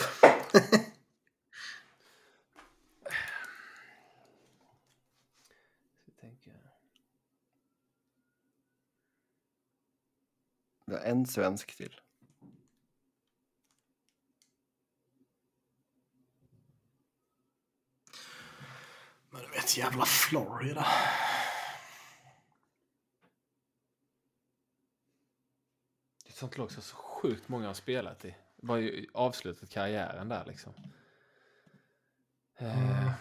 Det är en svensk till. Men du vet, jävla Florida. Det är ett sånt lag som så sjukt många har spelat i. Det var ju avslutat karriären där liksom. Eh,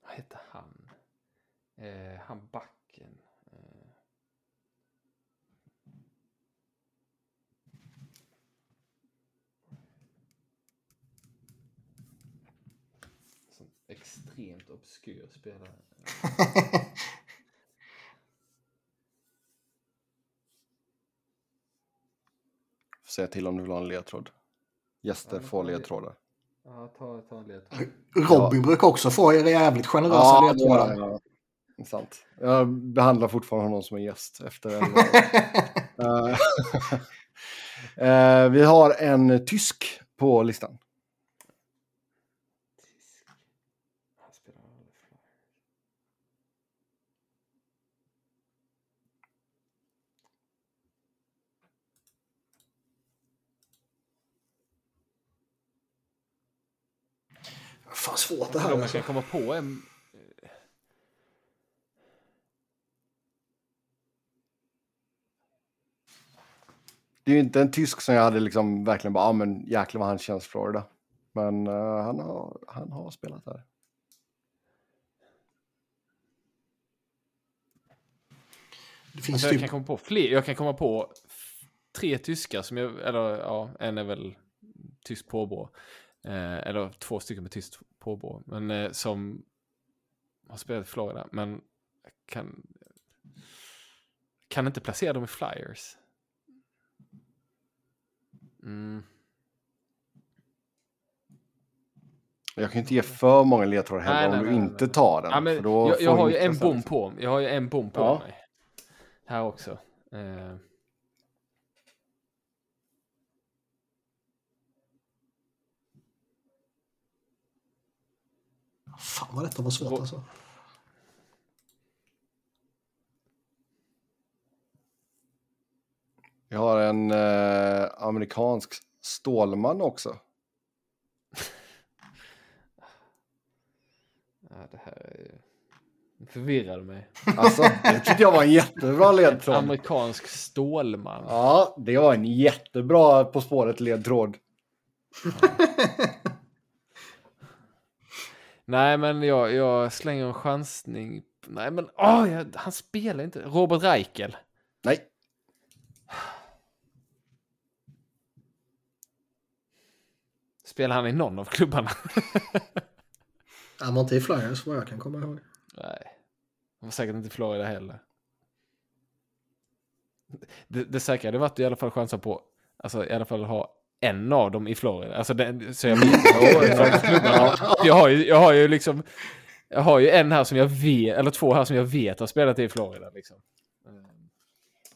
vad hette han? Eh, han backen. Eh, sån extremt obskyr spelare. Får säga till om du vill ha en ledtråd. Gäster Ja, får ledtrådar. Ja, ta, ta en ledtråd. Robin brukar också få er jävligt generösa Ja, ledtrådar. ja, ja. Sant. Jag behandlar fortfarande honom som en gäst efter en... Eh, vi har en tysk på listan. Tysk. Han spelar aldrig Flyers. Fan svårt det Om här. jag Alltså. kan komma på en... Det är ju inte en tysk som jag hade liksom verkligen bara, ja men jäklar vad han känns Florida. Men eh, han, har, han har spelat där. Det finns Alltså jag typ... kan komma på fler. Jag kan komma på tre tyskar som jag... Eller ja, en är väl tysk påbrå. Eh, eller två stycken med tyskt påbrå. Men eh, som har spelat i Florida. Men kan... Kan inte placera dem i Flyers. Mm. Jag kan inte ge för många ledtrådar heller Nej, om nej, du nej, inte tar den. Ja, jag, jag har ju en bom på Jag har ju en bom på Ja. mig. Här också. Eh, Fan vad detta var svårt alltså. Vi har en eh, amerikansk stålman också. ja, det här är ju... Förvirrade mig. Alltså, det tyckte jag var en jättebra ledtråd. Amerikansk stålman. Ja, det var en jättebra På spåret ledtråd. Nej, men jag, jag slänger en chansning. Nej, men åh, jag, han spelar inte. Robert Reichel. Nej, Spelar han i någon av klubbarna? Han var inte i Flyers vad jag kan komma ihåg. Nej. Han var säkert inte i Florida heller. det, det säkra hade varit i alla fall chansa på, alltså i alla fall ha en av dem i Florida. Alltså den, så jag vet jag har ju, jag har ju liksom, jag har ju en här som jag vet, eller två här som jag vet har spelat i Florida liksom. Eh,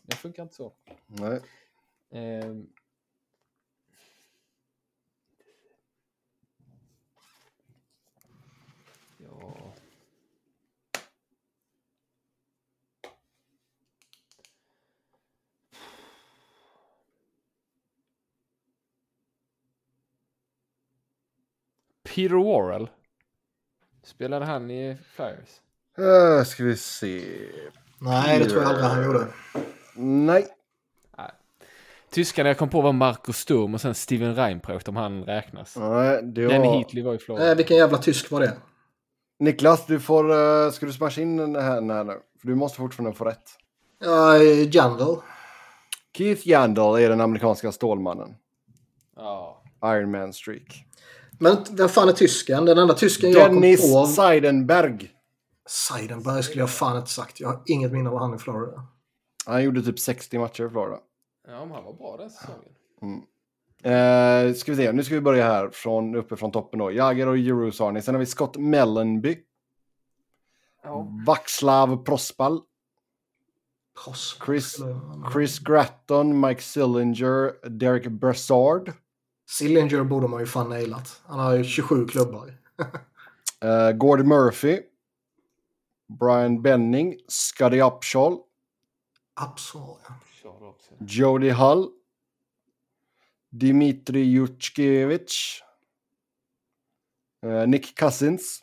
Det funkar inte så. Nej. Peter Worrell. Spelade han i Flyers? Uh, ska vi se. Nej, det tror jag aldrig han gjorde. Nej. Tyskarna jag kom på var Marco Sturm och sen Steven Reinprocht om han räknas. Nej, det Danny var... Heatley var i Florida. Eh, vilken jävla tysk var det? Niklas, du får... Uh, ska du smasha in den här, den här nu? För du måste fortfarande få rätt. Ja, uh, Jandal. Keith Yandel är den amerikanska stålmannen. Ja. Iron Man streak. Men vem fan är tysken? Den enda tysken jag kom Dennis på... Seidenberg. Seidenberg skulle jag fan inte sagt. Jag har inget minne av han i Florida. Han gjorde typ 60 matcher i Florida. ja, men han var bra den säsongen. Eh, ska vi se, nu ska vi börja här från uppe från toppen då. Jagger och ni. Sen har vi Scott Mellenby. Ja. Vaxlav Prospal. Chris, Chris Gratton, Mike Sillinger, Derek Brassard. Sillinger borde man ju fan nailat. Han har ju 27 klubbar. Uh, Gord Murphy. Brian Benning. Scotty Upshall. Absolut. ja. Jody Hull. Dimitri Jutskevich. Eh, Nick Cousins.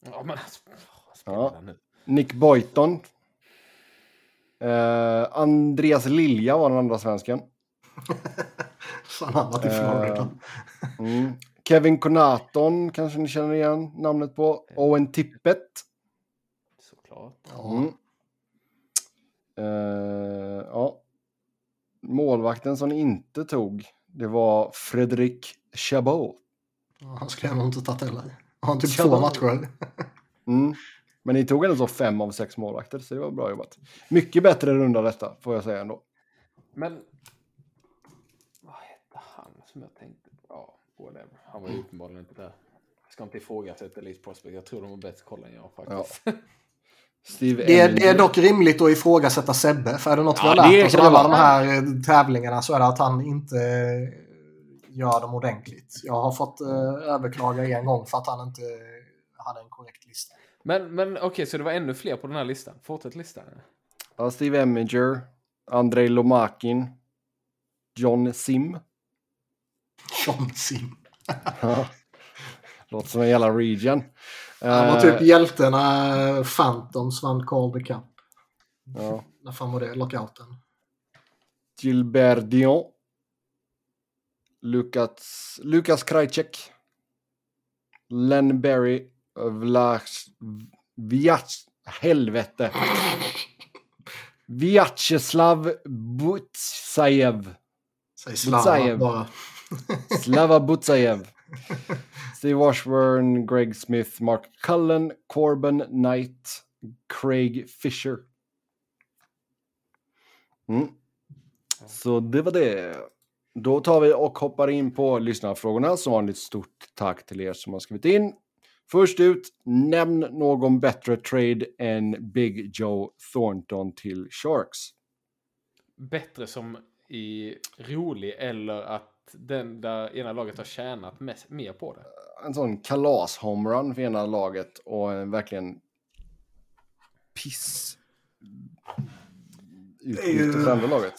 Ja, men spelar Ja. nu. Nick Boyton. Eh, Andreas Lilja var den andra svensken. Han var till Florida. Mm. Kevin Konaton kanske ni känner igen namnet på. Owen Tippett. Såklart. Ja. Mm. Eh, ja. Målvakten som ni inte tog, det var Fredrik Chabot. Ja, Han skulle jag nog inte tagit heller. Han typ Ja. två matcher. Mm. Men ni tog ändå så fem av sex målvakter, så det var bra jobbat. Mycket bättre runda detta, får jag säga ändå. Men... Som jag tänkte? Ja, whatever. Han var ju uppenbarligen inte där. Jag ska inte ifrågasätta Elite Prospect. Jag tror de har bättre koll än jag faktiskt. Steve Det är, det är dock rimligt att ifrågasätta Sebbe. För är det något vi Ja, har lärt oss av alla de här eh, tävlingarna så är det att han inte eh, gör dem ordentligt. Jag har fått eh, överklaga en gång för att han inte hade en korrekt lista. Men, men okej, så det var ännu fler på den här listan? Fortsätt listan. Ja, Steve Eminger, Andrei Lomakin, John Sim. Sim. Ja. Låter som en jävla region. Han var Eh, typ hjälte när Phantoms vann Calder Cup. ja. När fan var det? Lockouten. Gilbert Dion. Lukas, Lukas Krajcek. Len Berry. Vlas... Viac... Helvete. Vyacheslav Butsajev. Säg Slava bara. Slava Butsajev. Steve Washburn, Greg Smith, Mark Cullen, Corbin Knight, Craig Fisher. Mm. Så det var det. Då tar vi och hoppar in på lyssnarfrågorna. Som vanligt stort tack till er som har skrivit in. Först ut, nämn någon bättre trade än Big Joe Thornton till Sharks. Bättre som i rolig eller att den där ena laget har tjänat mest, mer på det? en sån kalas-homerun för ena laget och en verkligen piss utbyte för andra laget.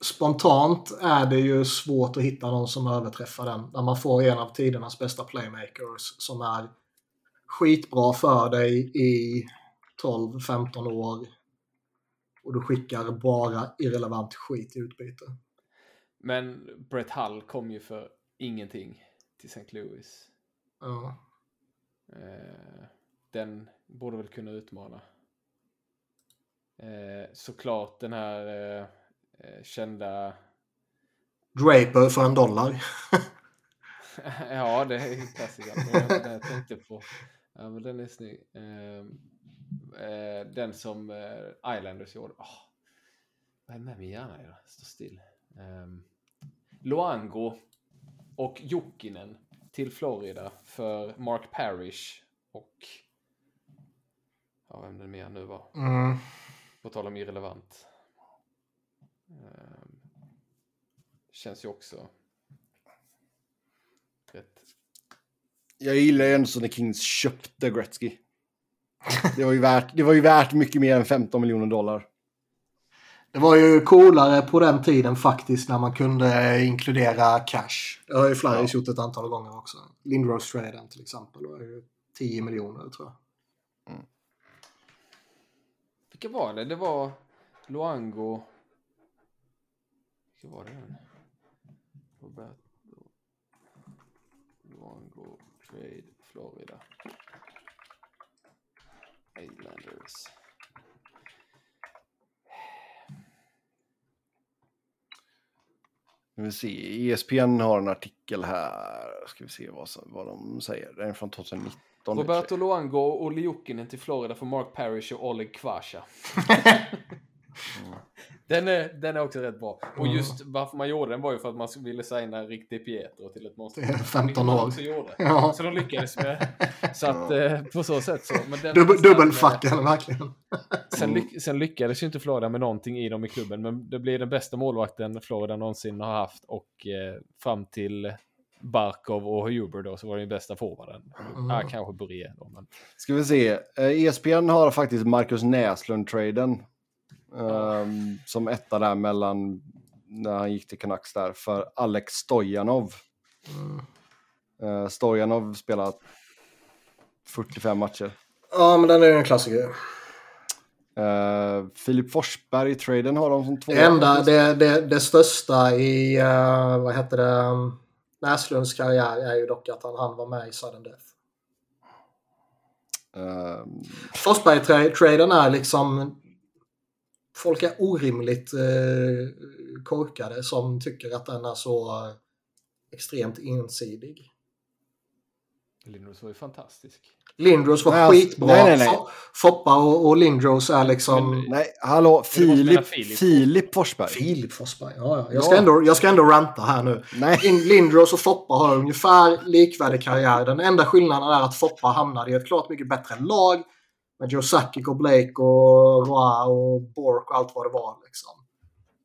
Spontant är det ju svårt att hitta någon som överträffar den. När man får en av tidernas bästa playmakers som är skitbra för dig i 12-15 år. Och du skickar bara irrelevant skit i utbyte. Men Brett Hull kom ju för ingenting till St. Louis. Ja. Eh, den borde väl kunna utmana. Eh, såklart den här eh, eh, kända... Draper för en dollar. ja, det är ju klassiker. Det jag tänkte på. Ja, men den är snygg. Eh, eh, den som eh, Islanders gjorde. Åh, Vad är med min hjärna idag? Står still. Um, Luango och Jokinen till Florida för Mark Parrish och... Ja, vem det mer nu var. Mm. På tal om irrelevant. Um, känns ju också rätt. Jag gillar ju ändå så när Kings köpte Gretzky. Det var, ju värt, det var ju värt mycket mer än 15 miljoner dollar. Det var ju coolare på den tiden faktiskt när man kunde inkludera cash. Det har ju Flyers ja. gjort ett antal gånger också. Lindros traden till exempel var ju 10 miljoner tror jag. Mm. Vilka var det? Det var Luango. Vilka var det? Roberto. Luango trade Florida. Islanders. Nu se, ESPN har en artikel här. Ska vi se vad, vad de säger. Den är från 2019. Roberto Luango och Liukinen till Florida för Mark Parrish och Oleg Kvasha. mm. Den är, den är också rätt bra. Och just varför man gjorde den var ju för att man ville signa riktig Pietro till ett monster. 15 år. Ja. Så de lyckades med. Så att eh, på så sätt så. Dubbel, dubbelfucken verkligen. Sen, lyck, sen lyckades ju inte Florida med någonting i dem i klubben. Men det blir den bästa målvakten Florida någonsin har haft. Och eh, fram till Barkov och Huber då så var det den bästa forwarden. Mm. Ah, kanske Bure då. Men... Ska vi se. ESPN eh, e har faktiskt Marcus Näslund-traden Um, som etta där mellan när han gick till Canucks där för Alex Stojanov. Mm. Uh, Stojanov spelat 45 matcher. Ja, men den är en klassiker. Uh, Filip Forsberg-traden har de som två. Det enda, det, det, det största i, uh, vad heter det, Näslunds karriär är ju dock att han, han var med i sudden death. Uh, Forsberg-traden är liksom folk är orimligt eh, korkade som tycker att den är så eh, extremt ensidig. Lindros var ju fantastisk. Lindros var nej, alltså, skitbra. Nej, nej, nej. Foppa och, och Lindros är liksom... Men, nej, hallå, Filip, Filip Forsberg. Filip Forsberg, ja, ja. Jag, ska Ändå, jag ska ändå ranta här nu. Nej. Lindros och Foppa har ungefär likvärdig karriär. Den enda skillnaden är att Foppa hamnade i ett klart mycket bättre lag med Joe Sakic och Blake och Roy och Bork och allt vad det var. Liksom.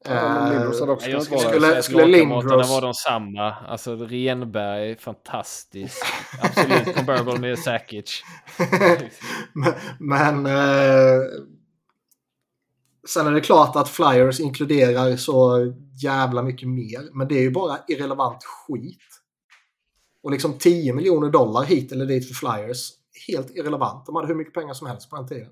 Ja, Lindros hade också jag skulle, skulle, skulle Lindros... var de samma. Alltså Renberg, fantastiskt. Absolut comparable med Sakic. men... men eh, sen är det klart att Flyers inkluderar så jävla mycket mer. Men det är ju bara irrelevant skit. Och liksom 10 miljoner dollar hit eller dit för Flyers helt irrelevant. De hade hur mycket pengar som helst på den tiden.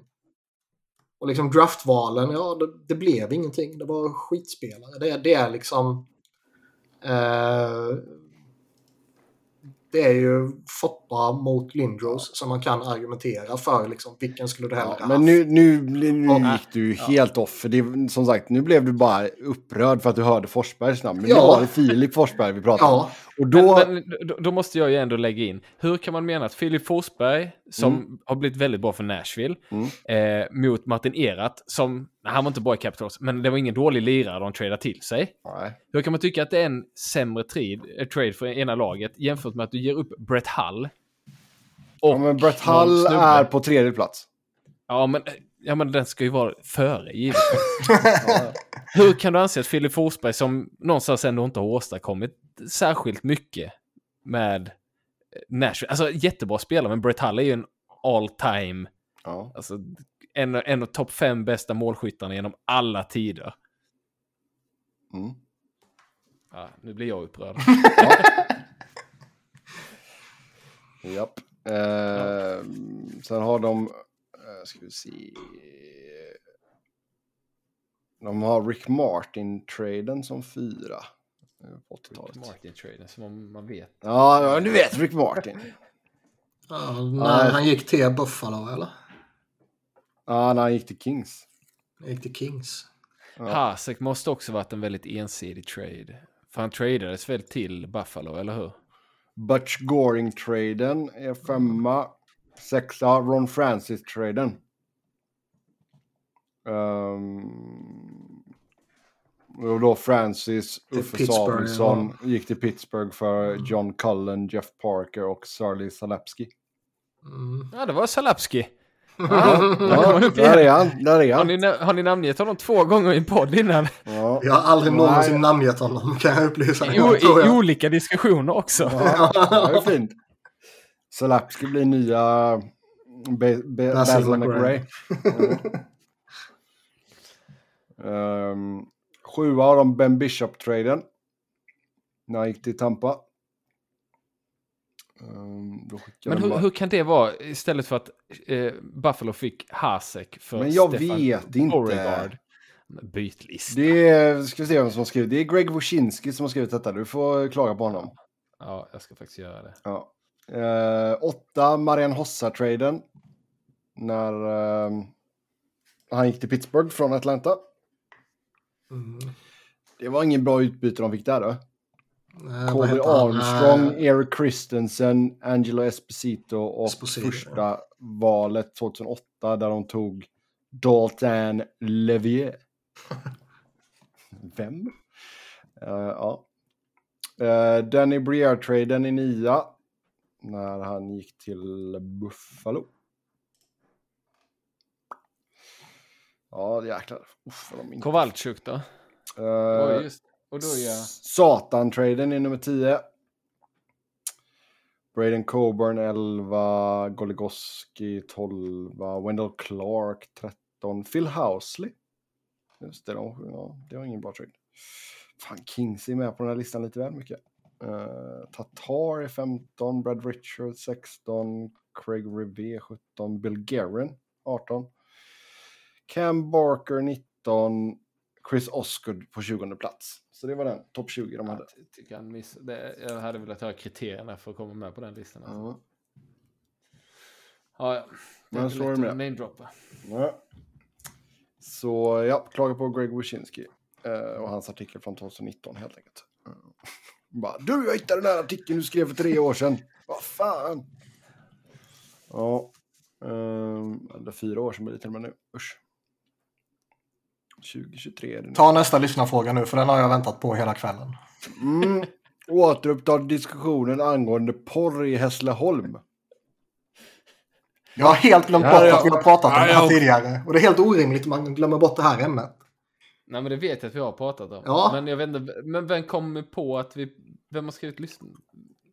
Och liksom draftvalen, ja det, det blev ingenting. Det var skitspelare. Det, det är liksom... Eh, det är ju Foppa mot Lindros som man kan argumentera för. Liksom, vilken skulle du hellre ja, Men nu, nu, nu och, gick du ja. helt off. För det, som sagt, nu blev du bara upprörd för att du hörde Forsbergs namn. Men ja. nu var det Filip Forsberg vi pratade om. Och då... Men, men, då måste jag ju ändå lägga in. Hur kan man mena att Filip Forsberg, som mm. har blivit väldigt bra för Nashville, mm. eh, mot Martin Erat, som, han var inte bra i Capitals, men det var ingen dålig lirare de tradade till sig. Nej. Hur kan man tycka att det är en sämre trade, eh, trade för ena laget jämfört med att du ger upp Brett Hull? ja, men Brett Hull är på tredje plats. Ja, men Ja, men den ska ju vara före givetvis. ja. Hur kan du anse att Filip Forsberg som någonstans ändå inte har åstadkommit särskilt mycket med Nashville, alltså jättebra spelare, men Brett Hull är ju en all time, ja. alltså en, en av topp fem bästa målskyttarna genom alla tider. Mm. Ja, nu blir jag upprörd. ja. Japp. Eh, ja. Sen har de ska vi se. De har Rick Martin-traden som fyra. På 80-talet. Rick Martin-traden, som man vet. Ja, du vet Rick Martin. ja, när han gick till Buffalo, eller? Ja, när han gick till Kings. Han gick till Kings. Ja. Hasek måste också varit en väldigt ensidig trade. För han tradades väl till Buffalo, eller hur? Butch Goring-traden är femma. Sexa, Ron Francis-traden. Um, Och då Francis Uffe Samuelsson gick till Pittsburgh för John Cullen, Jeff Parker och Sarli Salapski. Mm. Ja, det var Salapski. Ja, där är han. Där är Har han. ni, har ni namngett honom två gånger i en podd innan? Ja. Jag har aldrig Nej. någonsin namngett honom, kan jag upplysa I, tror I olika diskussioner också. Ja, det är fint. Salapski blir nya Be- Be- Basil Basil McRae. McRae. um, sjua av dem Ben Bishop-traden. När han gick till Tampa. Skickade Men de hur, hur kan det vara istället för att eh, Buffalo fick Hasek för Men jag Stefan vet inte. Beauregard? Men Byt list. Det är, ska vi se vem som har skrivit. Det är Greg Wyszynski som har skrivit detta. Du får klaga på honom. Ja, jag ska faktiskt göra det. Ja. Eh, åtta, Marian Hossa-traden. När eh, han gick till Pittsburgh från Atlanta. Mm. Det var ingen bra utbyte de fick där då. Colby han? Armstrong, Eh, Eric Christensen, Angelo Esposito och Esposito, första valet 2008 där de tog Dalton Levier. Vem? Eh, ja. Uh, Danny Briere-traden i nia. När han gick till Buffalo. Ja, jäklar. Uff, inte... Kowalczyk då? Eh, Oj, just. Och då är jag... Satan-traden i nummer 10. Braden Coburn 11, Goligoski 12, Wendell Clark 13, Phil Housley. Just det, de, ja, det var ingen bra trade. Fan, Kings är med på den här listan lite väl mycket. Uh, Tatar är 15, Brad Richards 16, Craig Rivet 17, Bill Guerin 18, Cam Barker 19, Chris Osgood på 20 plats. Så det var den topp 20 de hade. Jag, tycker han miss... det, jag hade velat höra kriterierna för att komma med på den listan. Alltså. Ja. Ja, ja. Det är Men så är det med. Ja. Så ja, klaga på Greg Wyszynski eh, och hans artikel från 2019 helt enkelt. Eh, Bara, du, jag hittade den här artikeln du skrev för tre år sedan. Vad fan? Ja, um, det är fyra år sedan blir det till och med nu. Usch. 2023 är det nu. Ta nästa lyssnarfråga nu, för den har jag väntat på hela kvällen. Mm. Återuppta diskussionen angående porr i Hässleholm. Jag har helt glömt Ja, bort ja. att vi har pratat om Ja, det här ja. tidigare. Och det är helt orimligt att man glömmer bort det här ämnet. Nej, men det vet jag att vi har pratat om. Ja. Men jag vet inte, men vem kom på att vi... Vem har skrivit listan?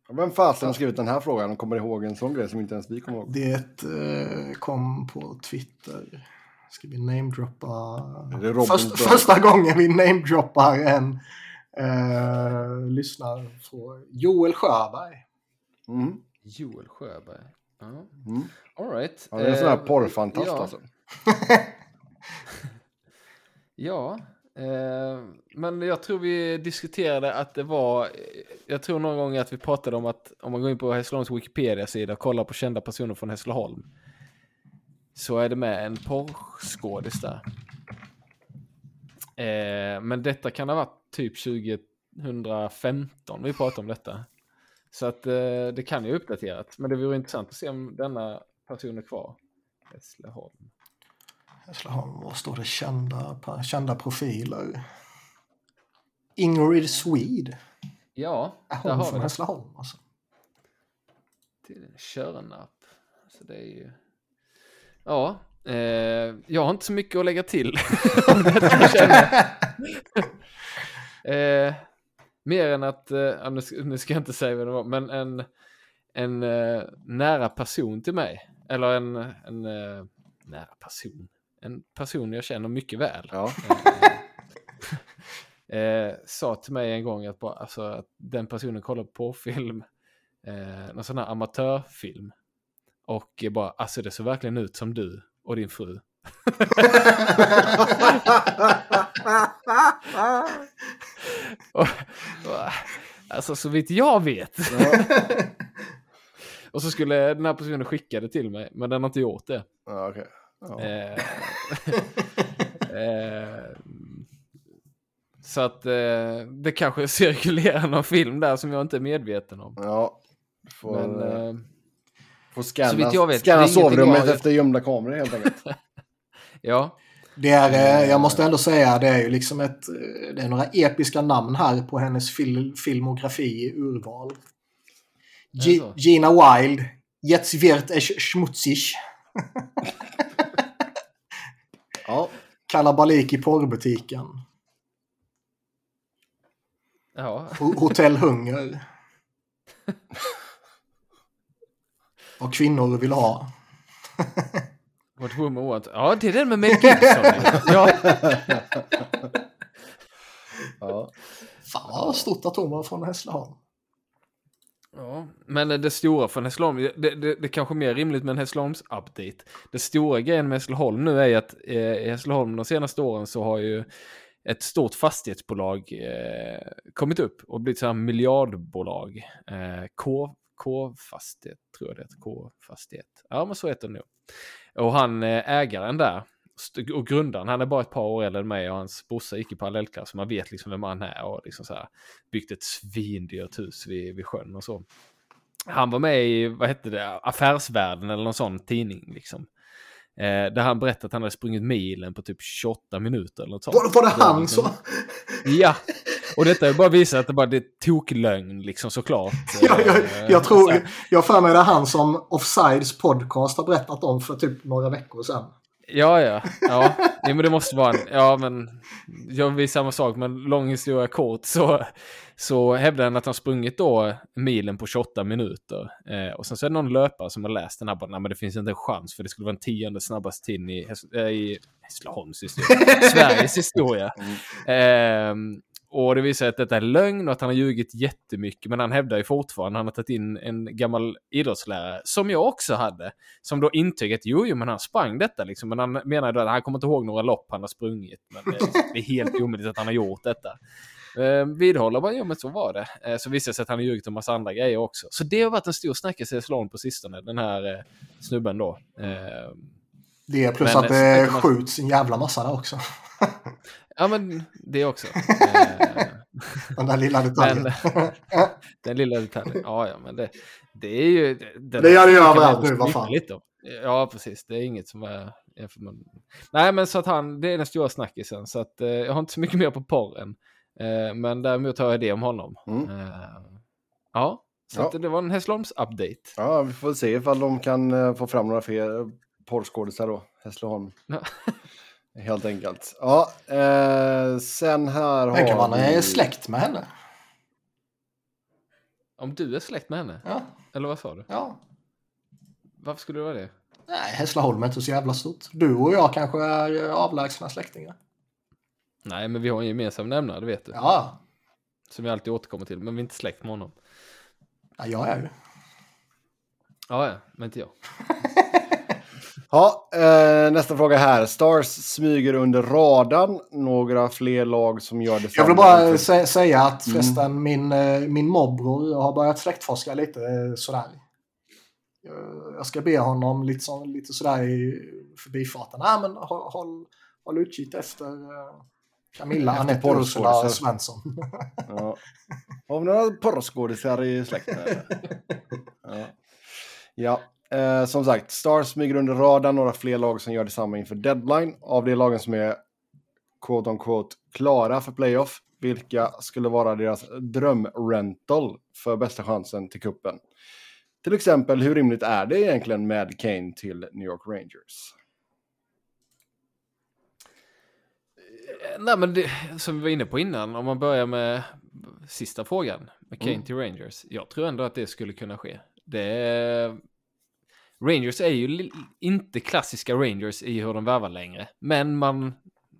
Vem fasen har skrivit den här frågan och kommer ihåg en sån grej som inte ens vi kommer ihåg? Det eh, kom på Twitter. Ska vi namedroppa... Först, första gången vi namedroppar en eh, lyssnar från Joel Sjöberg. Mm. Joel Sjöberg. Ja. Mm. All right. Ja, det är en sån här Eh, porrfantast ja. alltså. Ja, eh, men jag tror vi diskuterade att det var, jag tror någon gång att vi pratade om att om man går in på Hässleholms Wikipedia-sida och kollar på kända personer från Hässleholm så är det med en porrskådis där. Eh, men detta kan ha varit typ 2015 vi pratade om detta. Så att eh, det kan ju uppdaterat, men det vore intressant att se om denna person är kvar. Hässleholm. Hässleholm, vad står det? Kända, kända profiler. Ingrid Swede. Ja, Är där hon har vi det. Hässleholm alltså? till Körnarp. Så det är ju... Ja, eh, jag har inte så mycket att lägga till eh, Mer än att, eh, nu, ska- jag inte säga vad det var, men en, en eh, nära person till mig, eller en, en eh, nära person, en person jag känner mycket väl. Ja. eh, sa till mig en gång att, bara, alltså, att den personen kollade på film, eh, någon sån här amatörfilm. Och bara, alltså det ser verkligen ut som du och din fru. och, och, alltså så vitt jag vet. och så skulle den här personen skicka det till mig, men den har inte gjort det. Ja. Eh, eh, så att eh, det kanske cirkulerar någon film där som jag inte är medveten om. ja. Får, Men, eh, får scanna, scanna sovrummet efter gömda kameror helt enkelt. ja. Det är, eh, jag måste ändå säga, det är ju liksom ett, det är några episka namn här på hennes fil, filmografi urval. G? Gina Wild, Jetzt wird es schmutzig, Ja, Kalabalik i porrbutiken, Ja, Ho- Hotell Hunger. Vad kvinnor vill ha. What woman want. Ja, det är den med Mel Gibson. ja. ja. Fan vad stort att hon var från Hässleholm. ja, men det stora från Hässleholm, det, det, det är kanske mer rimligt med en Hässleholms update. Det stora grejen med Hässleholm nu är att eh, i Hässleholm de senaste åren så har ju ett stort fastighetsbolag eh, kommit upp och blivit så här miljardbolag. Eh, K, K-fastighet tror jag det heter. K-fastighet. Ja, men så heter det nog. Och han eh, ägaren där och grundaren, han är bara ett par år äldre än mig och hans brorsa gick i parallellklass så man vet liksom vem han är och liksom så här byggt ett svindyrt hus vid, vid sjön och så. Han var med i, vad hette det, Affärsvärlden eller någon sån tidning liksom. Eh, där han berättade att han hade sprungit milen på typ 28 minuter eller något sånt. Var, var det han liksom- som... Ja, och detta är bara visar att det bara det är toklögn liksom såklart. jag, jag, Eh, jag så tror, jag för mig det är han som Offsides podcast har berättat om för typ några veckor sedan. Ja, ja, ja. Nej, men det måste vara en, ja men, jag vill samma sak, men lång historia kort så, så hävdar han att han sprungit då milen på 28 minuter. Eh, och sen så är det någon löpare som har läst den här, bara, nej men det finns inte en chans för det skulle vara den tionde snabbaste tiden i, Häss- äh, i Hässleholms historia, Sveriges historia. Ehm, och det visar att detta är lögn och att han har ljugit jättemycket. Men han hävdar ju fortfarande, han har tagit in en gammal idrottslärare, som jag också hade, som då intygat, jo, jo, men han sprang detta liksom. Men han menar då att han kommer inte ihåg några lopp han har sprungit. Men det, det är helt omöjligt att han har gjort detta. Eh, vidhåller bara, ja men så var det. Eh, så visar det sig att han har ljugit om massa andra grejer också. Så det har varit en stor snackis i Hässleholm på sistone, den här eh, snubben då. Eh, Det är plus Men, att det skjuts en jävla massa där också. ja men det också. Den där lilla detaljen. Men, den lilla detaljen. Ja, ja, men det, det är ju... Det, Det gör det ju man överallt nu, vad fan. Om. Ja, precis. Det är inget som är... med- Nej, men så att han, det är den stora snackisen. Så att eh, jag har inte så mycket mer på porren. Eh, men däremot har jag det om honom. Mm. Eh, ja, så Ja. Att det var en Hässleholms-update. ja, vi får se ifall de kan eh, få fram några fler porrskådisar då. Hässleholm. Helt enkelt. Ja, eh, sen här har Tänk om man vi... är släkt med henne. Om du är släkt med henne? Ja, Eller vad sa du? ja. Varför skulle du vara det? Nej, Hässleholm är inte så jävla stort. Du och jag kanske är avlägsna släktingar. Nej, men vi har en gemensam nämnare, det vet du. Ja, Som jag alltid återkommer till. Men vi är inte släkt med honom. ja jag är ju. Ja, ja, men inte jag. Ja, eh, nästa fråga här. Stars smyger under radarn. Några fler lag som gör det Jag vill bara sä- säga att förresten min, eh, min morbror har börjat släktforska lite eh, sådär. Jag- Jag ska be honom lite, så, lite sådär i förbifarten. Nej men håll, håll, håll utkik efter eh, Camilla, Efter Anette. Ursula Svensson. Ja. Har vi några porrskådisar i släkten? ja. ja. Eh, som sagt, Stars smyger under radarn. Några fler lag som gör detsamma inför deadline. Av de lagen som är quote on quote klara för playoff. Vilka skulle vara deras drömrental för bästa chansen till kuppen? Till exempel, hur rimligt är det egentligen med Kane till New York Rangers? Eh, Nej, men det, som vi var inne på innan, om man börjar med sista frågan, med Kane Mm. till Rangers. Jag tror ändå att det skulle kunna ske. Det. Rangers är ju inte klassiska Rangers i hur de värvar längre, men man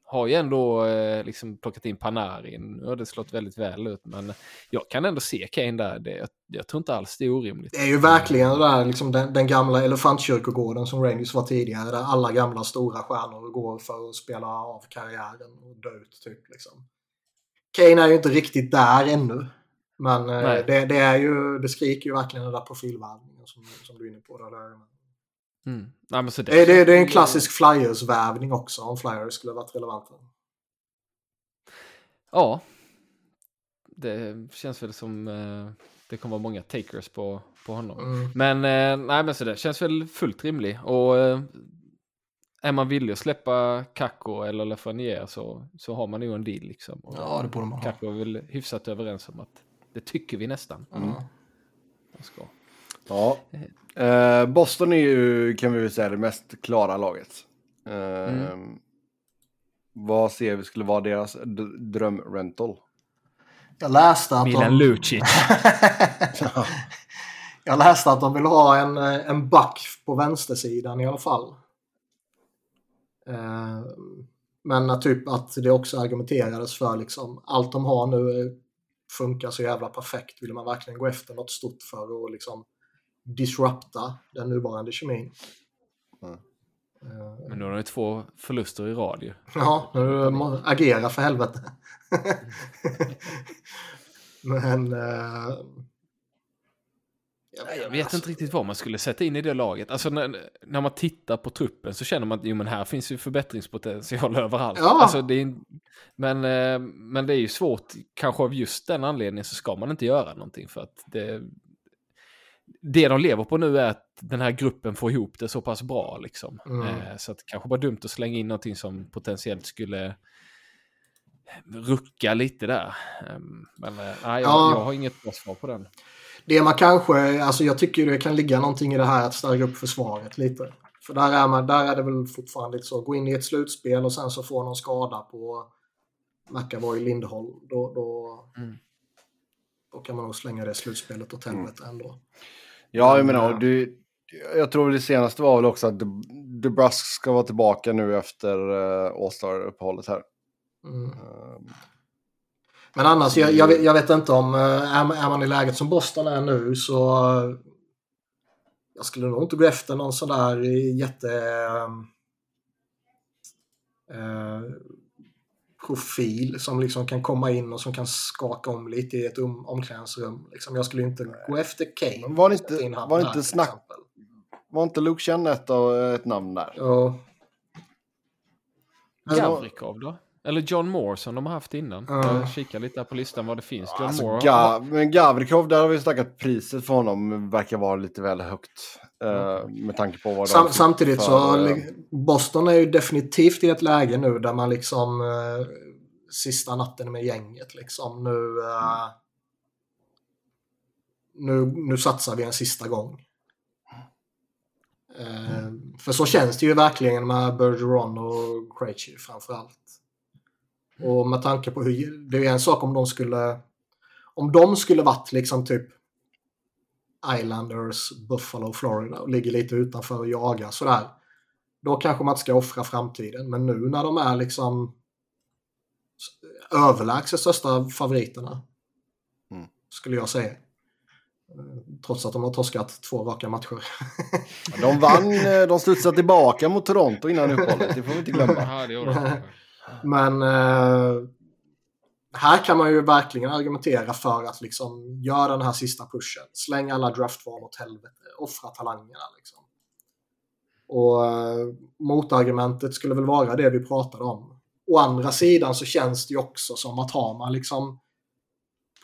har ju ändå eh, liksom plockat in Panarin. Nu har det slått väldigt väl ut, men jag kan ändå se Kane där. Det, jag, jag tror inte alls det är orimligt. Det är ju verkligen det där, liksom den, den gamla elefantkyrkogården som Rangers var tidigare. Där alla gamla stora stjärnor går för att spela av karriären och dö ut. Typ, liksom. Kane är ju inte riktigt där ännu. Men eh, det, det, är ju, det skriker ju verkligen den där profilvärvningen som, som du är inne på. Där. där. Mm. Nej, men så Det, är- det, det är en klassisk Flyers-värvning också om Flyers skulle varit relevanta. Ja. Det känns väl som eh, det kommer vara många takers på, på honom. Mm. Men eh, nej, men så det känns väl fullt rimlig. Och eh, är man villig att släppa Kakko eller Lafreniere så, så har man nog en deal liksom. Och Ja, det borde man ha. Kakko är väl hyfsat överens om att det tycker vi nästan. Mm. Man ska. Ja. Eh, Boston är ju, kan vi väl säga, det mest klara laget. Eh, Vad ser vi skulle vara deras d- drömrental? Jag läste att Milan de... Lucic. Jag läste att de vill ha en, eh, en back på vänstersidan i alla fall. Eh, Men att typ att det också argumenterades för liksom allt de har nu eh, funkar så jävla perfekt. Vill man verkligen gå efter något stort för att liksom disrupta den nuvarande kemin. Mm. Eh, Men nu har de ju två förluster i rad ju. Ja, nu agera för helvete. Men... Eh, Nej, Jag vet inte riktigt vad man skulle sätta in i det laget. Alltså när, när man tittar på truppen så känner man att jo, men här finns ju förbättringspotential överallt. Ja. Alltså, det är, men, eh, men det är ju svårt, kanske av just den anledningen så ska man inte göra någonting för att det, det de lever på nu är att den här gruppen får ihop det så pass bra liksom. Mm. Eh, så att det kanske bara dumt att slänga in någonting som potentiellt skulle rucka lite där. Ehm, Men eh, nej, jag, Ja. jag har inget bra svar på den. Det man kanske, alltså jag tycker det kan ligga någonting i det här att stärka upp försvaret lite. För där är, man, där är det väl fortfarande lite så, gå in i ett slutspel och sen så få någon skada på McAvoy Lindholm. Då, då, Mm. då kan man nog slänga det slutspelet åt helvete ändå. Ja, jag Men, menar, eh, du, jag tror det senaste var väl också att De- DeBrusk ska vara tillbaka nu efter uh, All-Star-uppehållet här. Mm. Eh, Men annars, jag, jag, vet, jag vet inte om, eh, är, man- är man i läget som Boston är nu så eh, jag skulle nog inte gå efter någon sån där jätte eh, profil som liksom kan komma in och som kan skaka om lite i ett um, omklädningsrum. Liksom, jag skulle inte gå efter Kane. Men var det inte- in var där, inte snack- exempel. var inte Luke Chen ett, av- ett namn där? Ja. Gavrikov då? Eller John Moore som de har haft innan. Ja. Jag kikar lite här på listan vad det finns. John Alltså, Moore. Ga- men Gavrikov, där har vi snackat att priset för honom verkar vara lite väl högt. Eh, med tanke på vad Sam, samtidigt så, för, eh, Boston är ju definitivt i ett läge nu där man liksom eh, sista natten med gänget liksom. Nu, eh, nu, nu satsar vi en sista gång. Eh, för så känns det ju verkligen med Bergeron och Krejci framförallt. Och med tanke på hur, det är en sak om de skulle, om de skulle varit liksom typ Islanders, Buffalo, Florida och ligger lite utanför och jagar sådär. Då kanske man inte ska offra framtiden. Men nu när de är liksom överlägset största favoriterna. Mm. Skulle jag säga. Trots att de har torskat två raka matcher. De vann, eh, de studsade tillbaka mot Toronto innan uppehållet, det får vi inte glömma. Men eh, här kan man ju verkligen argumentera för att liksom göra den här sista pushen. Släng alla draftval åt helvete. Offra talangerna liksom. Och eh, motargumentet skulle väl vara det vi pratade om. Å andra sidan så känns det ju också som att har man liksom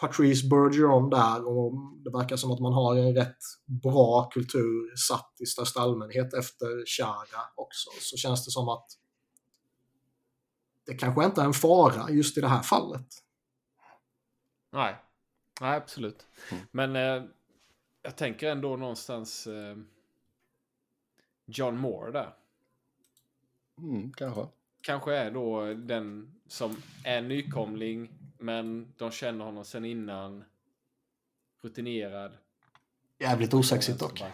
Patrice Bergeron där och det verkar som att man har en rätt bra kultur satt i största allmänhet efter Chara också. Så känns det som att det kanske inte är en fara just i det här fallet. Nej. Nej, absolut. Mm. Men eh, jag tänker ändå någonstans eh, John Moore där. Mm, kanske. Kanske är då den som är nykomling, men de känner honom sen innan. Rutinerad. Jävligt osexigt dock. Ja,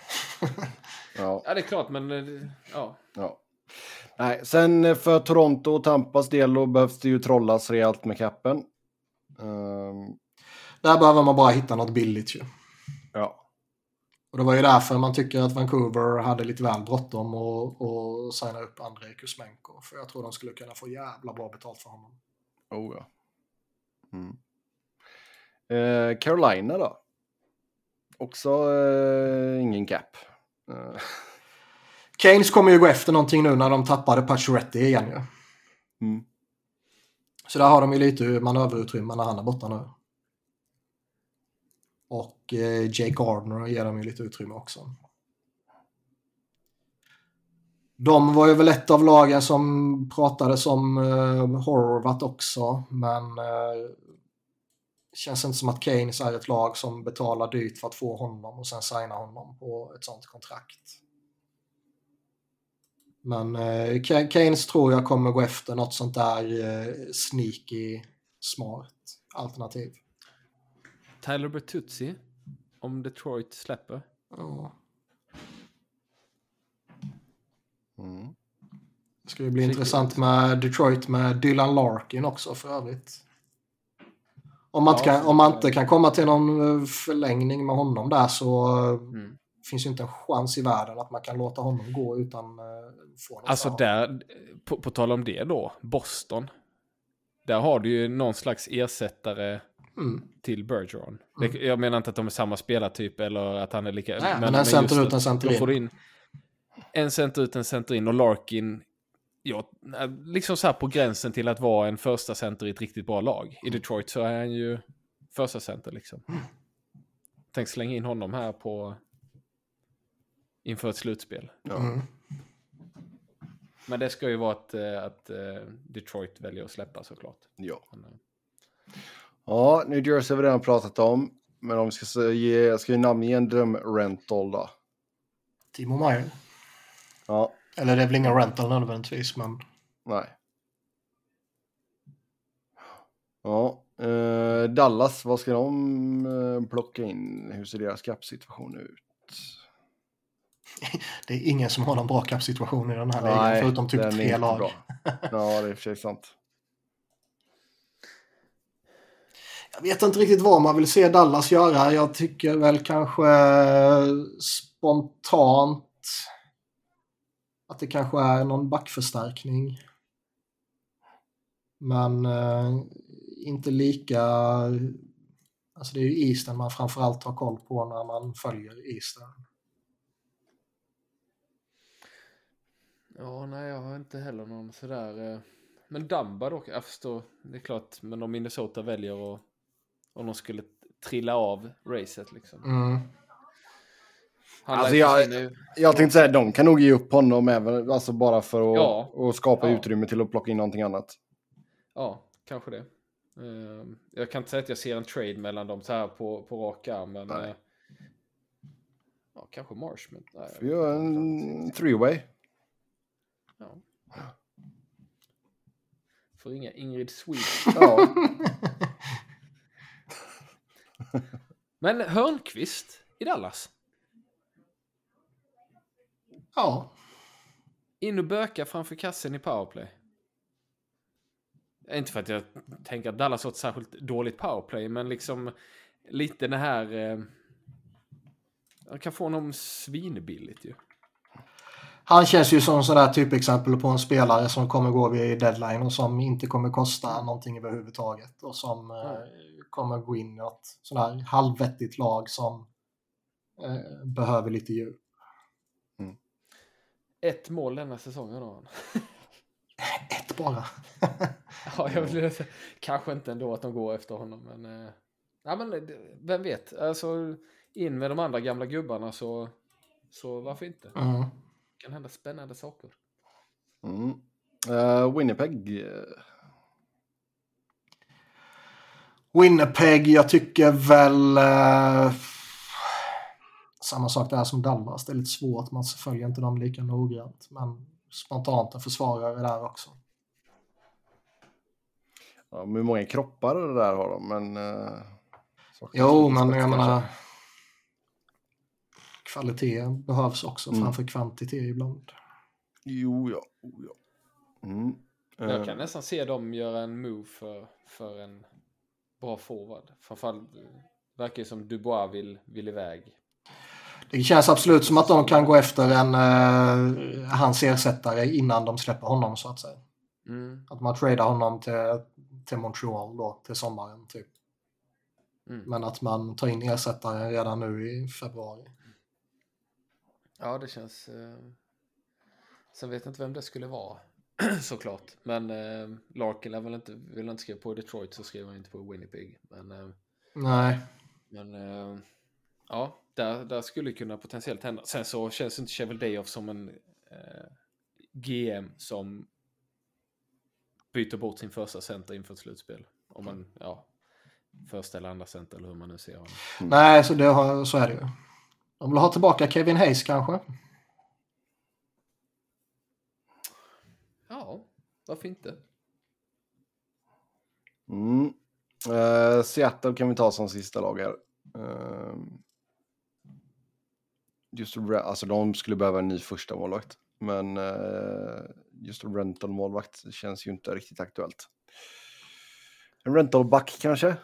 Ja, det är klart, men eh, ja. ja. Nej, sen eh, för Toronto och Tampas del då behövs det ju trollas rejält med kappen. Ehm, Där behöver man bara hitta något billigt ju. ja. Och det var ju därför man tycker att Vancouver hade lite väl bråttom och, och signa upp Andrei Kuzmenko. För jag tror de skulle kunna få jävla bra betalt för honom. Oh, ja. Mm. Eh, Carolina då? Också eh, ingen cap. Eh, Keynes kommer ju gå efter någonting nu när de tappade Pacioretty igen ju. mm. Så där har de ju lite manöverutrymme när han är borta nu. Och eh, Jake Gardner ger dem ju lite utrymme också. De var ju väl ett av lagen som pratades om uh, Horvat också, men uh, känns inte som att Keynes är ett lag som betalar dyrt för att få honom och sen signa honom på ett sånt kontrakt. Men uh, Keynes tror jag kommer gå efter något sånt där uh, sneaky, smart alternativ. Tyler Bertuzzi, om Detroit släpper. Ja. Mm. Det ska ju bli intressant med Detroit med Dylan Larkin också för övrigt. Om man, inte, Ja, kan, om man inte kan komma till någon eh, förlängning med honom där så Mm. Finns ju inte en chans i världen att man kan låta honom gå utan uh, få något Alltså där, på, på tal om det då, Boston. Där har du ju någon slags ersättare Mm. till Bergeron. Det, jag menar inte att de är samma spelartyp eller att han är lika... Nej, men en center ut, en center in. får in en center ut, en center in och Larkin, ja, liksom så här på gränsen till att vara en första center i ett riktigt bra lag. I Detroit så är han ju första center liksom. Tänk slänga in honom här på inför ett slutspel. Ja. Mm. Men det ska ju vara att, eh, att eh, Detroit väljer att släppa såklart. Ja. Eh, ja, New Jersey har vi redan pratat om. Men om vi ska ge, ska vi namnge en drömrental då? Timo Meyer. Ja, Eller det är väl ingen rental nödvändigtvis men nej. Ja, eh, Dallas, vad ska de plocka in? Hur ser deras cap-situation ut? Det är ingen som har någon bra kappsituation i den här ligan förutom typ tre lag. bra. Ja, det är i och för sig sant. Jag vet inte riktigt vad man vill se Dallas göra. Jag tycker väl kanske eh, spontant att det kanske är någon backförstärkning. Men eh, inte lika... Alltså det är ju Eastern man framförallt har koll på när man följer Eastern. Ja, nej, jag har inte heller någon sådär. Eh, men Dumba dock, jag förstår. Det är klart, men om Minnesota väljer att om de skulle trilla av racet liksom. Mm. Han Alltså, jag-. Jag tänkte säga, de kan nog ge upp honom även, alltså bara för att Ja. och skapa Ja. utrymme till att plocka in någonting annat. Ja, kanske det. Eh, jag kan inte säga att jag ser en trade mellan dem så här på, på rak arm, men... Nej. eh, ja, kanske Marshman. Nej, Vi gör en three-way. Ja. Får ringa Ingrid Sweet. Ja. Men Hörnqvist i Dallas. Ja, In och böka framför kassen i powerplay. Inte för att jag tänker att Dallas har ett särskilt dåligt powerplay, men liksom lite det här... Eh, jag kan få honom svinbilligt ju. Han känns ju som sådär typexempel på en spelare som kommer gå vid deadline och som inte kommer kosta någonting överhuvudtaget och som eh, kommer gå in i ett sådär halvvettigt lag som eh, behöver lite djup. Ett mål denna säsongen har han. Ett bara. Ja, jag vill säga, kanske inte ändå att de går efter honom, men... Eh, ja, men eh, vem vet? Alltså, in med de andra gamla gubbarna så, så varför inte? Det Mm. Kan hända spännande saker. Mm. Eh, Winnipeg. Winnipeg, jag tycker väl eh, samma sak där som Dallas. Det är lite svårt, man följer inte dem lika noggrant. Men spontant en försvarare där också. Ja, hur många kroppar det där har de, men... saknas Jo, men jag kanske. menar kvalitet behövs också Mm. framför kvantitet ibland. Jo, ja. Oh, ja. Mm. Men Eh, Jag kan nästan se dem göra en move för, för en bra forward. Framförallt eh, verkar det som Dubois vill, vill iväg. Det känns absolut som att de kan gå efter en eh, hans ersättare innan de släpper honom så att säga. Mm, Att man tradar honom till, till Montreal då till sommaren typ. mm. Men att man tar in ersättare redan nu i februari. Ja, det känns... Eh... Sen vet jag inte vem det skulle vara. Såklart. Men eh, Larkin lär väl inte, vill inte skriva på Detroit så skriver han inte på Winnipeg. Men, eh, Nej. men eh, ja, där, där skulle det kunna potentiellt hända. Sen så känns inte Chevel Dayoff som en eh, GM som byter bort sin första center inför ett slutspel. Om man, ja, första eller andra center eller hur man nu ser honom. Nej, så, det har, så är det ju. De vill ha tillbaka Kevin Hayes kanske? Ja, varför inte? Mm. Eh, Seattle kan vi ta som sista lag här. Eh, just alltså de skulle behöva en ny första målvakt. Men eh, just en rental målvakt känns ju inte riktigt aktuellt. En rental back kanske?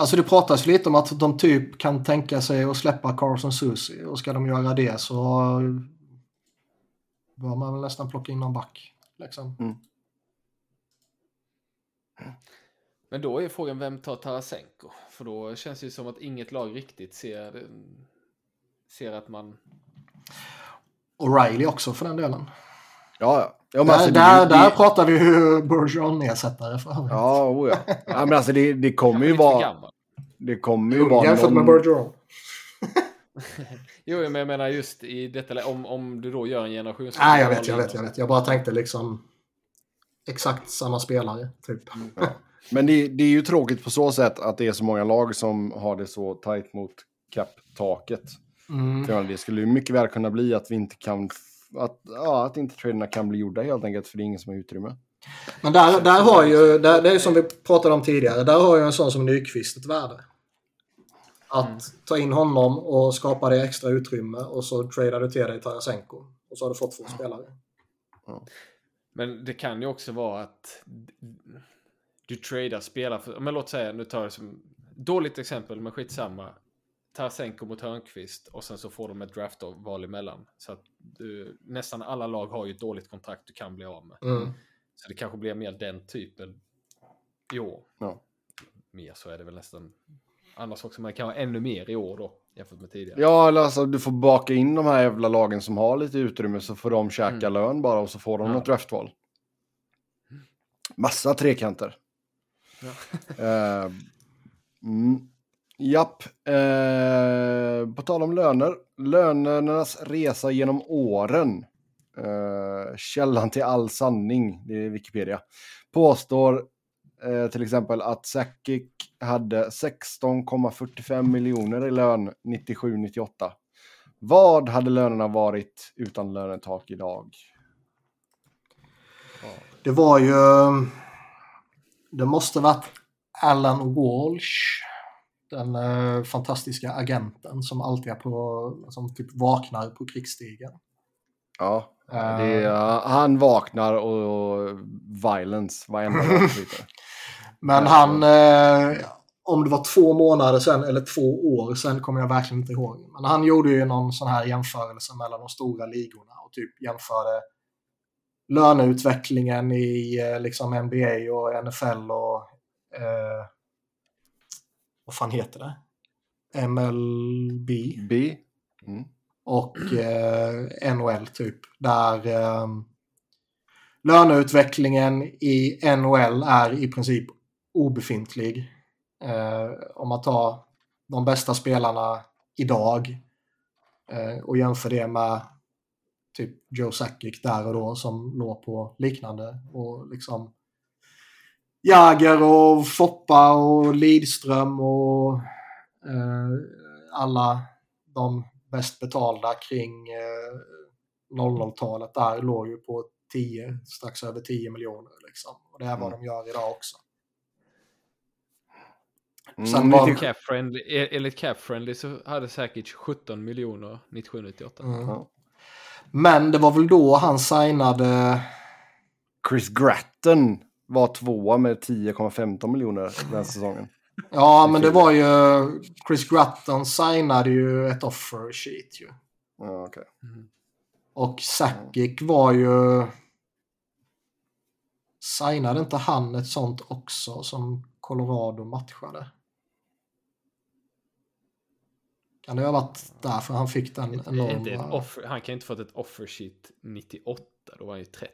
Alltså det pratas lite om att de typ kan tänka sig att släppa Carson Susie och ska de göra det så bör man väl nästan plocka in någon back. Liksom. Mm. Men då är frågan vem tar Tarasenko? För då känns det som att inget lag riktigt ser, ser att man... O'Reilly också för den delen. Ja, ja. där, alltså, där, det, där pratar vi ju Bergeron-ersättare för övrigt. Ja, oh, ja. ja. men alltså det, det kommer ju vara... Det kommer ju vara Jämfört någon... med Bergeron. jo, men jag menar just i detta om, om du då gör en generation... Nej, jag vet, jag vet, jag vet. Jag bara tänkte liksom exakt samma spelare, typ. Ja. Men det, det, är ju tråkigt på så sätt att det är så många lag som har det så tajt mot cap-taket. Mm. För det skulle ju mycket väl kunna bli att vi inte kan... Att, ja, att inte traderna kan bli gjorda helt enkelt, för det är ingen som har utrymme. Men där, där har ju, där, det är som vi pratade om tidigare, där har ju en sån som Nyqvist ett värde. Att mm. ta in honom och skapa det extra utrymme och så tradar du till dig Tarasenko. Och så har du fått två spelare. Mm. Men det kan ju också vara att du tradar spelare för, men låt säga, nu tar jag som dåligt exempel, men skitsamma. Tarasenko mot Hörnqvist och sen så får de ett draftval emellan. Så att du, nästan alla lag har ju ett dåligt kontrakt du kan bli av med. Mm. Så det kanske blir mer den typen i år. Ja. Mer så är det väl nästan. Annars också, man kan ha ännu mer i år då jämfört med tidigare. Ja, eller alltså du får baka in de här jävla lagen som har lite utrymme så får de käka mm. lön bara och så får de ja. något draftval. Massa trekanter. Ja. uh, mm. Japp. Eh, på tal om löner. Lönernas resa genom åren. Eh, källan till all sanning, det är Wikipedia, påstår eh, till exempel att Sakic hade 16,45 miljoner i lön 97-98. Vad hade lönerna varit utan lönetak idag? Det var ju... Det måste varit Alan Walsh. Den eh, fantastiska agenten som alltid är på... Som typ vaknar på krigsstigen. Ja, är, uh, han vaknar och, och violence varenda dag. Men han... Eh, om det var två månader sedan eller två år sedan kommer jag verkligen inte ihåg. Men han gjorde ju någon sån här jämförelse mellan de stora ligorna och typ jämförde löneutvecklingen i eh, liksom NBA och NFL och eh, vad fan heter det? MLB. B. Mm. Och eh, NHL typ. Där eh, löneutvecklingen i NHL är i princip obefintlig. Eh, om man tar de bästa spelarna idag eh, och jämför det med typ Joe Sakic där och då som låg på liknande. Och liksom Jagger och Foppa och Lidström och eh, alla de bäst betalda kring eh, 00-talet där låg ju på 10, strax över 10 miljoner. Liksom. Och det är vad mm. de gör idag också. Mm, Sen var... cap friendly, e- enligt Cap Friendly så hade säkert 17 miljoner 97-98. Mm. Ja. Men det var väl då han signade... Chris Gratton var tvåa med 10,15 miljoner den säsongen. Ja, men det var ju... Chris Gratton signade ju ett offer sheet ju. Ja, okay. Mm. Och Sakic var ju... Signade inte han ett sånt också som Colorado matchade? Kan det ha varit därför han fick den enorma... Inte ett offer, han kan inte fått ett offer sheet 98, då var han ju 30.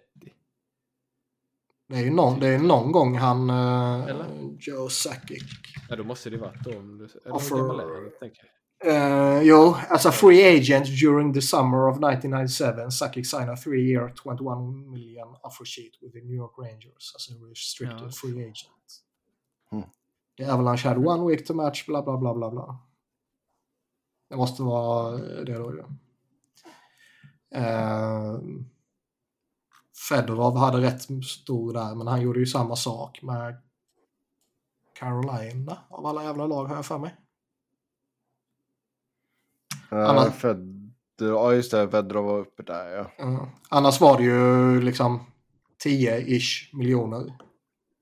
Det är ju någon, det är någon gång han... Uh, Joe Sakic. Ja, då måste det varit då. Offer... Uh, jo, as a free agent during the summer of 1997, Sakic signed a three-year, 21 million offer sheet with the New York Rangers as a restricted Ja. free agent. Mm. The Avalanche had one week to match, bla bla bla bla bla. Det måste vara det då ju. Uh, Fedorov hade rätt stor där, men han gjorde ju samma sak med Carolina av alla jävla lag har jag för mig. Uh, Fed... Ja, just det. Fedorov var uppe där, ja. Mm. Annars var det ju liksom 10-ish miljoner.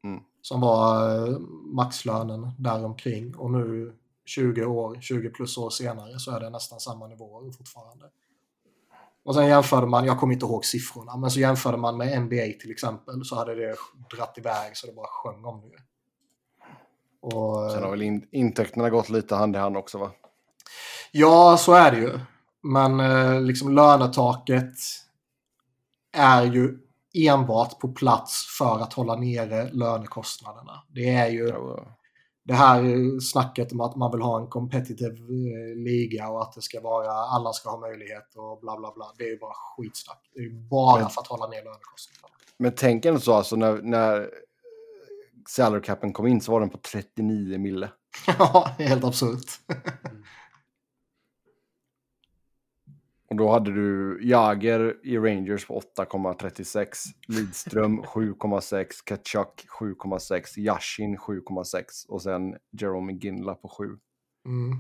Mm. Som var eh, maxlönen däromkring. Och nu 20 år, 20 plus år senare så är det nästan samma nivåer fortfarande. Och sen jämförde man, jag kommer inte ihåg siffrorna, men så jämförde man med NBA till exempel så hade det dratt iväg så det bara sjöng om det. Och, Sen har väl in, intäkterna gått lite hand i hand också, va? Ja, så är det ju. Men eh, liksom lönetaket är ju enbart på plats för att hålla nere lönekostnaderna. Det är ju Ja, det här snacket om att man vill ha en competitive eh, liga och att det ska vara alla ska ha möjlighet och bla bla bla. Det är ju bara skitsnack. Det är ju bara Men- för att hålla ner lönekostnaderna. Men tänk ändå så, alltså när, när salary capen kom in så var den på 39 mille. Ja, helt absurt. Och då hade du Jager i Rangers på 8,36, Lidström 7,6, Kachuk 7,6, Yashin 7,6 och sen Jerome Ginla på 7. Mm.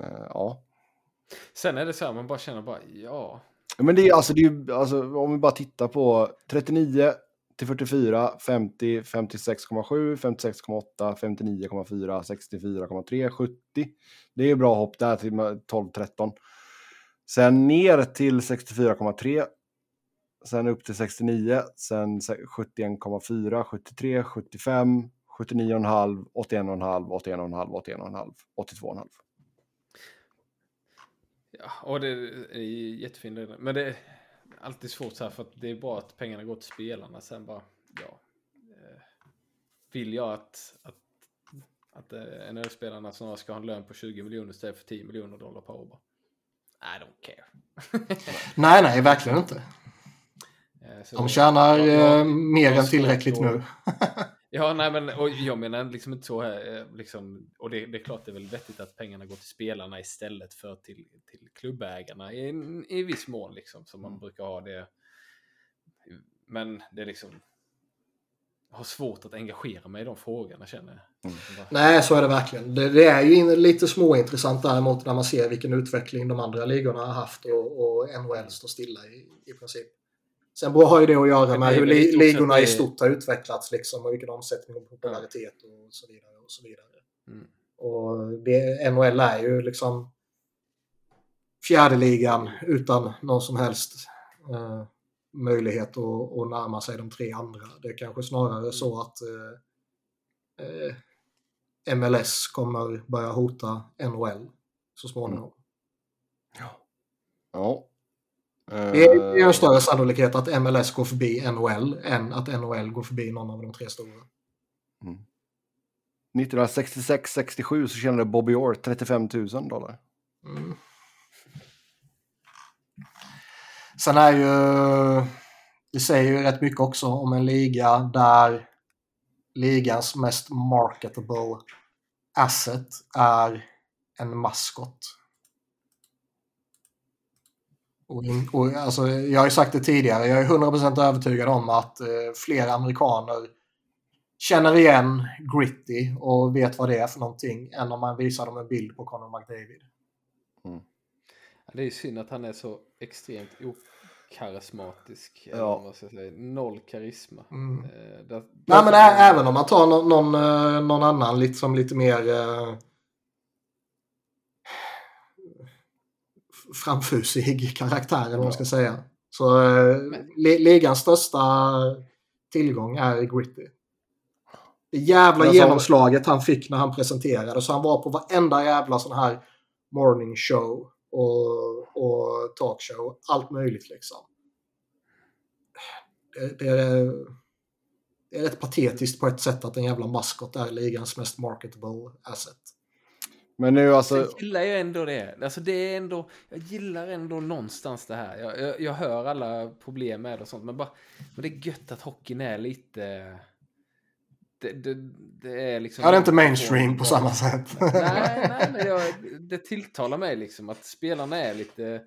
Eh, ja. Sen är det så här, man bara känner bara, ja. Men det är alltså, det är, alltså, om vi bara tittar på 39 till 44, 50, 56,7, 56,8, 59,4, 64,3, 70. Det är ju bra hopp där till 12-13. Sen ner till 64,3. Sen upp till 69, sen 71,4, 73, 75, 79,5, 81,5, 81,5, 81,5, 82,5. ja och det är jättefin det. Men det är alltid svårt så här för att det är bra att pengarna går till spelarna. Sen bara, ja. Eh, vill jag att, att, att eh, NHL-spelarna snarare ska ha en lön på 20 miljoner istället för 10 miljoner dollar per år? bara, i don't care. Nej, nej, verkligen inte. Eh, så- De tjänar Ja, eh, mer än tillräckligt nu. Ja, nej men och jag menar liksom inte så här, eh, liksom, och det, det är klart det är väl vettigt att pengarna går till spelarna istället för till, till klubbägarna i, i viss mån liksom, som man brukar ha det. Men det är liksom, har svårt att engagera mig i de frågorna känner jag. Mm. Bara, Nej, så är det verkligen. Det, det är ju in, lite småintressant däremot när man ser vilken utveckling de andra ligorna har haft och, och NHL står stilla i, i princip. Sen har ju det att göra med hur li, ligorna det- i stort har utvecklats liksom och vilken omsättning och popularitet och så vidare. Och så vidare. Mm. Och det, NHL är ju liksom fjärde ligan utan någon som helst eh, möjlighet att, att närma sig de tre andra. Det är kanske snarare så att eh, eh, MLS kommer börja hota NHL så småningom. Ja. Eh, Det är en större sannolikhet att MLS går förbi NHL än att NHL går förbi någon av de tre stora. 1966-67 så tjänade Bobby Orr 35 000 dollar. Mm. Sen är ju... Det säger ju rätt mycket också om en liga där ligans mest marketable asset är en maskot. Och, och, alltså, jag har ju sagt det tidigare, jag är 100% övertygad om att eh, fler amerikaner känner igen Gritty och vet vad det är för någonting än om man visar dem en bild på Conor McDavid. Mm. Ja, Det är ju synd att han är så extremt okarismatisk. eller Ja. vad ska säga. Noll karisma. Mm. Eh, där- Nej, men ä- även om man tar någon, någon, eh, någon annan lite, som lite mer eh, framfusig karaktär, eller vad man ska säga. Så eh, Men- li, ligans största tillgång är Gritty. Det jävla alltså- genomslaget han fick när han presenterade. Så han var på varenda jävla sån här morning show och, och talkshow. Allt möjligt liksom. Det, det, är, det är rätt patetiskt på ett sätt att en jävla maskot är ligans mest marketable asset. Men nu alltså... Sen gillar jag ändå det. Alltså det är ändå, jag gillar ändå någonstans det här. Jag, jag, jag hör alla problem med det och sånt, men, bara, men det är gött att hockeyn är lite... Det, det, det är liksom... Ja, det är inte mainstream på samma sätt. Nej, nej, men jag, det tilltalar mig liksom att spelarna är lite...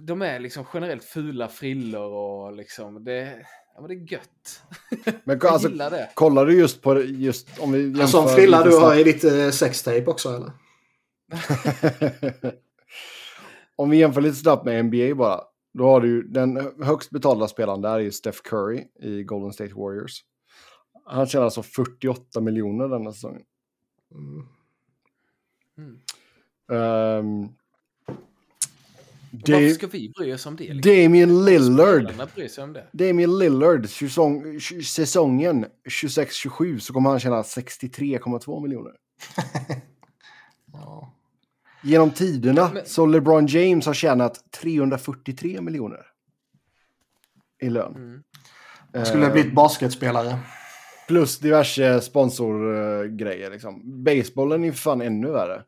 De är liksom generellt fula frillor och liksom det... Ja, men det är gött. Men Jag alltså, gillar det. kollar du just på just om vi jämför... En sån frilla du har i ditt eh, sextape också eller? Om vi jämför lite snabbt med NBA bara. Då har du den högst betalda spelaren där är Steph Curry i Golden State Warriors. Han tjänar alltså 48 miljoner denna säsongen. Mm. Mm. Um, Varför ska vi bry oss om det? liksom? Damien Lillard. Det. Damien Lillard, säsong, säsongen 26-27 så kommer han tjäna 63,2 miljoner. Ja. Genom tiderna Men- så LeBron James har tjänat 343 miljoner. I lön. Mm. Jag skulle Eh, blivit basketspelare. Plus diverse sponsorgrejer. Liksom. Basebollen är fan ännu värre.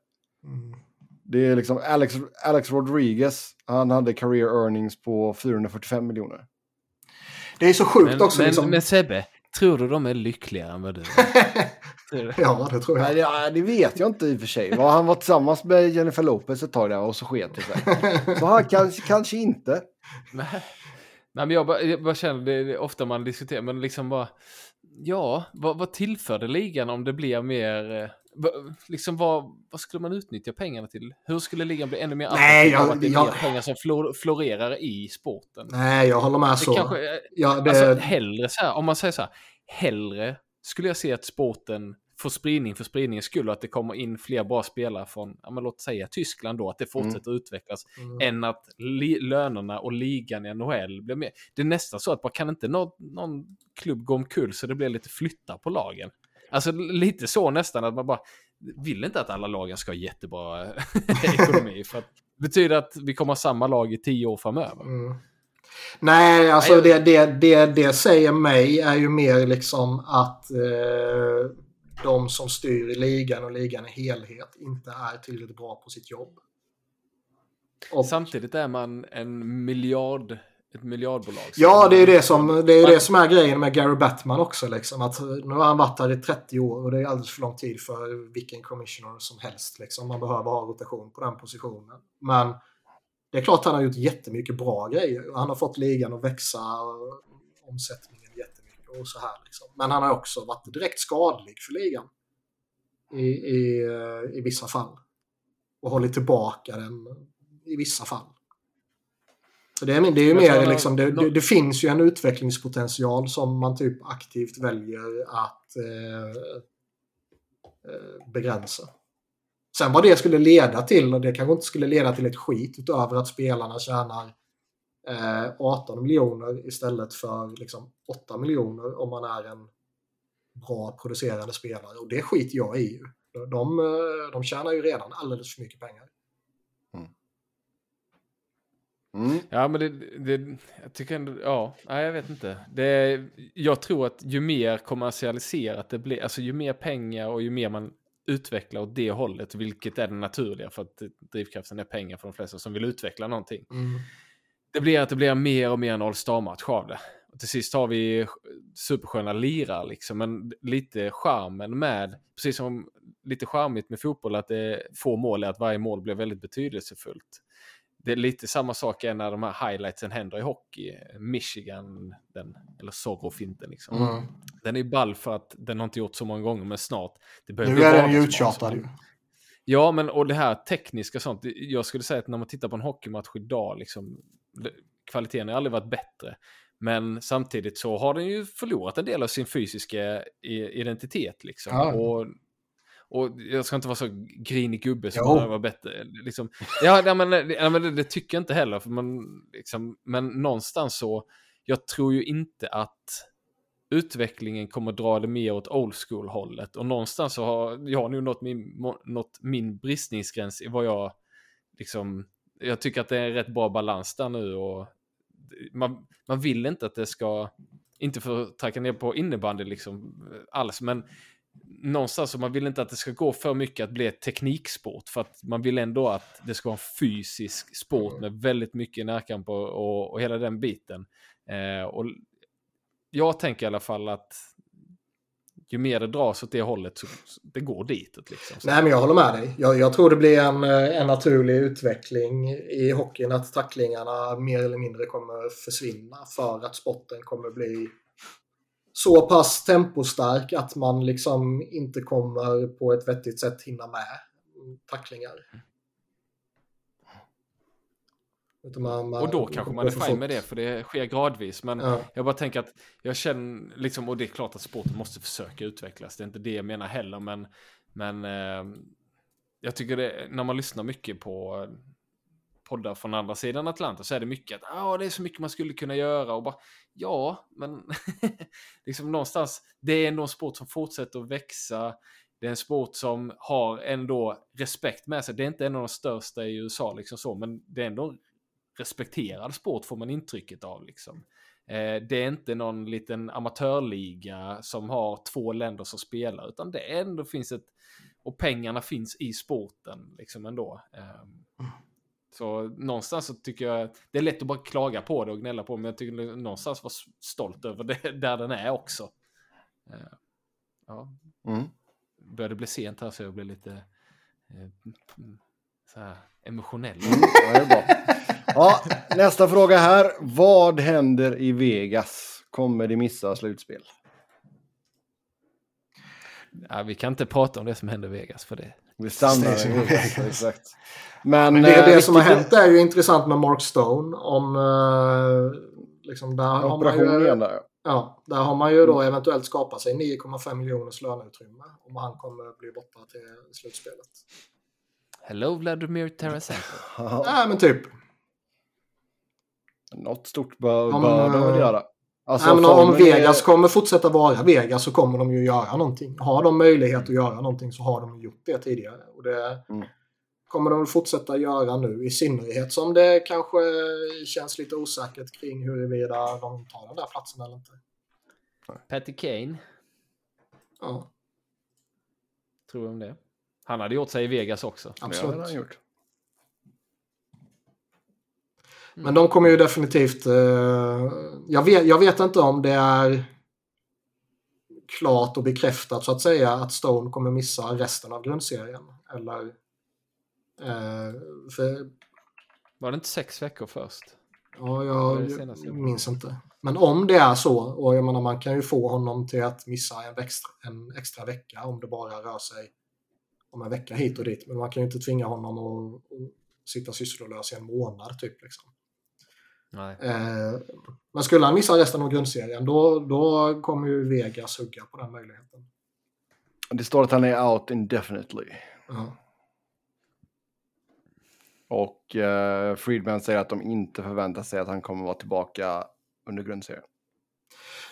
Mm. Det är liksom Alex, Alex Rodriguez. Han hade career earnings på 445 miljoner. Det är så sjukt Men, också. men, liksom. men Sebbe, tror du de är lyckligare än vad du är? Tror du? ja, det tror jag. Nej, det, det vet jag inte i och för sig. Var Han var tillsammans med Jennifer Lopez ett tag där och så sket det sig. Så han kanske, kanske inte. Nej. Nej, men jag bara, jag bara känner det, det är ofta man diskuterar, men liksom bara, ja, vad, vad tillför det ligan om det blir mer, eh, liksom vad, vad skulle man utnyttja pengarna till? Hur skulle ligan bli ännu mer attraktiv av att det är jag- mer pengar som flor, florerar i sporten? Nej, jag håller med så. kanske, Ja, det, alltså hellre så här, om man säger så här, hellre skulle jag se att sporten får spridning för spridningens skull och att det kommer in fler bra spelare från, ja, men låt säga Tyskland då, att det fortsätter utvecklas, Mm. än att lönerna och ligan i NHL blir mer. Det är nästan så att man kan inte nå- någon klubb gå omkull så det blir lite flyttar på lagen. Alltså lite så nästan att man bara vill inte att alla lagen ska ha jättebra ekonomi för att det betyder att vi kommer ha samma lag i tio år framöver. Mm. Nej, alltså Nej, det, det, det, det säger mig är ju mer liksom att eh, de som styr i ligan och ligan i helhet inte är tillräckligt bra på sitt jobb. Och, Samtidigt är man en miljard, ett miljardbolag. Ja, det är det som, det, är Man- det som är grejen med Gary Batman också. Liksom, att nu har han varit där i 30 år och det är alldeles för lång tid för vilken commissioner som helst. Liksom. Man behöver ha rotation på den positionen. Men det är klart han har gjort jättemycket bra grejer. Han har fått ligan att växa, jättemycket och så här. Liksom. Men han har också varit direkt skadlig för ligan. I, i, eh, i vissa fall. Och hållit tillbaka den i vissa fall. Så det är, det är ju mer liksom, det, det, det finns ju en utvecklingspotential som man typ aktivt väljer att eh, eh, begränsa. Sen vad det skulle leda till, och det kanske inte skulle leda till ett skit utöver att spelarna tjänar 18 miljoner istället för liksom, 8 miljoner om man är en bra producerande spelare. Och det skiter jag i ju. De, de, eh, de tjänar ju redan alldeles för mycket pengar. Mm. Ja, men det, det, jag tycker ändå, ja, nej, jag vet inte. Det, jag tror att ju mer kommersialiserat det blir, alltså ju mer pengar och ju mer man utvecklar åt det hållet, vilket är det naturliga för att drivkraften är pengar för de flesta som vill utveckla någonting. Det blir att det blir mer och mer en all-star-match av det. Och till sist har vi supersköna lirar liksom, men lite charmen med, precis som lite charmigt med fotboll, att det är få mål är att varje mål blir väldigt betydelsefullt. Det är lite samma sak är när de här highlightsen händer i hockey. Michigan, den, eller Zorro-finten liksom. Mm. Den är ball för att den har inte gjort så många gånger, men snart. Det börjar Nu är den ju uttjatad ju. Ja, men och det här tekniska sånt. Jag skulle säga att när man tittar på en hockeymatch idag, liksom, kvaliteten har aldrig varit bättre. Men samtidigt så har den ju förlorat en del av sin fysiska identitet. Liksom. Ja. Och, och jag ska inte vara så grinig gubbe som behöver vara bättre. Liksom. Ja, nej, men, ja, men det, det tycker jag inte heller. För man, liksom, men någonstans så, jag tror ju inte att utvecklingen kommer dra det mer åt old school-hållet. Och någonstans så har jag nu nått min, nått min bristningsgräns i vad jag liksom... Jag tycker att det är en rätt bra balans där nu och man, man vill inte att det ska, inte för att tracka ner på innebandy liksom alls, men någonstans så man vill inte att det ska gå för mycket att bli ett tekniksport för att man vill ändå att det ska vara en fysisk sport med väldigt mycket närkamp och, och, och hela den biten. Eh, och jag tänker i alla fall att ju mer det dras åt det hållet så det går ditåt. Liksom. Nej, men jag håller med dig. Jag, jag, tror det blir en, en naturlig utveckling i hockeyn att tacklingarna mer eller mindre kommer försvinna för att sporten kommer bli så pass tempostark att man liksom inte kommer på ett vettigt sätt hinna med tacklingar. Man, man, och då kanske man är fine med det, för det sker gradvis. Men ja. jag bara tänker att jag känner, liksom, och det är klart att sporten måste försöka utvecklas. Det är inte det jag menar heller, men, men eh, jag tycker det, när man lyssnar mycket på poddar från andra sidan Atlanten så är det mycket att ah, det är så mycket man skulle kunna göra och bara ja, men liksom någonstans, det är ändå en sport som fortsätter att växa. Det är en sport som har ändå respekt med sig. Det är inte en av de största i USA liksom så, men det är ändå respekterad sport får man intrycket av liksom. Eh, det är inte någon liten amatörliga som har två länder som spelar, utan det ändå finns ett och pengarna finns i sporten liksom ändå. Um, så någonstans så tycker jag, det är lätt att bara klaga på det och gnälla på det, men jag tycker någonstans vara stolt över det där den är också. Uh, ja. Mm. Börjar det bli sent här så jag blir lite uh, så här emotionell. Mm, ja, bra. ja, nästa fråga här. Vad händer i Vegas? Kommer de missa slutspel? Ja, vi kan inte prata om det som händer i Vegas för det. Vi stannar i Vegas, exakt. Men, Men det, det eh, som har hänt är ju intressant med Mark Stone. Om, eh, liksom där Operation har man ju, där. Ja, där har man ju då eventuellt skapat sig 9,5 miljoners löneutrymme om han kommer bli borta till slutspelet. Hello Vladimir Tarasenko. ja, men typ. Något stort bör, om, bör de väl eh, göra. Alltså, Nej, men om Vegas är... kommer fortsätta vara Vegas så kommer de ju göra någonting. Har de möjlighet att göra någonting så har de gjort det tidigare. Och det mm. kommer de fortsätta göra nu. I synnerhet som det kanske känns lite osäkert kring huruvida de tar den där platsen eller inte. Patty Kane. Ja. Tror du om det? Han hade gjort sig i Vegas också. Absolut. Det han gjort. Men de kommer ju definitivt... Eh, jag, vet, jag vet inte om det är klart och bekräftat så att säga att Stone kommer missa resten av grundserien. Eller... Eh, för, Var det inte sex veckor först? Ja, jag, jag minns inte. Men om det är så, och jag menar man kan ju få honom till att missa en extra, en extra vecka om det bara rör sig om en vecka hit och dit. Men man kan ju inte tvinga honom att, att sitta sysslolös i en månad typ. Liksom. Eh, men skulle han missa resten av grundserien då, då kommer ju Vegas hugga på den möjligheten. Det står att han är out indefinitely. Uh -huh. Och eh, Friedman säger att de inte förväntar sig att han kommer vara tillbaka under grundserien.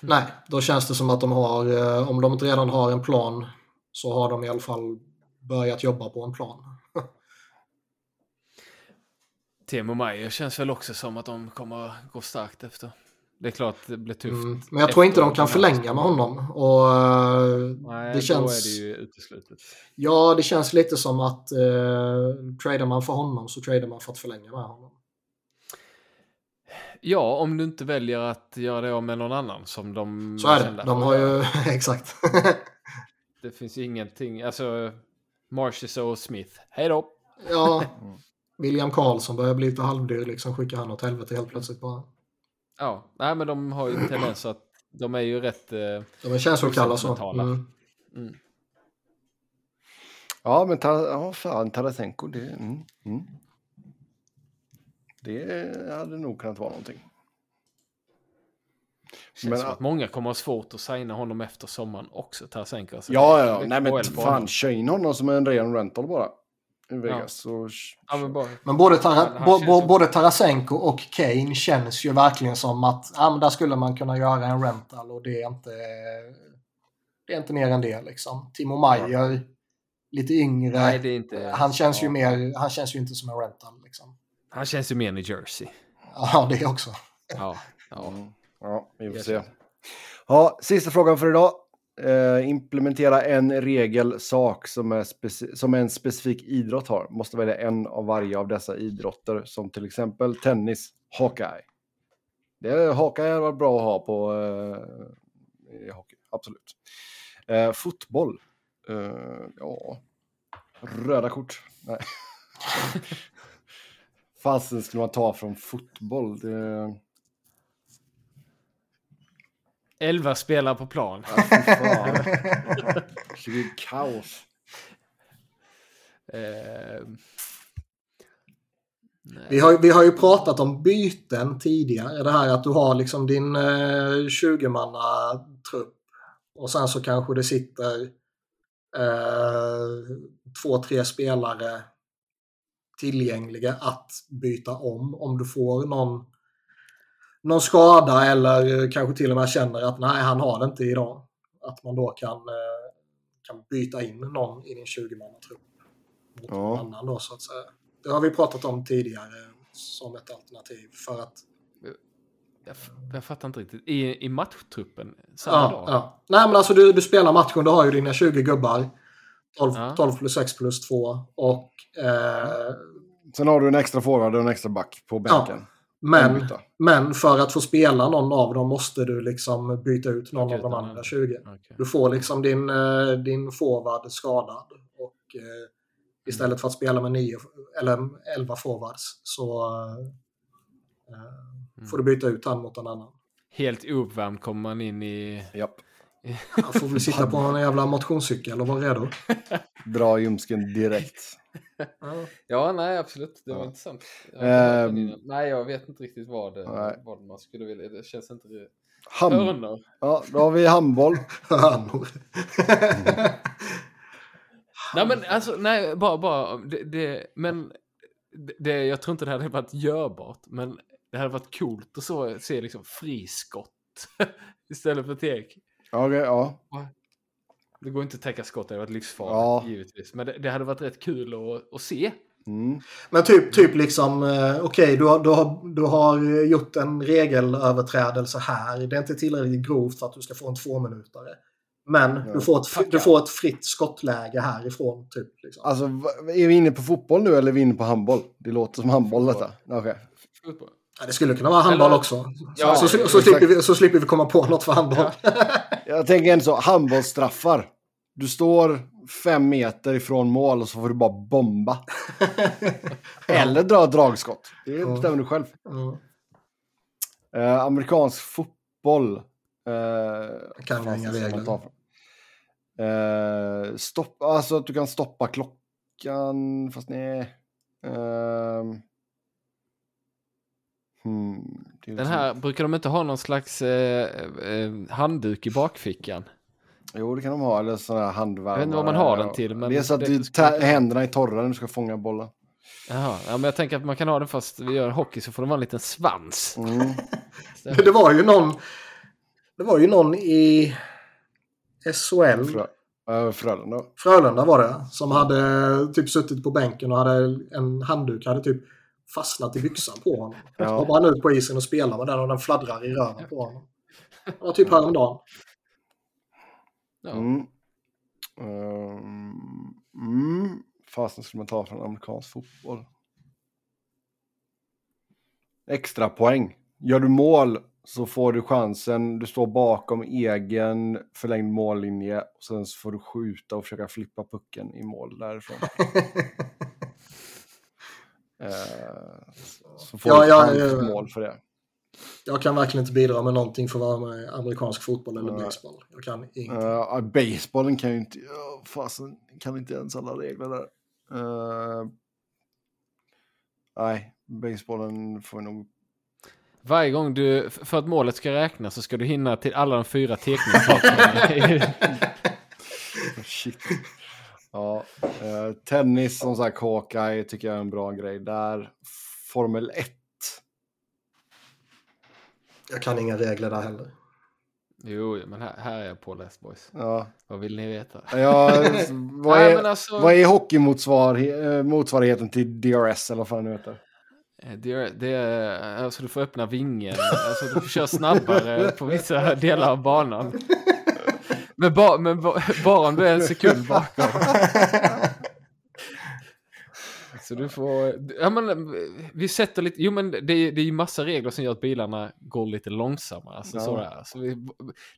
Nej, då känns det som att de har, eh, om de inte redan har en plan, så har de i alla fall börjat jobba på en plan. Temo Meyer känns väl också som att de kommer gå starkt efter. Det är klart det blir tufft. Mm, men jag tror inte de kan förlänga med honom. Och, eh, Nej, det känns... då är det ju uteslutet. Ja, det känns lite som att eh, tradar man för honom så tradar man för att förlänga med honom. Ja, om du inte väljer att göra det med någon annan som de... Så är det. De har ju... Exakt. det finns ju ingenting. Alltså, Marcius och Smith. Hej då! Ja. William Karlsson börjar bli lite halvdyr, liksom skickar han åt helvete helt plötsligt bara. Ja, nej men de har ju en tendens att de är ju rätt... Eh, de är känslokalla så. Mm. Mm. Ja, men ta, ja, fan, Tarasenko, det... Mm, mm. Det hade nog kunnat vara någonting. Känns men, som att många kommer ha svårt att signa honom efter sommaren också, Tarasenko. Alltså, ja, ja, nej men fan, kör in honom som en ren rental bara i Vegas. Ja. Så... Ja, men, bara... men både, Tara, bo, bo, både Tarasenko och Kane känns ju verkligen som att ja, men där skulle man kunna göra en rental och det är inte, det är inte mer än det. Liksom. Timo Meyer, ja. lite yngre. Nej, inte... han, känns ju mer, han känns ju inte som en rental. Liksom. Han känns ju mer New Jersey. Ja, det också. Ja, ja. Ja vi får se. Ja, sista frågan för idag. Eh, implementera en regel sak som, är som en specifik idrott har. Måste välja en av varje av dessa idrotter, som till exempel tennis, Hawkeye. Det är, Hawkeye har varit bra att ha på eh, hockey, absolut. Eh, fotboll. Eh, ja, röda kort. Nej. Fasen skulle man ta från fotboll? Det... 11 spelare på plan. Ja. Det blir kaos. Nej. Vi har, vi har ju pratat om byten tidigare. Det här att du har liksom din eh, 20-manna trupp och sen så kanske det sitter eh, två, tre spelare tillgängliga att byta om. Om du får någon, någon skada eller kanske till och med känner att nej, han har det inte idag. Att man då kan, eh, kan byta in någon i din 20-manna-trupp mot Ja. någon annan då så att säga. Det har vi pratat om tidigare som ett alternativ för att Jag, jag fattar inte riktigt. I, i matchtruppen samma Ja, dag? ja. Nej men alltså du, du spelar matchen, du har ju dina 20 gubbar. 12, Ja. 12 plus 6 plus 2. Och, eh, Sen har du en extra forward och en extra back på bänken. Men, men för att få spela någon av dem måste du liksom byta ut någon av de andra annan. 20. Okej. Du får liksom din, eh, din forward skadad. Och eh, istället för att spela med nio, eller 11 forwards så eh, får du byta ut han mot en annan. Helt ouppvärmd kommer man in i... Japp. Han får väl sitta på en jävla motionscykel och vara redo. Dra ljumsken direkt. Ja. Ja, nej, absolut. Det var Ja. intressant. Jag innan. nej, jag vet inte riktigt vad, det, Nej. vad man skulle vilja. Det känns inte... Ham Hörnor. ja, då har vi handboll. Hörnor. Nej, men alltså, nej, bara, bara. Det, det, men det- jag tror inte det hade varit görbart, men det hade varit coolt att så, se liksom friskott istället för tek. Okej, ja. Det går inte att täcka skott, det hade varit livsfarligt Ja. givetvis. Men det, det hade varit rätt kul att, att se. Mm. Men typ, typ liksom, eh, okej, du, har, du, har, du har gjort en regelöverträdelse här. Det är inte tillräckligt grovt för att du ska få en tvåminutare. Men Ja. du, får ett, du får ett fritt skottläge härifrån. Typ, liksom. Alltså, är vi inne på fotboll nu eller är vi inne på handboll? Det låter som handboll detta. Okej. Fotboll. Ja, det skulle kunna vara handboll Eller- också. Ja, så, så, så, slipper vi, så slipper vi komma på något för handboll. Jag tänker ändå så, handbollsstraffar. Du står fem meter ifrån mål och så får du bara bomba. Eller dra ett dragskott. Det Ja. bestämmer du själv. Ja. Eh, amerikansk fotboll. Eh, kan jag fan inga regler. Eh, stopp, alltså att du kan stoppa klockan, fast nej. Ehm. Är Den liksom- här, brukar de inte ha någon slags eh, eh, handduk i bakfickan? Jo, det kan de ha. Eller sådana här handvärmare. Jag vet inte vad man har den till, men det är så att det- tar händerna i torra när du ska fånga bollen. Jaha, ja, men jag tänker att man kan ha den fast vi gör hockey så får det vara en liten svans. Mm. Det var ju någon, det var ju någon i SHL. Frö, äh, Frölunda. Frölunda var det, som hade typ suttit på bänken och hade en handduk hade typ fastnat i byxan på honom. Ja. Så hoppade han ut på isen och spelade med den och den fladdrar i röven på honom. Det var typ häromdagen. Ja. Mm. Um, mm. Fasen skulle man ta från amerikansk fotboll. Extra poäng. Gör du mål så får du chansen. Du står bakom egen förlängd mållinje. Och sen så får du skjuta och försöka flippa pucken i mål därifrån. Eh, så får Ja, ja, ett ja, mål för det. Jag kan verkligen inte bidra med någonting för att vara med i amerikansk fotboll eller Nej. baseball. Jag kan ingenting. Uh, basebollen kan ju inte... Uh, fasen, kan inte ens alla regler där. Eh, nej, basebollen får nog... Varje gång du, för att målet ska räknas så ska du hinna till alla de fyra teckningssakerna. Shit. Ja, eh, tennis som sagt, Hawkeye tycker jag är en bra grej där. Formel 1. Jag kan inga regler där heller. jo, men här, här är jag påläst boys. Ja, Vad vill ni veta? ja vad, Nej, är, men alltså, vad är hockeymotsvarigheten till DRS eller vad fan det nu heter? eh, det, är, det är, alltså du får öppna vingen, alltså du får köra snabbare på vissa delar av banan. Men, ba, men ba, bara om du är en sekund bakom. Så du får, ja men vi sätter lite, jo men det, det är ju massa regler som gör att bilarna går lite långsammare. Alltså Ja. sådär. Så vi,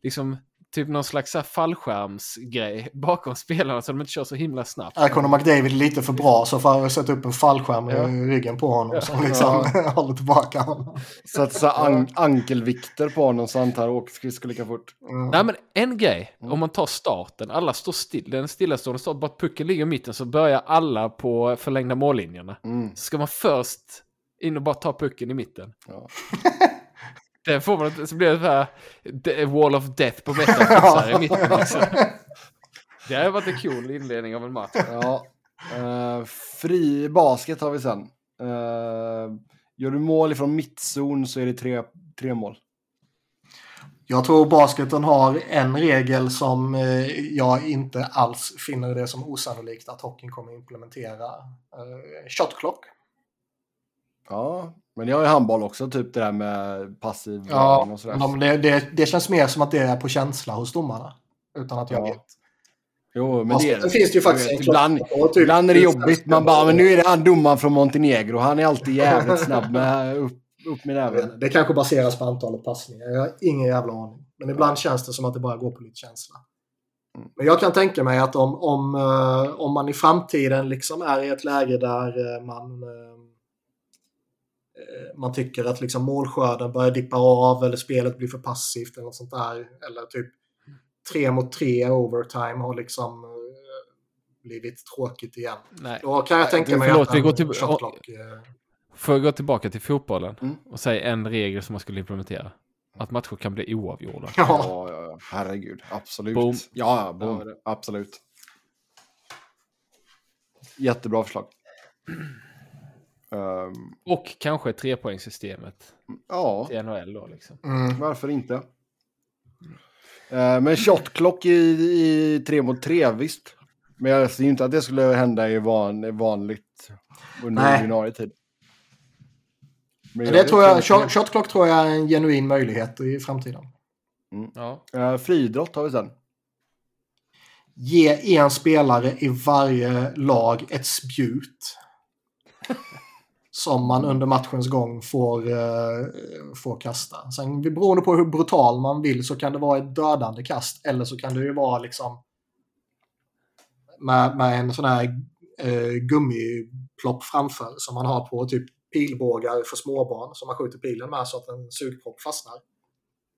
liksom, typ någon slags här fallskärmsgrej bakom spelarna så de inte kör så himla snabbt. Är Conor McDavid lite för bra så får jag sätta upp en fallskärm Ja. i ryggen på honom som liksom håller tillbaka honom. Så att så an ankelvikter på honom så han tar och åker skridskor lika fort. Mm. Nej men en grej, om man tar starten, alla står still, den stillastående start, bara att pucken ligger i mitten så börjar alla på förlängda mållinjerna. Mm. Så ska man först in och bara ta pucken i mitten. Ja. Det får man inte, så blir det så här wall of death på metapuxar i mitten också. Det har varit en cool inledning av en match. Ja. Eh, fri basket har vi sen. Eh, gör du mål ifrån mittzon så är det tre, tre mål. Jag tror basketen har en regel som eh, jag inte alls finner det som osannolikt att hockeyn kommer implementera. Eh, Shot clock. Ja, men jag har ju handboll också, typ det där med passiv Ja, och sådär. de, det, det, det känns mer som att det är på känsla hos domarna. Utan att jag Ja. vet. Jo, men det är Basketen finns det ju faktiskt vet, ibland, typ- ibland är det jobbigt. Man bara, men nu är det han domaren från Montenegro. Han är alltid jävligt snabb med upp, upp med näven. Det kanske baseras på antalet passningar. Jag har ingen jävla aning. Men ibland känns det som att det bara går på lite känsla. Mm. Men jag kan tänka mig att om, om, eh, om man i framtiden liksom är i ett läge där eh, man, eh, man tycker att liksom målskörden börjar dippa av eller spelet blir för passivt eller något sånt där. Eller typ tre mot tre overtime har liksom eh, blivit tråkigt igen. Nej. Då kan jag tänka du, mig förlåt, att vi går till- shot clock, eh, Får jag gå tillbaka till fotbollen Mm. och säga en regel som man skulle implementera? Att matcher kan bli oavgjorda. ja. Ja, ja. Herregud. Absolut. Boom. Ja, boom. Ja, Absolut. Jättebra förslag. Ehm, Och kanske trepoängssystemet ja, till NHL då liksom. Mm. varför inte? Uh, men shotclock i, i tre mot tre, visst. Men jag ser ju inte att det skulle hända i van, vanligt under Nej. ordinarie tid. Men det tror jag, shot, shot tror jag är en genuin möjlighet i framtiden. Ja. Uh, friidrott har vi sen. Ge en spelare i varje lag ett spjut. Som man under matchens gång får, eh, får kasta. Sen beroende på hur brutal man vill så kan det vara ett dödande kast eller så kan det ju vara liksom med, med en sån här eh, gummiplopp framför som man har på typ pilbågar för småbarn som man skjuter pilen med så att en sugpropp fastnar.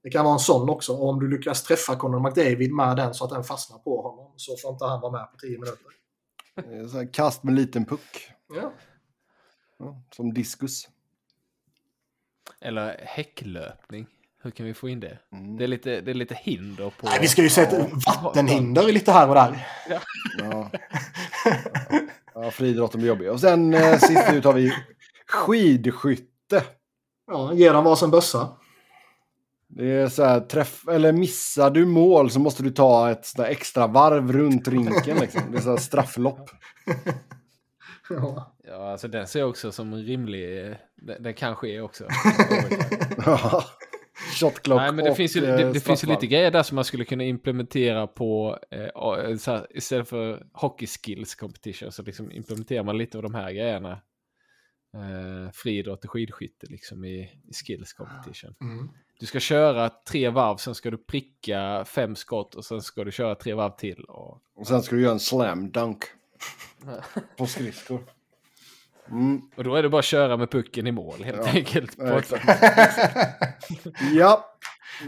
Det kan vara en sån också. Och om du lyckas träffa Conor McDavid med den så att den fastnar på honom så får inte han vara med på 10 minuter. Eh, kast med liten puck. Ja. Ja, som diskus. Eller häcklöpning. Hur kan vi få in det? Mm. Det är lite, det är lite hinder på... Nej, vi ska ju sätta vattenhinder lite här och där. Ja. ja, friidrotten blir jobbig. Och sen eh, sist ut har vi skidskytte. Ja, ge dem varsin bössa. Det är så här, träff, eller missar du mål så måste du ta ett extra varv runt rinken. Liksom. Det är så här strafflopp. Ja. Ja, alltså den ser jag också som en rimlig... Den, den kan ske också. Ja. Shotclock Nej, men det finns ju, eh, det, det finns ju lite grejer där som man skulle kunna implementera på eh, så här, istället för hockey skills competition så liksom implementerar man lite av de här grejerna. Eh, friidrott och skidskytte liksom i, i skills competition. Mm. Du ska köra tre varv, sen ska du pricka fem skott och sen ska du köra tre varv till. Och... Och sen ska du göra en slam dunk på skridskor. Mm. och då är det bara att köra med pucken i mål helt Ja, enkelt. Ja,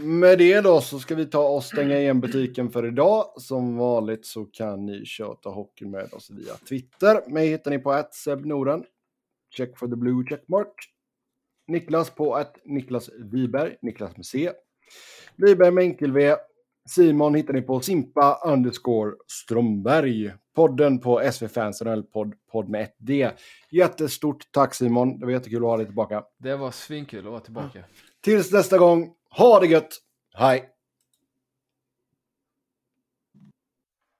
med det då så ska vi ta och stänga igen butiken för idag. Som vanligt så kan ni köta hockey med oss via Twitter. Mig hittar ni på Norden. Check for the blue checkmark. Niklas på att Niklas Wiberg, Niklas med C. Wiberg med enkel V. Simon hittar ni på Simpa underscore Strömberg. Podden på SV Fans NHL podd, med ett D. Jättestort tack Simon, det var jättekul att ha dig tillbaka. Det var svinkul att vara tillbaka. Tills nästa gång, ha det gött! Hej!